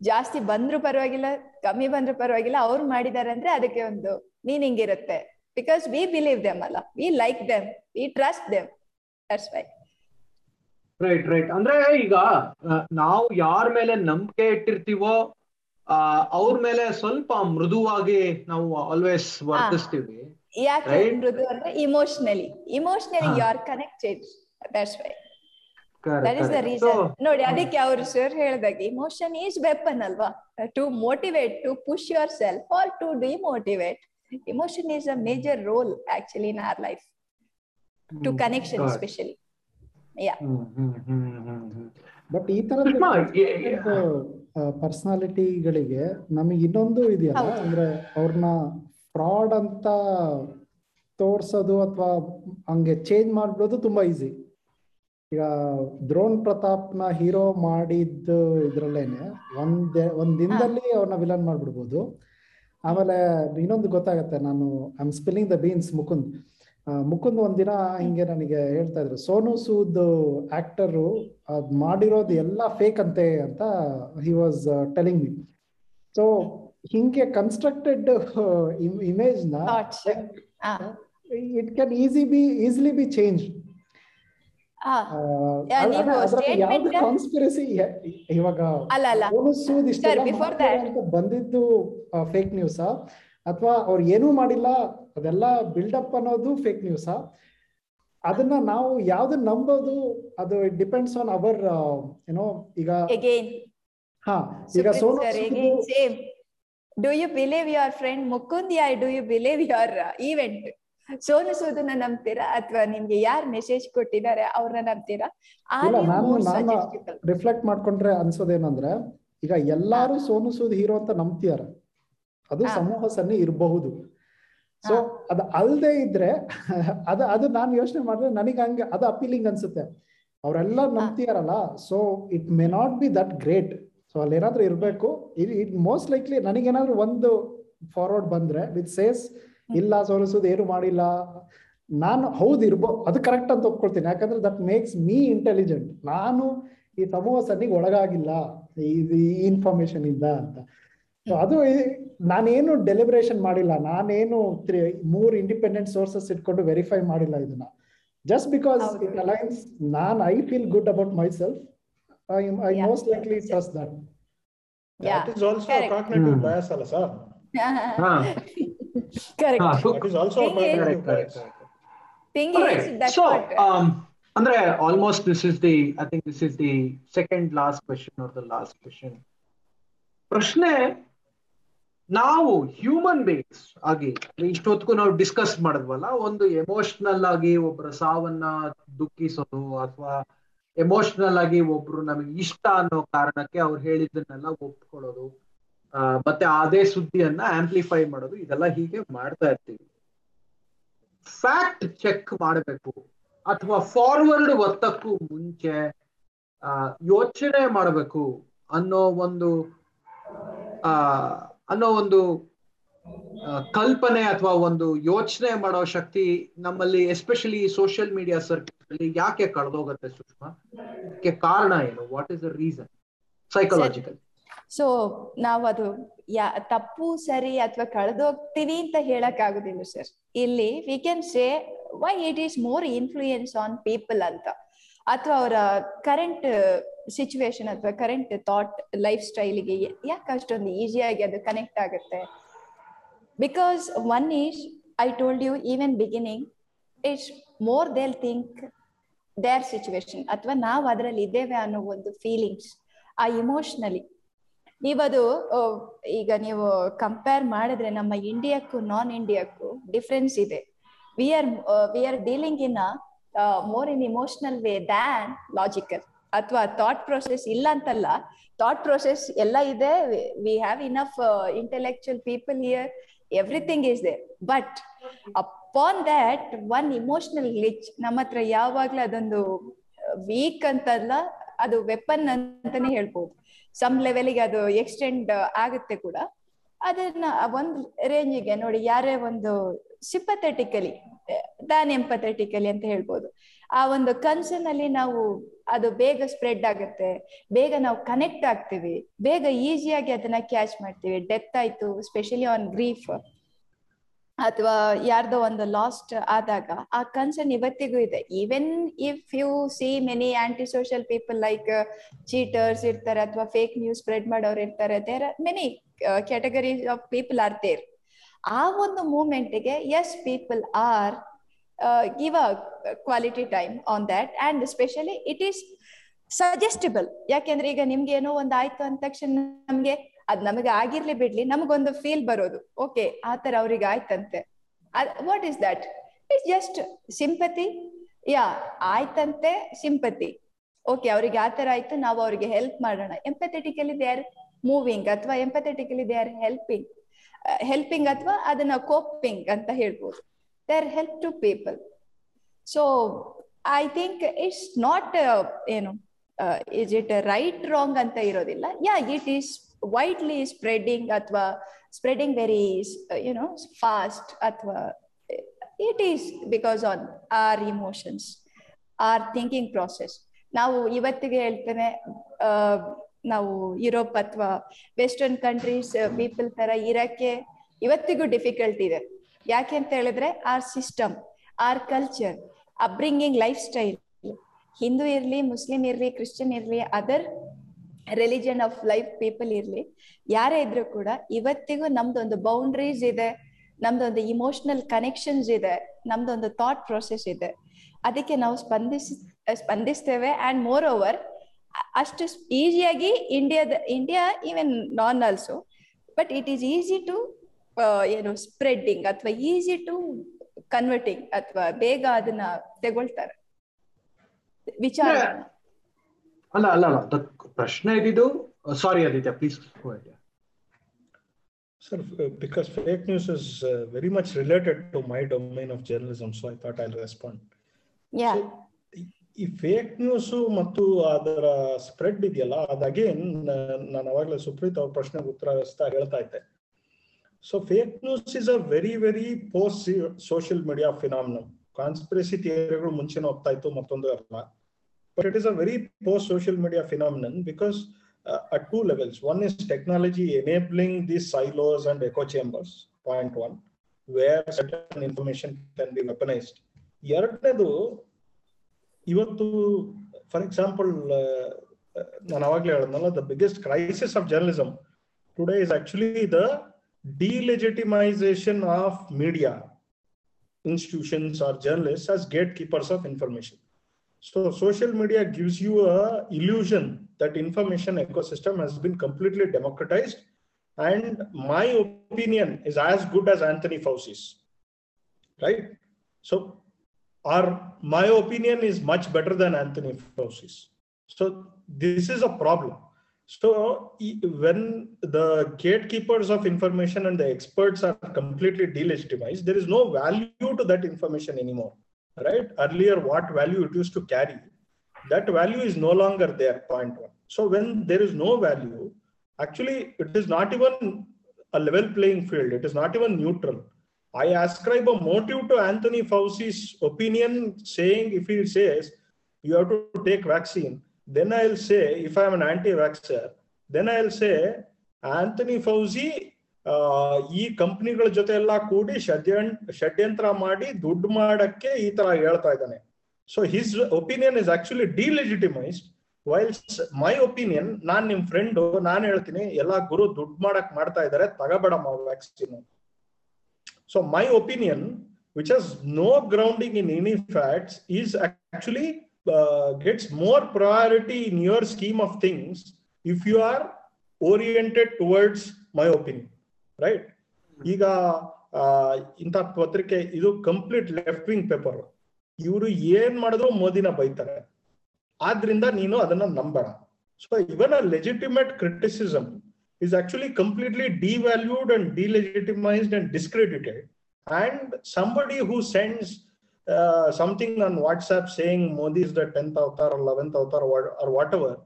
ಜಾಸ್ತಿ ಬಂದ್ರು ಪರವಾಗಿಲ್ಲ ಕಮ್ಮಿ ಬಂದ್ರು ಪರವಾಗಿಲ್ಲ ಅವ್ರು ಮಾಡಿದಾರೆ ಅಂದ್ರೆ ಅದಕ್ಕೆ ಒಂದು ಮೀನಿಂಗ್ ಇರುತ್ತೆ. ಬಿಕಾಸ್ ವಿ ಬಿಲೀವ್ ದೆಮ್ ಅಲ್ಲ we like them we trust them that's why right right ಅಂದ್ರೆ ಈಗ ನಾವು ಯಾರ ಮೇಲೆ ನಂಬಿಕೆ ಇಟ್ಟಿರ್ತೀವೋ ಆ ಅವ್ರ ಮೇಲೆ ಸ್ವಲ್ಪ ಮೃದುವಾಗಿ ನಾವು ಆಲ್ವೇಸ್ ವರ್ತಿಸ್ತೀವಿ. ಯಾಕೆ ಮೃದು ಅಂದ್ರೆ emotionally emotionally you are connected that's why that is the reason ನೋಡಿ ಅದಕ್ಕೆ ಅವರು ಸರ್ ಹೇಳಿದಾಗ ಇಮೋಷನ್ ಈಸ್ ವೆಪನ್ ಅಲ್ವಾ? To motivate to push yourself or to demotivate emotion is a major role actually in our life to connection especially yeah but ಈ ತರ ಪರ್ಸನಾಲಿಟಿಗಳಿಗೆ ನಮಗೆ ಇನ್ನೊಂದು ಇದೆಯಲ್ಲ ಅಂದ್ರೆ ಅವ್ರನ್ನ ಫ್ರಾಡ್ ಅಂತ ತೋರ್ಸೋದು ಅಥವಾ ಹಂಗೆ ಚೇಂಜ್ ಮಾಡ್ಬಿಡೋದು ತುಂಬಾ ಈಸಿ ಈಗ ದ್ರೋಣ್ ಪ್ರತಾಪ್ನ ಹೀರೋ ಮಾಡಿದ್ದು ಇದ್ರಲ್ಲೇನೆ. ಒಂದ್ ಒಂದ್ ದಿನದಲ್ಲಿ ಅವ್ರನ್ನ ವಿಲನ್ ಮಾಡ್ಬಿಡ್ಬೋದು. ಆಮೇಲೆ ಇನ್ನೊಂದು ಗೊತ್ತಾಗತ್ತೆ ನಾನು I am spilling the beans Mukund Mukund ಒಂದಿನ ಹಿಂಗೆ ನನಗೆ ಹೇಳ್ತಾ ಇದ್ರು ಸೋನು ಸೂದ್ ಆಕ್ಟರು ಅದ್ ಮಾಡಿರೋದು ಎಲ್ಲ ಫೇಕ್ ಅಂತೆ ಅಂತ he was telling me so ಹಿಂಗೆ constructed ಇಮೇಜ್ನ it can easy be easily be change conspiracy ಇವಾಗ ಬಂದಿದ್ದು ಫೇಕ್ ನ್ಯೂಸ್ ಅಥವಾ ಅವ್ರು ಏನೂ ಮಾಡಿಲ್ಲ ಅದೆಲ್ಲ ಬಿಲ್ಡಪ್ ಅನ್ನೋದು ಫೇಕ್ ನ್ಯೂಸ್ ಅದನ್ನ ನಾವು ಯಾವ್ದನ್ನ ನಂಬೋದು ಅದು ಡಿಪೆಂಡ್ಸ್ ಆನ್ ಅವರ್ ಏನೋ ಈಗ ಹಾ ಈಗ Sonu do you believe your friend Mukund I do you believe your event Sonu ಸೂದನ್ನ ನಂಬ್ತೀರಾ? ಅಥವಾ ನಿಮ್ಗೆ ಯಾರು ಮೆಸೇಜ್ ಕೊಟ್ಟಿದ್ದಾರೆ ಅವ್ರನ್ನ ನಂಬ್ತೀರಾ? ರಿಫ್ಲೆಕ್ಟ್ ಮಾಡ್ಕೊಂಡ್ರೆ ಅನ್ಸೋದೇನಂದ್ರೆ ಈಗ ಎಲ್ಲಾರು ಸೋನು ಸೂದ್ ಹೀರೋ ಅಂತ ನಂಬ್ತಿಯಾರ. ಅದು ಸಮೂಹ ಸನ್ನಿ ಇರಬಹುದು. ಸೊ ಅದ ಅಲ್ದೆ ಇದ್ರೆ ಅದ ಅದು ನಾನು ಯೋಚನೆ ಮಾಡಿದ್ರೆ ನನಗೆ ಹಂಗೆ ಅದು ಅಪೀಲಿಂಗ್ ಅನ್ಸುತ್ತೆ. ಅವರೆಲ್ಲ ನಂಬ್ತಿಯಾರಲ್ಲ so it may not be that great so ಅಲ್ಲಿ ಏನಾದ್ರೂ ಇರ್ಬೇಕು ಇಟ್ ಮೋಸ್ಟ್ ಲೈಕ್ಲಿ ನನಗೇನಾದ್ರೂ ಒಂದು ಫಾರ್ವರ್ಡ್ ಬಂದ್ರೆ ವಿತ್ ಸೇಸ್ ಇಲ್ಲ ಸೋಲಿಸೋದು ಏನು ಮಾಡಿಲ್ಲ. ನಾನು ಹೌದು ಇರ್ಬೋ ಅದು ಕರೆಕ್ಟ್ ಅಂತ ಒಪ್ಕೊಳ್ತೀನಿ. ಯಾಕಂದ್ರೆ ದಟ್ ಮೇಕ್ಸ್ ಮೀ ಇಂಟೆಲಿಜೆಂಟ್ ನಾನು ಈ ಸಮೂಹ ಸನ್ನಿಗೆ ಒಳಗಾಗಿಲ್ಲ. ಈ ಇನ್ಫಾರ್ಮೇಶನ್ ಇಂದ ಅಂತ. ಸೊ ಅದು ನಾನೇನು ಡೆಲಿಬ್ರೇಷನ್ ಮಾಡಿಲ್ಲ. ನಾನೇನು ಮೂರ್ ಇಂಡಿಪೆಂಡೆಂಟ್ ಸೋರ್ಸಸ್ ಇಟ್ಕೊಂಡು ವೆರಿಫೈ ಮಾಡಿಲ್ಲ ಇದನ್ನ. Just because it aligns non I feel good about myself I I most likely trust that That. Is also cognitive bias bias, ಅಲ್ಲ sir? ಅಂದ್ರೆ almost this is the I think this is the second last question or the last question ಪ್ರಶ್ನೆ ನಾವು human beings ಆಗಿ ಇಷ್ಟೊತ್ತಿಗೂ ನಾವು discuss ಮಾಡಿದ್ವಲ್ಲ ಒಂದು emotional ಆಗಿ ಒಬ್ಬರ ಸಾವನ್ನ ದುಃಖಿಸೋದು ಅಥವಾ ಎಮೋಷನಲ್ ಆಗಿ ಒಬ್ರು ನಮಗೆ ಇಷ್ಟ ಅನ್ನೋ ಕಾರಣಕ್ಕೆ ಅವ್ರು ಹೇಳಿದ್ದನ್ನೆಲ್ಲ ಒಪ್ಕೊಳ್ಳೋದು. ಮತ್ತೆ ಅದೇ ಸುದ್ದಿಯನ್ನ ಆಂಪ್ಲಿಫೈ ಮಾಡೋದು, ಇದೆಲ್ಲ ಹೀಗೆ ಮಾಡ್ತಾ ಇರ್ತೀವಿ. ಫ್ಯಾಕ್ಟ್ ಚೆಕ್ ಮಾಡಬೇಕು, ಅಥವಾ ಫಾರ್ವರ್ಡ್ ಒತ್ತಕ್ಕೂ ಮುಂಚೆ ಯೋಚನೆ ಮಾಡಬೇಕು ಅನ್ನೋ ಒಂದು, ಆ, ಅನ್ನೋ ಒಂದು ಕಲ್ಪನೆ ಅಥವಾ ಒಂದು ಯೋಚನೆ ಮಾಡೋ ಶಕ್ತಿ ನಮ್ಮಲ್ಲಿ ಎಸ್ಪೆಷಲಿ ಸೋಷಿಯಲ್ ಮೀಡಿಯಾ ಸರ್ಕಲ್ ಯಾಕೆ ಕಳೆದೋಗತ್ತೆ ಸುಷ್ಮಾ? ಕಾರಣ ಏನು? What is the reason psychological so ನಾವು ಅದು ಯಾ, ತಪ್ಪು, ಸರಿ ಅಥವಾ ಕಳೆದೋಗ್ತೀವಿ ಅಂತ ಹೇಳಕ್ ಆಗುದಿಲ್ಲ ಸರ್ ಇಲ್ಲಿ we can say why it is more influence on people ಅಂತ. ಅಥವಾ ಅವರ ಕರೆಂಟ್ ಸಿಚುವೇಶನ್ ಅಥವಾ ಕರೆಂಟ್ ಥಾಟ್ ಲೈಫ್ ಸ್ಟೈಲ್ಗೆ ಯಾಕೆ ಅಷ್ಟೊಂದು ಈಸಿಯಾಗಿ ಅದು ಕನೆಕ್ಟ್ ಆಗುತ್ತೆ? Because one is I told you even beginning it's more they'll think their situation ಅಥವಾ ನಾವು ಅದರಲ್ಲಿ ಇದ್ದೇವೆ ಅನ್ನೋ ಒಂದು ಫೀಲಿಂಗ್ಸ್ ಆ ಇಮೋಷನಲಿ ನೀವದು ಈಗ ನೀವು ಕಂಪೇರ್ ಮಾಡಿದ್ರೆ ನಮ್ಮ ಇಂಡಿಯಾಕ್ಕೂ ನಾನ್ ಇಂಡಿಯಾಕ್ಕೂ ಡಿಫ್ರೆನ್ಸ್ ಇದೆ we are we are dealing in more in emotional way than logical ಅಥವಾ ಥಾಟ್ ಪ್ರೊಸೆಸ್ ಇಲ್ಲ ಅಂತಲ್ಲ ಥಾಟ್ ಪ್ರೊಸೆಸ್ ಎಲ್ಲ ಇದೆ. We have enough intellectual people here everything is they but upon that one emotional ಲಿಚ್ ನಮ್ಮ ಹತ್ರ ಯಾವಾಗ್ಲೂ ಅದೊಂದು ವೀಕ್ ಅಂತಲ್ಲ, ಅದು ವೆಪನ್ ಅಂತಾನೆ ಹೇಳ್ಬೋದು. ಸಮ್ ಲೆವೆಲ್ಗೆ ಅದು ಎಕ್ಸ್ಟೆಂಡ್ ಆಗುತ್ತೆ ಕೂಡ. ಅದನ್ನ ಒಂದು ರೇಂಜಿಗೆ ನೋಡಿ, ಯಾರೇ ಒಂದು ಸಿಂಪಥೆಟಿಕಲಿ ದಾನ್ ಎಂಪಥೆಟಿಕಲಿ ಅಂತ ಹೇಳ್ಬೋದು. ಆ ಒಂದು ಕನ್ಸರ್ನ್ ಅಲ್ಲಿ ನಾವು ಅದು ಬೇಗ ಸ್ಪ್ರೆಡ್ ಆಗುತ್ತೆ, ಬೇಗ ನಾವು ಕನೆಕ್ಟ್ ಆಗ್ತೀವಿ, ಬೇಗ ಈಸಿಯಾಗಿ ಅದನ್ನ ಕ್ಯಾಚ್ ಮಾಡ್ತೀವಿ. ಡೆತ್ ಆಯ್ತು ಸ್ಪೆಷಲಿ ಆನ್ ಗ್ರೀಫ್ ಅಥವಾ ಯಾರ್ದೋ ಒಂದು ಲಾಸ್ಟ್ ಆದಾಗ ಆ ಕನ್ಸರ್ನ್ ಇವತ್ತಿಗೂ ಇದೆ. Even if you see many anti social people like cheaters ಇರ್ತಾರೆ ಅಥವಾ ಫೇಕ್ ನ್ಯೂಸ್ ಸ್ಪ್ರೆಡ್ ಮಾಡೋರು ಇರ್ತಾರೆ. There are many categories of people are there ಆ ಒಂದು ಮೂಮೆಂಟ್ಗೆ as people are give a quality time on that and specially it is suggestable ಯಾಕೆಂದ್ರೆ ಈಗ ನಿಮ್ಗೆ ಏನೋ ಒಂದು ಆಯ್ತು ಅಂದ ತಕ್ಷಣ ನಮ್ಗೆ ಅದ್ ನಮಗೆ ಆಗಿರ್ಲಿ ಬಿಡ್ಲಿ, ನಮಗೊಂದು ಫೀಲ್ ಬರೋದು. ಓಕೆ ಆತರ ತರ ಅವ್ರಿಗೆ ಆಯ್ತಂತೆ. What is that it's just sympathy yeah ಆಯ್ತಂತೆ ಸಿಂಪತಿ ಓಕೆ ಅವ್ರಿಗೆ ಆತರ ತರ ಆಯ್ತು, ನಾವು ಅವ್ರಿಗೆ ಹೆಲ್ಪ್ ಮಾಡೋಣ. ಎಂಪಥೆಟಿಕಲಿ ದೇ ಆರ್ ಮೂವಿಂಗ್ ಅಥವಾ empathetically they are helping helping ಅಥವಾ ಅದನ್ನ ಕೋಪಿಂಗ್ ಅಂತ ಹೇಳ್ಬೋದು. They are help to people so I think it's not ಏನು ಇಸ್ ಇಟ್ ರೈಟ್ ರಾಂಗ್ ಅಂತ ಇರೋದಿಲ್ಲ. Yeah it is widely spreading ಅಥವಾ spreading very you know fast ಅಥವಾ it is because on our emotions our thinking process ನಾವು ಇವತ್ತಿಗೆ ಹೇಳ್ತೇನೆ ನಾವು Europe ಅಥವಾ ವೆಸ್ಟರ್ನ್ ಕಂಟ್ರೀಸ್ ಪೀಪಲ್ ತರ ಇರಕ್ಕೆ ಇವತ್ತಿಗೂ ಡಿಫಿಕಲ್ಟ್ ಇದೆ. ಯಾಕೆ ಅಂತ ಹೇಳಿದ್ರೆ our system our culture upbringing life style Hindu ಇರ್ಲಿ, ಮುಸ್ಲಿಂ ಇರ್ಲಿ, ಕ್ರಿಶ್ಚಿಯನ್ ಇರ್ಲಿ other religion of life people ಇರ್ಲಿ, ಯಾರೇ ಇದ್ರು ಕೂಡ ಇವತ್ತಿಗೂ ನಮ್ದೊಂದು ಬೌಂಡ್ರೀಸ್ ಇದೆ, ನಮ್ದೊಂದು ಇಮೋಷನಲ್ ಕನೆಕ್ಷನ್ಸ್ ಇದೆ, ನಮ್ದೊಂದು ಥಾಟ್ ಪ್ರೊಸೆಸ್ ಇದೆ. ಅದಕ್ಕೆ ನಾವು ಸ್ಪಂದಿಸ್, ಸ್ಪಂದಿಸ್ತೇವೆ ಅಂಡ್ ಮೋರ್ ಓವರ್ ಅಷ್ಟು ಈಸಿಯಾಗಿ ಇಂಡಿಯಾದ India even non also but it is easy to ಏನು ಸ್ಪ್ರೆಡ್ಡಿಂಗ್ ಅಥವಾ ಈಸಿ ಟು ಕನ್ವರ್ಟಿಂಗ್ ಅಥವಾ ಬೇಗ ಅದನ್ನ ತಗೊಳ್ತಾರೆ. ವಿಚಾರ. ಅಲ್ಲ ಅಲ್ಲ ಅಲ್ಲ ಪ್ರಶ್ನೆ ಇದ್ದಿದ್ದು sorry Aditya please Sir, because fake news is uh, very much related to my domain of journalism, so I thought I'll respond. Yeah ಈ ಫೇಕ್ ನ್ಯೂಸ್ ಮತ್ತು ಅದರ ಸ್ಪ್ರೆಡ್ ಇದೆಯಲ್ಲ ಅದು ಅಗೇನ್ ನಾನು ಅವಾಗಲೇ ಸುಪ್ರೀತ್ ಅವ್ರ ಪ್ರಶ್ನೆಗೆ ಉತ್ತರಿಸ್ತಾ ಹೇಳ್ತಾ ಇದ್ದೆ. So fake news is a very very post social media phenomenon conspiracy ಥಿಯರಿಗಳು ಮುಂಚೆನೇ ಹೋಗ್ತಾ ಇತ್ತು ಮತ್ತೊಂದು ಅಲ್ಲ. But it is a very post social media phenomenon because at two levels. One is technology enabling these silos and echo chambers, point one, where certain information can be weaponized. ಎರಡನೇದು ಇವತ್ತು for example ನಾನು ಅವಾಗಲೇ ಹೇಳಿದ್ನಲ್ಲ the biggest crisis of journalism today is actually the delegitimisation of media institutions or journalist as gatekeepers of information so social media gives you a illusion that information ecosystem has been completely democratized. And my opinion is as good as Anthony Fauci's, right? So our my opinion is much better than Anthony Fauci's. So this is a problem. So when the gatekeepers of information and the experts are completely delegitimized, there is no value to that information anymore right earlier what value it used to carry that value is no longer there point one so when there is no value actually it is not even a level playing field. It is not even neutral. I ascribe a motive to Anthony Fauci's opinion, saying if he says you have to take vaccine, then I'll say if I'm an anti-vaxxer, then I'll say Anthony Fauci ಈ ಕಂಪನಿಗಳ ಜೊತೆ ಎಲ್ಲ ಕೂಡಿ ಷಡ್ಯಂ ಷಡ್ಯಂತ್ರ ಮಾಡಿ ದುಡ್ಡು ಮಾಡಕ್ಕೆ ಈ ತರ ಹೇಳ್ತಾ ಇದ್ದಾನೆ. So his opinion is actually delegitimised while my opinion ನಾನ್ ನಿಮ್ ಫ್ರೆಂಡು ನಾನ್ ಹೇಳ್ತೀನಿ, ಎಲ್ಲಾ ಗುರು ದುಡ್ಡು ಮಾಡಕ್ ಮಾಡ್ತಾ ಇದಾರೆ ತಗಬೇಡಮ್ಮ vaccine so my opinion which has no grounding in any facts is actually gets more priority in your scheme of things if you are oriented towards my opinion right ಈಗ ಇಂಥ ಪತ್ರಿಕೆ, ಇದು ಕಂಪ್ಲೀಟ್ ಲೆಫ್ಟ್ ವಿಂಗ್ ಪೇಪರ್ ಇವರು ಏನ್ ಮಾಡಿದ್ರು ಮೋದಿನ ಬೈತಾರೆ. ಆದ್ರಿಂದ ನೀನು ಅದನ್ನ ನಂಬೇಡ so even a legitimate criticism is actually completely devalued and delegitimised and discredited and somebody who sends something on WhatsApp saying Modi is the tenth avatar eleventh avatar whatever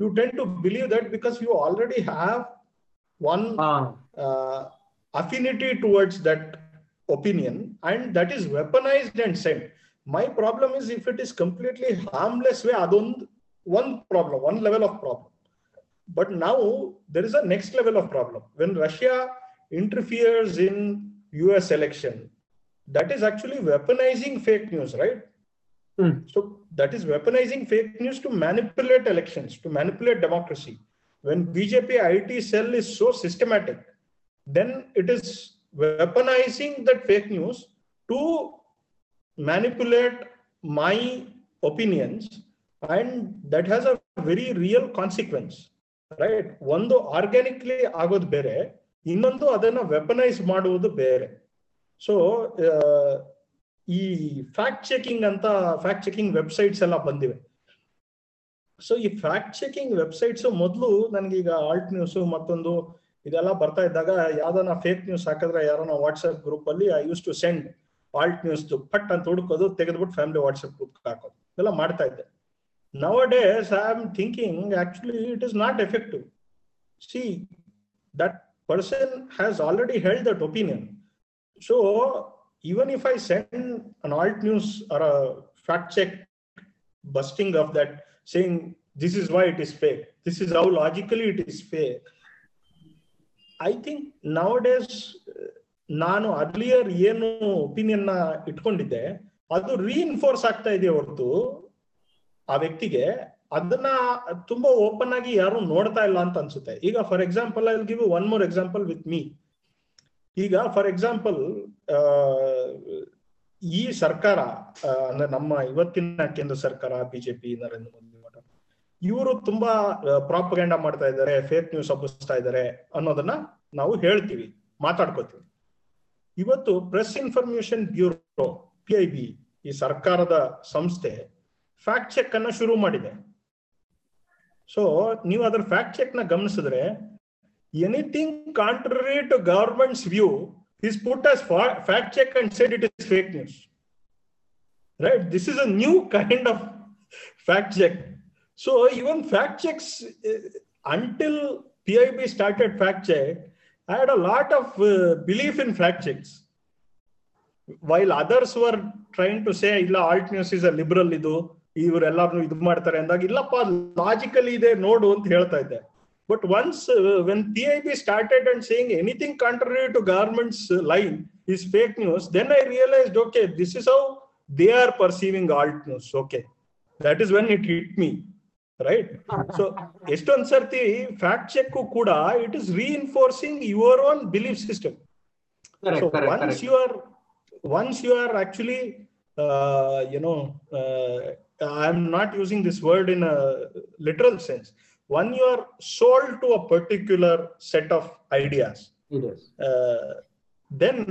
you tend to believe that because you already have one uh, affinity towards that opinion and that is weaponized and sent. My problem is if it is completely harmless way, adond one problem, one level of problem. But now there is a next level of problem. When Russia interferes in US election, that is actually weaponizing fake news, right? Hmm. So that is weaponizing fake news to manipulate elections, to manipulate democracy. When BJP IT cell is so systematic, then it is weaponizing that fake news to manipulate my opinions, and that has a very real consequence. Right ಒಂದು organically ಆಗೋದು ಬೇರೆ ಇನ್ನೊಂದು ಅದನ್ನ weaponise ಮಾಡುವುದು ಬೇರೆ so ಈ fact checking ಅಂತ fact checking websites ಎಲ್ಲ ಬಂದಿವೆ ಸೊ ಈ ಫ್ಯಾಕ್ಟ್ ಚೆಕಿಂಗ್ ವೆಬ್ಸೈಟ್ಸ್ ಮೊದಲು ನನಗೆ ಈಗ ಆಲ್ಟ್ ನ್ಯೂಸ್ ಮತ್ತೊಂದು ಇದೆಲ್ಲ ಬರ್ತಾ ಇದ್ದಾಗ ಯಾವ್ದಾನ ಫೇಕ್ ನ್ಯೂಸ್ ಹಾಕಿದ್ರೆ ಯಾರನ ವಾಟ್ಸ್ಆಪ್ ಗ್ರೂಪ್ ಅಲ್ಲಿ I use to send alt ನ್ಯೂಸ್ದು ಪಟ್ ಅಂತ ಹುಡುಕೋದು, ತೆಗೆದ್ಬಿಟ್ಟು ಫ್ಯಾಮಿಲಿ ವಾಟ್ಸ್ಆಪ್ ಗ್ರೂಪ್ ಹಾಕೋದು. ಎಲ್ಲ ಮಾಡ್ತಾ ಇದ್ದೆ. Nowadays I am thinking actually it is not effective see that person has already held that opinion so even if I send an alt news or fact check busting of that saying, this is why it is fake. This is how logically it is fake. Think think days ನಾನು earlier ಏನು ಒಪಿನಿಯನ್ನ ಇಟ್ಕೊಂಡಿದ್ದೆ, ಅದು reinforce ಆಗ್ತಾ ಇದೆ ಹೊರತು ಆ ವ್ಯಕ್ತಿಗೆ. ಅದನ್ನ ತುಂಬಾ ಓಪನ್ ಆಗಿ ಯಾರು ನೋಡ್ತಾ ಇಲ್ಲ ಅಂತ ಅನ್ಸುತ್ತೆ. ಈಗ for example I give one more example with me ಈಗ ಫಾರ್ ಎಕ್ಸಾಂಪಲ್ ಈ ಸರ್ಕಾರ ಅಂದ್ರೆ ನಮ್ಮ ಇವತ್ತಿನ ಕೇಂದ್ರ ಸರ್ಕಾರ ಬಿಜೆಪಿ ನರೇಂದ್ರ ಮೋದಿ ಇವರು ತುಂಬಾ ಪ್ರಾಪಗಂಡ ಮಾಡ್ತಾ ಇದ್ದಾರೆ ಫೇಕ್ ನ್ಯೂಸ್ ಹಬ್ಬಿಸ್ತಾ ಇದ್ದಾರೆ ಅನ್ನೋದನ್ನ ನಾವು ಹೇಳ್ತೀವಿ, ಮಾತಾಡ್ಕೋತೀವಿ. ಇವತ್ತು press information bureau P I B ಈ ಸರ್ಕಾರದ ಸಂಸ್ಥೆ ಫ್ಯಾಕ್ಟ್ ಚೆಕ್ ಅನ್ನ ಶುರು ಮಾಡಿದೆ. ಸೊ ನೀವು ಅದರ ಫ್ಯಾಕ್ಟ್ ಚೆಕ್ನ ಗಮನಿಸಿದ್ರೆ anything contrary to government's view is put as fact check and said it is fake news right this is a new kind of fact check so even fact checks, until PIB started fact started I had a lot of uh, of belief in checks. While while others trying to say ಇಲ್ಲ alt news is a liberal ಇದು ಇವರೆಲ್ಲಾರು ಇದು ಮಾಡ್ತಾರೆ ಅಂದಾಗ ಇಲ್ಲಪ್ಪ logically ಇದೆ ನೋಡು ಅಂತ ಹೇಳ್ತಾ ಇದ್ದೆ. But once when P I B started and saying anything contrary to government's line is fake news then I realised okay this is how they are perceiving alt news okay that is when it hit me right so ಎಷ್ಟೊಂದ್ ಸರ್ತಿ fact check ಕೂಡ it is reinforcing your own belief system so once you are once you are actually you know I am not using this word in literal sense one you are sold to a particular set of ideas then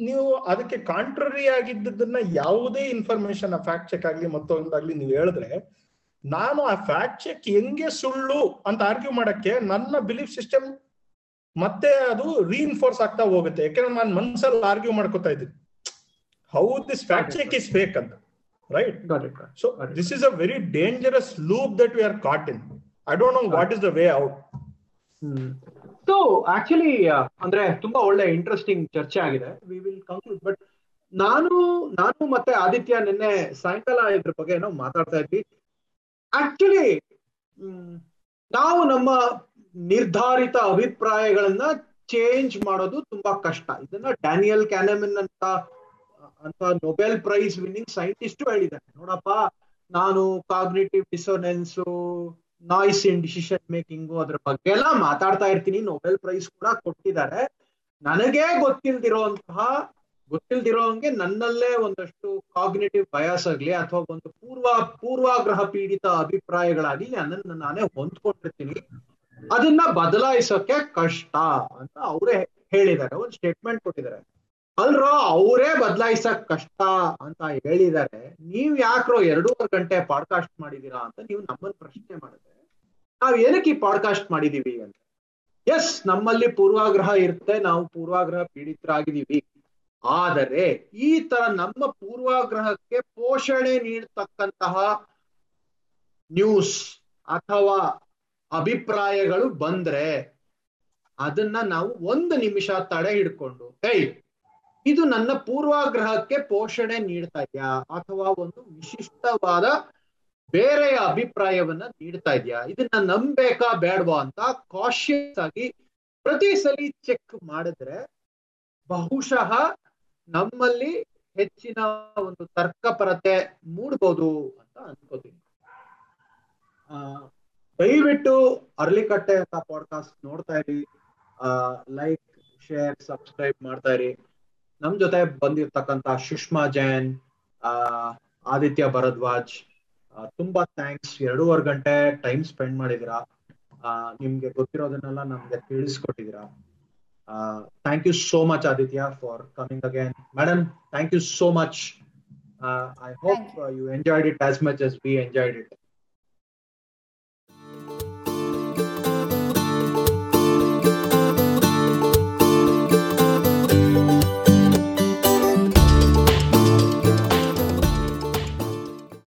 ನೀವು ಅದಕ್ಕೆ contrary ಆಗಿದ್ದನ್ನ ಯಾವುದೇ information fact check ಆಗ್ಲಿ ಮತ್ತೊಂದಾಗ್ಲಿ ನೀವು ಹೇಳಿದ್ರೆ ನಾನು ಆ ಫ್ಯಾಕ್ಟ್ ಚೆಕ್ ಹೆಂಗೆ ಸುಳ್ಳು ಅಂತ ಆರ್ಗ್ಯೂ ಮಾಡಕ್ಕೆ ನನ್ನ ಬಿಲೀಫ್ ಸಿಸ್ಟಮ್ ಮತ್ತೆ ಅದು ರೀಇನ್ಫೋರ್ಸ್ ಆಗ್ತಾ ಹೋಗುತ್ತೆ. ಯಾಕಂದ್ರೆ ನಾನು ಮನ್ಸಲ್ಲಿ ಆರ್ಗ್ಯೂ ಮಾಡ್ಕೋತಾ ಇದ್ದೀನಿ. How this fact check is fake ಅಂತ. Right so this is a very dangerous loop that we are caught in I don't know what is the way out so actually ಅಂದ್ರೆ ತುಂಬಾ ಒಳ್ಳೆ ಇಂಟ್ರೆಸ್ಟಿಂಗ್ ಚರ್ಚೆ ಆಗಿದೆ. We will but ನಾನು ನಾನು ಮತ್ತೆ ಆದಿತ್ಯ ನಿನ್ನೆ ಸಾಯಂಕಾಲ ಇದ್ರ ಬಗ್ಗೆ ಏನೋ ಮಾತಾಡ್ತಾ ಇದ್ವಿ. ಆಕ್ಚುಲಿ ನಾವು ನಮ್ಮ ನಿರ್ಧಾರಿತ ಅಭಿಪ್ರಾಯಗಳನ್ನ ಚೇಂಜ್ ಮಾಡೋದು ತುಂಬಾ ಕಷ್ಟ. ಇದನ್ನ ಡ್ಯಾನಿಯಲ್ ಕ್ಯಾನಮಿನ್ ಅಂತ ಅಂತ ನೊಬೆಲ್ ಪ್ರೈಸ್ ವಿನ್ನಿಂಗ್ ಸೈಂಟಿಸ್ಟ್ ಹೇಳಿದ್ದಾರೆ. ನೋಡಪ್ಪ, ನಾನು cognitive dissonance noise in decision making ಅದ್ರ ಬಗ್ಗೆ ಎಲ್ಲ ಮಾತಾಡ್ತಾ ಇರ್ತೀನಿ. ನೊಬೆಲ್ ಪ್ರೈಸ್ ಕೂಡ ಕೊಟ್ಟಿದ್ದಾರೆ. ನನಗೆ ಗೊತ್ತಿಲ್ದಿರೋಂತಹ ಗೊತ್ತಿಲ್ದಿರೋಂಗೆ ನನ್ನಲ್ಲೇ ಒಂದಷ್ಟು ಕಾಗ್ನೇಟಿವ್ ಬಯಾಸ್ ಆಗ್ಲಿ ಅಥವಾ ಒಂದು ಪೂರ್ವ ಪೂರ್ವಾಗ್ರಹ ಪೀಡಿತ ಅಭಿಪ್ರಾಯಗಳಾಗಿ ನನ್ನನ್ನು ನಾನೇ ಹೊಂದ್ಕೊಂಡಿರ್ತೀನಿ. ಅದನ್ನ ಬದಲಾಯಿಸೋಕೆ ಕಷ್ಟ ಅಂತ ಅವರೇ ಹೇಳಿದ್ದಾರೆ. ಒಂದು ಸ್ಟೇಟ್ಮೆಂಟ್ ಕೊಟ್ಟಿದ್ದಾರೆ. ಅಲ್ರೋ ಅವರೇ ಬದಲಾಯಿಸಕ್ ಕಷ್ಟ ಅಂತ ಹೇಳಿದ್ದಾರೆ. ನೀವ್ ಯಾಕ್ರೋ ಎರಡೂವರೆ ಗಂಟೆ ಪಾಡ್ಕಾಸ್ಟ್ ಮಾಡಿದೀರಾ ಅಂತ ನೀವು ನಮ್ಮನ್ನು ಪ್ರಶ್ನೆ ಮಾಡಿದ್ರೆ, ನಾವ್ ಏನಕ್ಕೆ ಈ ಪಾಡ್ಕಾಸ್ಟ್ ಮಾಡಿದೀವಿ ಅಂತ? ಎಸ್ ನಮ್ಮಲ್ಲಿ ಪೂರ್ವಾಗ್ರಹ ಇರುತ್ತೆ. ನಾವು ಪೂರ್ವಾಗ್ರಹ ಪೀಡಿತರಾಗಿದ್ದೀವಿ. ಆದರೆ ಈ ತರ ನಮ್ಮ ಪೂರ್ವಾಗ್ರಹಕ್ಕೆ ಪೋಷಣೆ ನೀಡ್ತಕ್ಕಂತಹ ನ್ಯೂಸ್ ಅಥವಾ ಅಭಿಪ್ರಾಯಗಳು ಬಂದ್ರೆ ಅದನ್ನ ನಾವು ಒಂದು ನಿಮಿಷ ತಡೆ ಹಿಡ್ಕೊಂಡು ಏಯ್ ಇದು ನನ್ನ ಪೂರ್ವಾಗ್ರಹಕ್ಕೆ ಪೋಷಣೆ ನೀಡ್ತಾ ಇದೆಯಾ? ಅಥವಾ ಒಂದು ವಿಶಿಷ್ಟವಾದ ಬೇರೆಯ ಅಭಿಪ್ರಾಯವನ್ನ ನೀಡ್ತಾ ಇದೆಯಾ? ಇದನ್ನ ನಂಬೇಕಾ ಬೇಡವಾ? ಅಂತ ಕಾಶಿಯಸ್ ಆಗಿ ಪ್ರತಿ ಸಲ ಚೆಕ್ ಮಾಡಿದ್ರೆ ಬಹುಶಃ ನಮ್ಮಲ್ಲಿ ಹೆಚ್ಚಿನ ಒಂದು ತರ್ಕಪರತೆ ಮೂಡ್ಬೋದು ಅಂತ ಅನ್ಕೋತೀನಿ. ಆ, ದಯವಿಟ್ಟು ಅರ್ಲಿಕಟ್ಟೆ ಅಂತ ಪಾಡ್ಕಾಸ್ಟ್ ನೋಡ್ತಾ ಇರಿ. ಲೈಕ್ ಶೇರ್ ಸಬ್ಸ್ಕ್ರೈಬ್ ಮಾಡ್ತಾ ಇರಿ. ನಮ್ ಜೊತೆ ಬಂದಿರ್ತಕ್ಕಂತ ಸುಷ್ಮಾ ಜೈನ್, ಆ, ಆದಿತ್ಯ ಭರದ್ವಾಜ್ ತುಂಬಾ ಥ್ಯಾಂಕ್ಸ್ ಎರಡೂವರೆ ಗಂಟೆ ಟೈಮ್ ಸ್ಪೆಂಡ್ ಮಾಡಿದಿರಾ ನಿಮ್ಗೆ ಗೊತ್ತಿರೋದನ್ನೆಲ್ಲ ನಮ್ಗೆ ತಿಳಿಸ್ಕೊಟ್ಟಿದ್ದೀರಾ. Uh, thank you so much, Aditya, for coming again. Madam, thank you so much. Uh, I hope you. Uh, you enjoyed it as much as we enjoyed it.